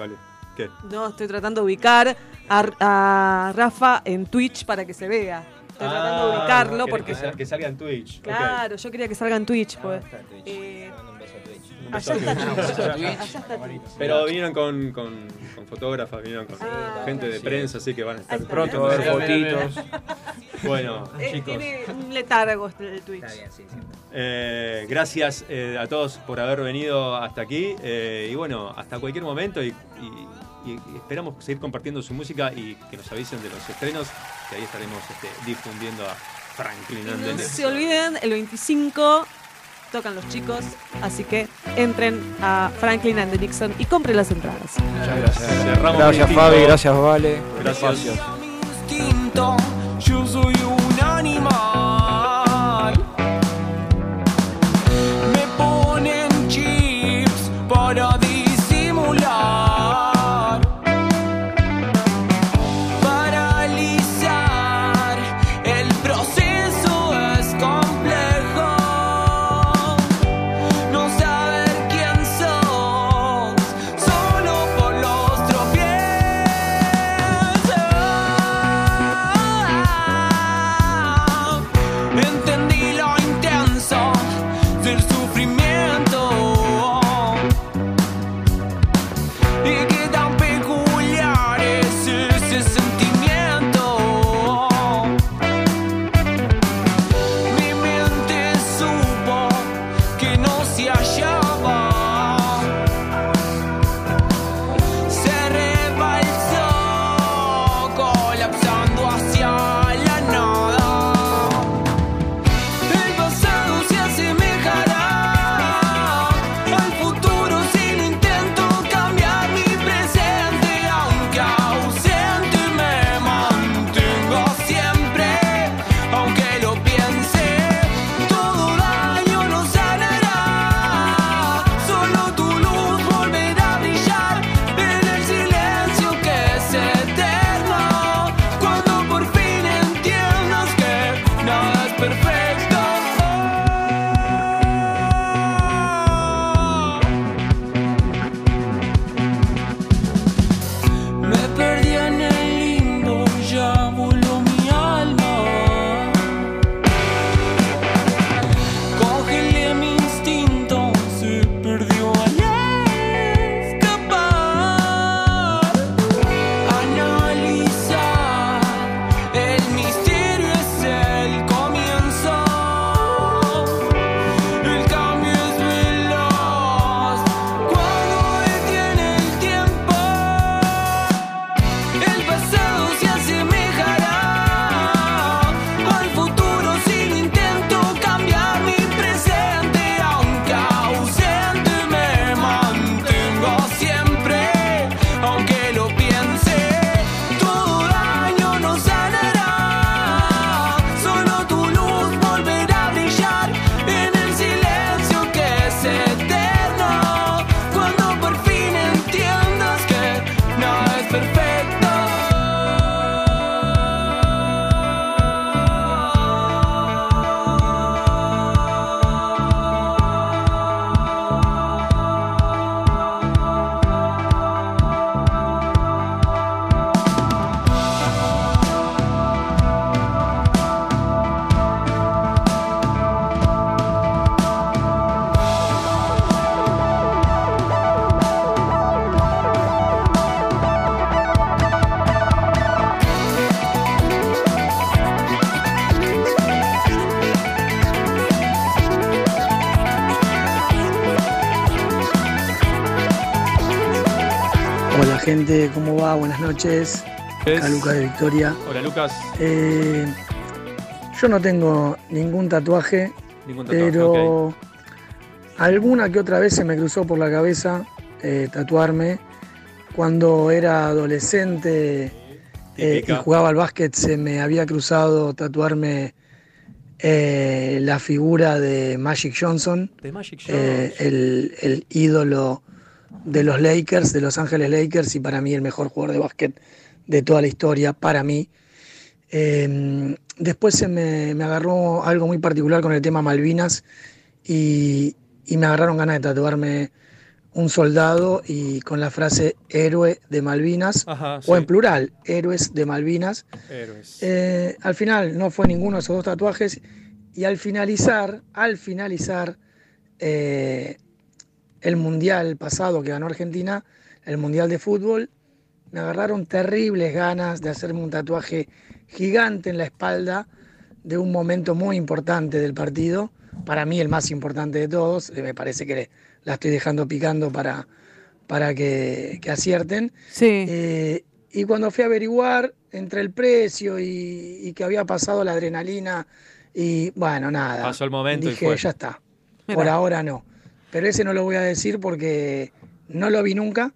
No, estoy tratando de ubicar a, a Rafa en Twitch para que se vea. Estoy tratando de ubicarlo Ah, querés porque... Que, sal- que salga en Twitch. Claro, yo quería que salga en Twitch. Ah, Pues. está. Eh, a Twitch. Está. Twitch. Allá está Twitch. Pero vinieron con, con, con fotógrafas, vinieron con Ah, gente de sí. prensa, así que van a estar. Pronto va a mira, fotitos. Bueno, Eh, chicos. tiene un letargo este- el Twitch. Está bien, sí, sí. Eh, gracias eh, a todos por haber venido hasta aquí eh, y bueno, hasta cualquier momento y, y- y esperamos seguir compartiendo su música y que nos avisen de los estrenos, que ahí estaremos este, difundiendo a Franklin Y no se olviden, el 25 tocan los chicos, así que entren a Franklin and the Nixon y compren las entradas. Muchas gracias. Cerramos Gracias Fabi, gracias Vale. Gracias. Gente? ¿Cómo va? Buenas noches. Es- Acá Lucas de Victoria. Hola Lucas. Eh, yo no tengo ningún tatuaje, Ningún tatuaje, pero alguna que otra vez se me cruzó por la cabeza eh, tatuarme. Cuando era adolescente eh, y jugaba al básquet se me había cruzado tatuarme eh, la figura de Magic Johnson, De Magic el, el ídolo de los Lakers, de Los Ángeles Lakers, y para mí el mejor jugador de básquet de toda la historia, para mí. Eh, después se me, me agarró algo muy particular con el tema Malvinas y, y me agarraron ganas de tatuarme un soldado y con la frase héroe de Malvinas, Ajá, o en plural, héroes de Malvinas. Héroes. Eh, al final no fue ninguno de esos dos tatuajes y al finalizar, al finalizar eh, el mundial pasado que ganó Argentina, el mundial de fútbol, me agarraron terribles ganas de hacerme un tatuaje gigante en la espalda de un momento muy importante del partido, para mí el más importante de todos, eh, me parece que la estoy dejando picando para, para que, que acierten. Sí. Eh, y cuando fui a averiguar entre el precio y, y que había pasado la adrenalina, y bueno, nada. Pasó el momento y Dije, fue. ya está. Por ahora no. Pero ese no lo voy a decir porque no lo vi nunca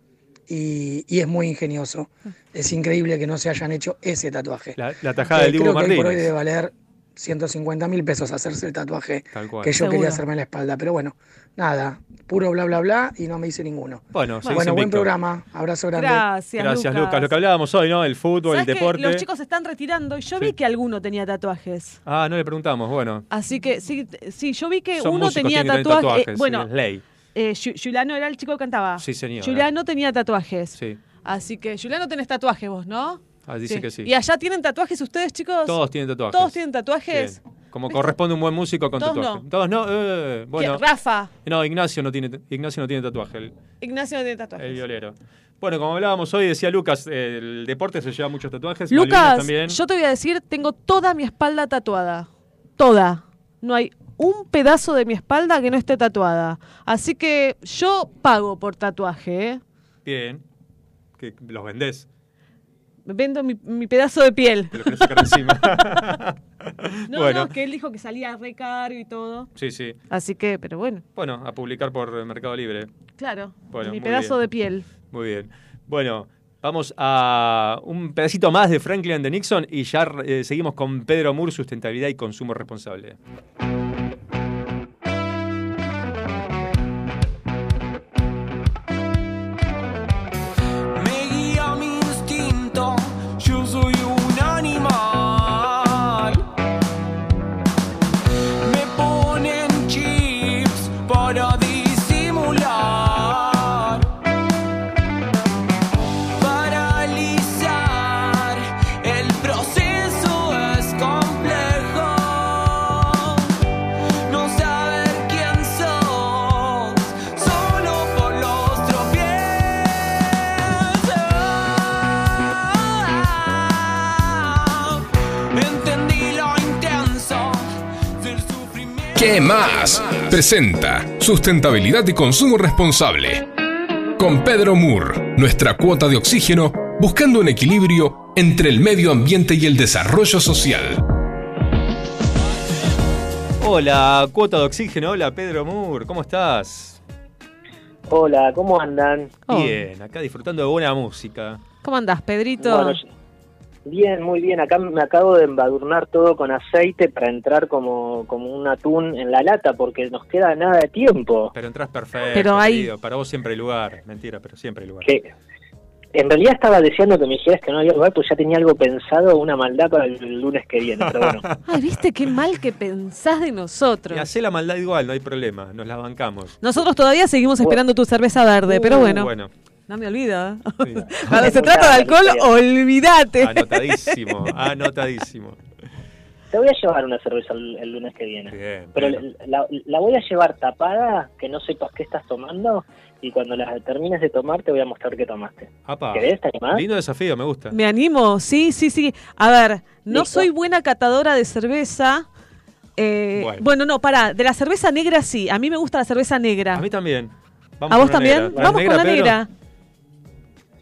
y, y es muy ingenioso. Es increíble que no se hayan hecho ese tatuaje. La, la tajada Eh, del Dibu creo que hoy por hoy debe valer 150 mil pesos hacerse el tatuaje Tal cual. que yo Seguro. quería hacerme en la espalda. Pero bueno, nada, puro bla bla bla y no me hice ninguno. Bueno, seguís bueno buen programa, abrazo grande. Gracias, Gracias Lucas. Lucas. Lo que hablábamos hoy, ¿no? El fútbol, el ¿Sabes que deporte. Los chicos se están retirando y yo vi que alguno tenía tatuajes. Ah, no le preguntamos, bueno. Así que sí, sí yo vi que Son uno músicos, tenía tatuajes. bueno, ley. eh, Juliano era el chico que cantaba. Sí, señora. Juliano tenía tatuajes. Sí. Así que, Juliano, tenés tatuajes vos, ¿no? Ah, dice que sí. ¿Y allá tienen tatuajes ustedes, chicos? Todos tienen tatuajes. ¿Todos tienen tatuajes? Como corresponde un buen músico con Todos tatuaje. no. Todos no. eh, bueno. Rafa. No, Ignacio no tiene, Ignacio no tiene tatuaje, el, Ignacio no tiene tatuajes. el violero. Bueno, como hablábamos hoy, decía Lucas, el deporte se lleva muchos tatuajes. Lucas, también. yo te voy a decir, tengo toda mi espalda tatuada. Toda. No hay un pedazo de mi espalda que no esté tatuada. Así que yo pago por tatuaje, ¿eh? Bien. Que los vendés. Vendo mi, mi pedazo de piel. Te lo querés sacar encima. No, bueno. no, que él dijo que salía re caro y todo. Sí, sí. Así que, pero bueno, Bueno, a publicar por eh, Mercado Libre. claro. Bueno, mi pedazo bien. de piel. Muy bien. Bueno, vamos a un pedacito más de Franklin de Nixon y ya eh, seguimos con Pedro Moore, sustentabilidad y consumo responsable. ¿Qué más? Presenta Sustentabilidad y Consumo Responsable. Con Pedro Moore, nuestra cuota de oxígeno, buscando un equilibrio entre el medio ambiente y el desarrollo social. Hola, cuota de oxígeno. Hola, Pedro Moore. ¿Cómo estás? Hola, ¿cómo andan? Bien, acá disfrutando de buena música. ¿Cómo andás, Pedrito? Bueno, bien, muy bien. Acá me acabo de embadurnar todo con aceite para entrar como, como un atún en la lata porque nos queda nada de tiempo. Pero entras perfecto. Pero hay- querido. Para vos siempre hay lugar. Mentira, pero siempre hay lugar. Que en realidad estaba deseando que me dijeras que no había lugar, pues ya tenía algo pensado, una maldad para el lunes que viene. Pero bueno, Ay, viste qué mal que pensás de nosotros. Y hacé la maldad igual, no hay problema. Nos la bancamos. Nosotros todavía seguimos esperando tu cerveza verde, pero Uh, bueno. Bueno, No me olvido. Cuando se trata de alcohol, olvídate. anotadísimo, anotadísimo. te voy a llevar una cerveza el, el lunes que viene. Bien. Pero la, la voy a llevar tapada, que no sepas qué estás tomando, y cuando la termines de tomar te voy a mostrar qué tomaste. Apa. ¿Querés? ¿Te animás? Lindo desafío, me gusta. Me animo, sí, sí, sí. A ver, no Listo. soy buena catadora de cerveza. Eh, Bueno. bueno. no, pará. De la cerveza negra sí. A mí me gusta la cerveza negra. A mí también. ¿A vos también? negra. Vamos con la Pedro? negra.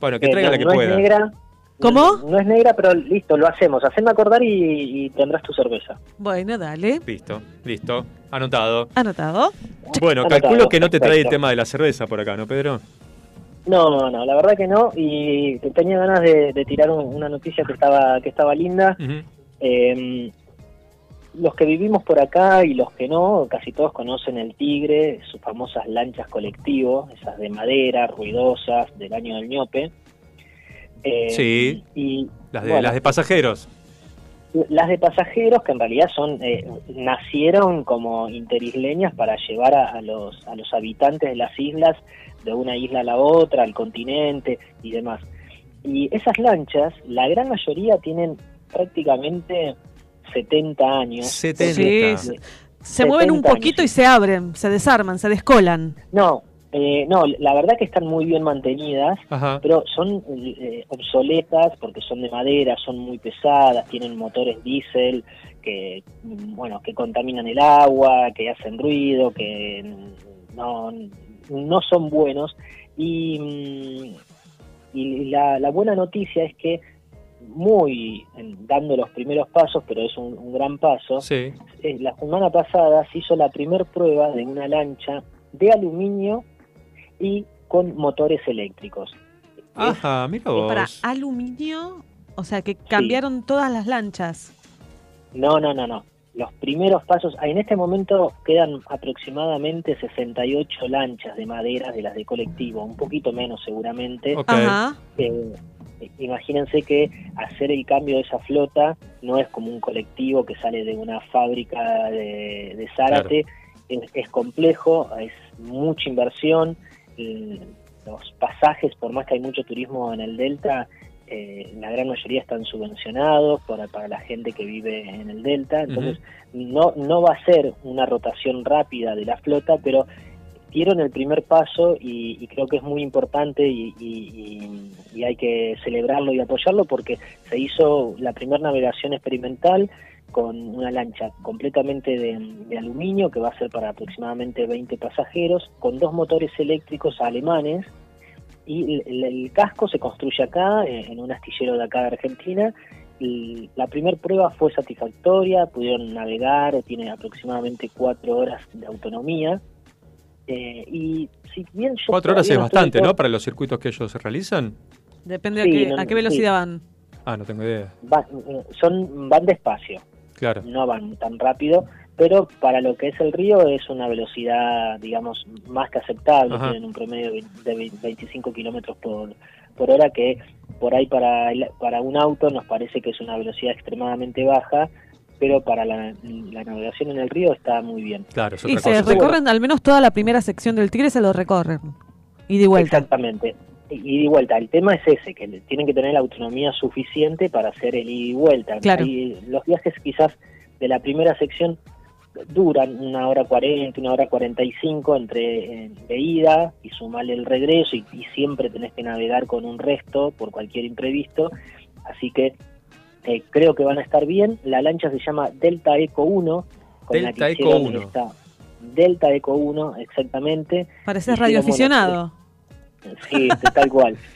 Bueno, que Eh, traiga no, la que no pueda. Es negra, ¿Cómo? No, no es negra, pero listo, lo hacemos. Haceme acordar y, y tendrás tu cerveza. Bueno, dale. Listo, listo. Anotado. ¿Anotado? Bueno, Anotado, calculo que no te trae el tema de la cerveza por acá, ¿no, Pedro? No, no, no, la verdad que no. Y tenía ganas de, de tirar un- una noticia que estaba, que estaba linda. Eh, los que vivimos por acá y los que no, casi todos conocen el Tigre, sus famosas lanchas colectivo, esas de madera, ruidosas, del año del ñope. Eh, Sí. Y, Las de, bueno, las de pasajeros. las de pasajeros que en realidad son eh, nacieron como interisleñas para llevar a, a los a los habitantes de las islas de una isla a la otra al continente y demás y esas lanchas la gran mayoría tienen prácticamente 70 años 70. Sí, Se mueven un 70 años, poquito y se abren, se desarman, se descolan. no eh, no la verdad que están muy bien mantenidas Ajá. pero son eh, obsoletas porque son de madera, son muy pesadas, tienen motores diésel que bueno que contaminan el agua, que hacen ruido, que no, no son buenos y, mm, y la, la buena noticia es que muy en- dando los primeros pasos, pero es un, un gran paso. Sí. eh, la semana pasada se hizo la primer prueba de una lancha de aluminio y con motores eléctricos. Ajá, mira vos. Para aluminio, o sea que cambiaron todas las lanchas. No, no, no, no. Los primeros pasos, en este momento quedan aproximadamente 68 lanchas de madera de las de colectivo, un poquito menos seguramente. Ajá. Eh, imagínense que hacer el cambio de esa flota no es como un colectivo que sale de una fábrica de, de Zárate, es, es complejo, es mucha inversión, eh, los pasajes, por más que hay mucho turismo en el Delta, eh, la gran mayoría están subvencionados para, para la gente que vive en el Delta, entonces no, no va a ser una rotación rápida de la flota, pero dieron el primer paso y, creo que es muy importante y, y- hay que celebrarlo y apoyarlo porque se hizo la primera navegación experimental con una lancha completamente de, aluminio que va a ser para aproximadamente 20 pasajeros, con dos motores eléctricos alemanes y el, el casco se construye acá, eh, en un astillero de acá de Argentina. La primera prueba fue satisfactoria, pudieron navegar, tiene aproximadamente cuatro horas de autonomía. Eh, y si bien yo Cuatro horas es no bastante, estoy ¿no? Para los circuitos que ellos realizan. Depende Sí, a, qué, no, a qué no, velocidad sí. van. Ah, no tengo idea. va- eh, son van despacio, Claro. no van tan rápido, pero para lo que es el río es una velocidad, digamos, más que aceptable, Ajá. tienen un promedio de de 25 kilómetros por, por hora, que por ahí para, el- para un auto nos parece que es una velocidad extremadamente baja, pero para la, la navegación en el río está muy bien. Claro, Y se cosa. recorren, al menos toda la primera sección del Tigre se lo recorren. Y de vuelta. Exactamente. Y de vuelta, el tema es ese, que le- tienen que tener la autonomía suficiente para hacer el ida y vuelta. Claro. Ahí, los viajes quizás de la primera sección duran una hora cuarenta, una hora cuarenta y cinco entre de ida y sumarle el regreso y, y siempre tenés que navegar con un resto por cualquier imprevisto. Así que eh, creo que van a estar bien. La lancha se llama Delta Eco 1. Con la Delta que Eco hicieron 1. esta- Delta Eco 1, exactamente. Pareces radioaficionado. Sí, tal cual.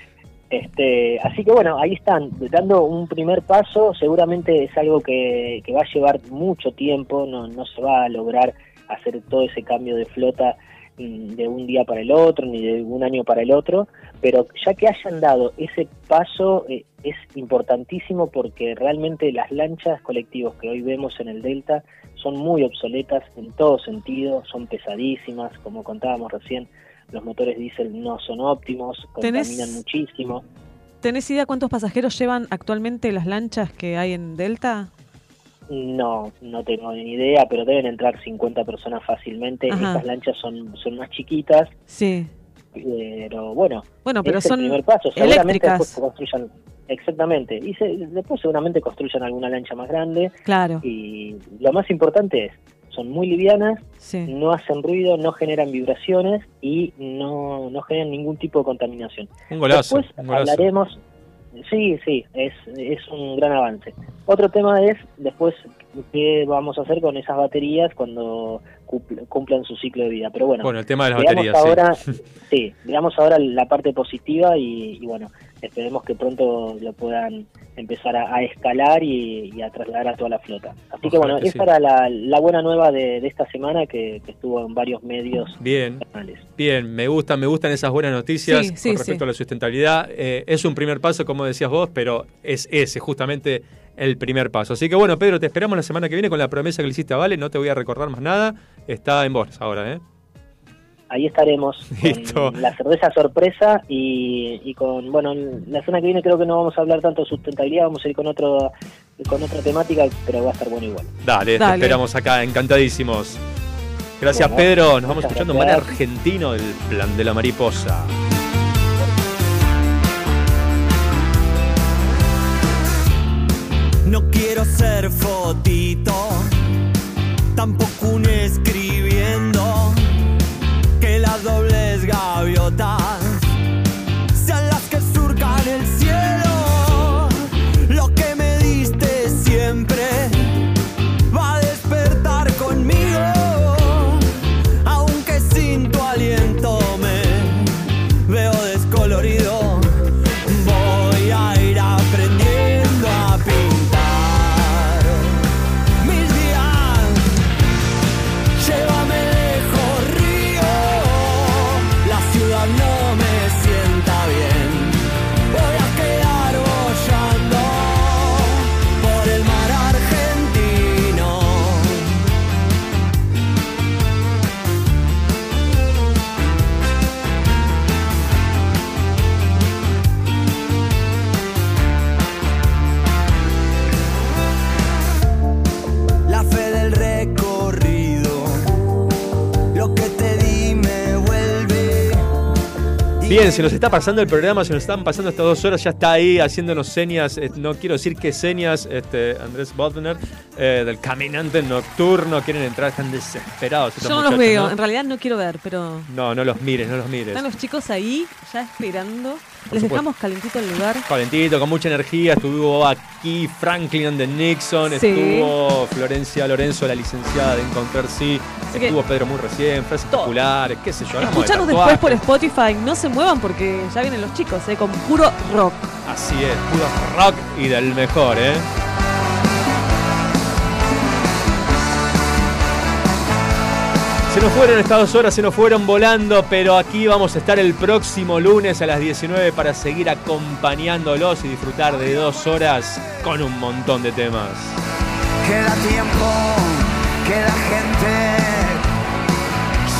Este, así que bueno, ahí están, dando un primer paso, seguramente es algo que, que va a llevar mucho tiempo, no, no se va a lograr hacer todo ese cambio de flota de un día para el otro, ni de un año para el otro, pero ya que hayan dado ese paso eh, es importantísimo porque realmente las lanchas colectivos que hoy vemos en el Delta son muy obsoletas en todo sentido, son pesadísimas, como contábamos recién, los motores diésel no son óptimos, ¿Tenés- contaminan muchísimo. ¿Tenés idea cuántos pasajeros llevan actualmente las lanchas que hay en Delta? No, no tengo ni idea, pero deben entrar 50 personas fácilmente. Ajá. Estas lanchas son, son más chiquitas, Sí. pero bueno, Bueno, pero es el son primer paso. Seguramente eléctricas. después construyan, exactamente, y se- después seguramente construyan alguna lancha más grande. Claro. Y lo más importante es, son muy livianas, Sí. no hacen ruido, no generan vibraciones y no, no generan ningún tipo de contaminación. Un golazo, Después un golazo. hablaremos, sí, sí, es, es un gran avance. Otro tema es después qué vamos a hacer con esas baterías cuando cumpl- cumplan su ciclo de vida. Pero bueno, Bueno, el tema de las baterías, ahora, sí. sí, veamos ahora la parte positiva y, y bueno, esperemos que pronto lo puedan empezar a, a escalar y, y a trasladar a toda la flota. Así que bueno, que esa sí. era la, la buena nueva de, de esta semana que, que estuvo en varios medios. Bien, nacionales. bien, me gustan, me gustan esas buenas noticias Sí, sí, con respecto sí. a la sustentabilidad. Eh, es un primer paso, como decías vos, pero es ese justamente el primer paso. Así que bueno, Pedro, te esperamos la semana que viene con la promesa que le hiciste a Vale. No te voy a recordar más nada. Está en vos ahora, ¿eh? Ahí estaremos Listo. con la cerveza sorpresa y, y con, bueno, la semana que viene creo que no vamos a hablar tanto de sustentabilidad, vamos a ir con otro con otra temática, pero va a estar bueno igual. Dale, te esperamos acá, encantadísimos. Gracias, Bueno, Pedro. Nos vamos escuchando un argentino del plan de la mariposa. No quiero ser fotito, tampoco un que las dobles gaviotas se nos está pasando el programa, se nos están pasando estas dos horas, ya está ahí haciéndonos señas, eh, no quiero decir qué señas, este, Andrés Bodner, eh, del caminante nocturno, quieren entrar, están desesperados. Yo no los veo, ¿no? en realidad no quiero ver, pero No, no los mires, no los mires. están los chicos ahí ya esperando. Les supuesto. dejamos calentito el lugar. Calentito, con mucha energía, estuvo aquí Franklin de Nixon, Sí. estuvo Florencia Lorenzo, la licenciada de Encontrar Sí, Así estuvo Pedro muy recién, frases populares, qué sé yo. hablamos de después por Spotify, no se muevan porque ya vienen los chicos, eh, con puro rock. Así es, puro rock y del mejor, ¿eh? Se nos fueron estas dos horas, se nos fueron volando, pero aquí vamos a estar el próximo lunes a las 19 para seguir acompañándolos y disfrutar de dos horas con un montón de temas. Queda tiempo, queda gente.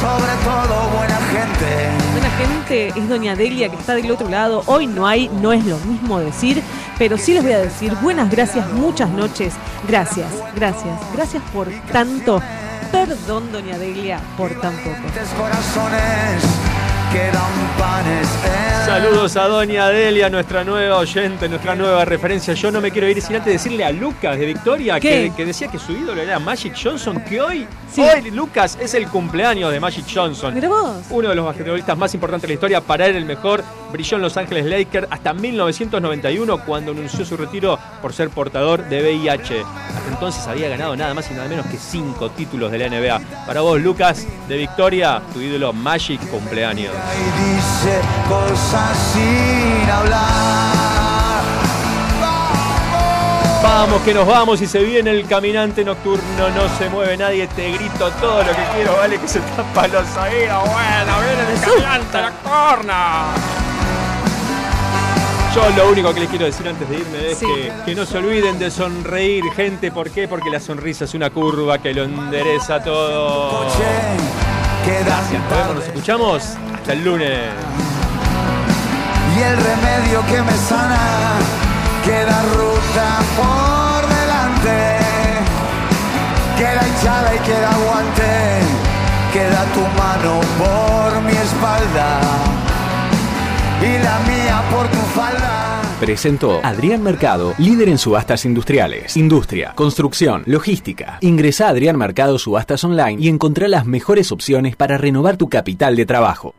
Sobre todo buena gente. Buena gente, es Doña Delia que está del otro lado. Hoy no hay, no es lo mismo decir, pero sí les voy a decir buenas gracias, muchas noches. Gracias, gracias, gracias por tanto. Perdón, Doña Delia, por tan poco. Saludos a Doña Delia, nuestra nueva oyente, nuestra nueva referencia. Yo no me quiero ir sin antes decirle a Lucas de Victoria que, decía que su ídolo era Magic Johnson, que hoy, hoy Lucas es el cumpleaños de Magic Johnson. Vos. Uno de los basquetbolistas más importantes de la historia, para él el mejor, brilló en Los Ángeles Lakers hasta 1991 cuando anunció su retiro por ser portador de VIH. Hasta entonces había ganado nada más y nada menos que cinco títulos de la NBA. Para vos, Lucas de Victoria, tu ídolo Magic cumpleaños. Y dice cosas sin hablar. Vamos, que nos vamos y se viene el caminante nocturno, no se mueve nadie, te grito todo lo que quiero, vale, que se tapa los oídos. Bueno, viene el caminante nocturno. Yo lo único que les quiero decir antes de irme es Sí. que, que no se olviden de sonreír, gente. ¿Por qué? Porque la sonrisa es una curva que lo endereza todo. Gracias, nos vemos, nos escuchamos. Hasta el lunes. Y el remedio que me sana queda ruta por delante. Queda hinchada y queda aguante. Queda tu mano por mi espalda y la mía por tu falda. Presentó Adrián Mercado, líder en subastas industriales, industria, construcción, logística. Ingresa a Adrián Mercado Subastas Online y encontrá las mejores opciones para renovar tu capital de trabajo.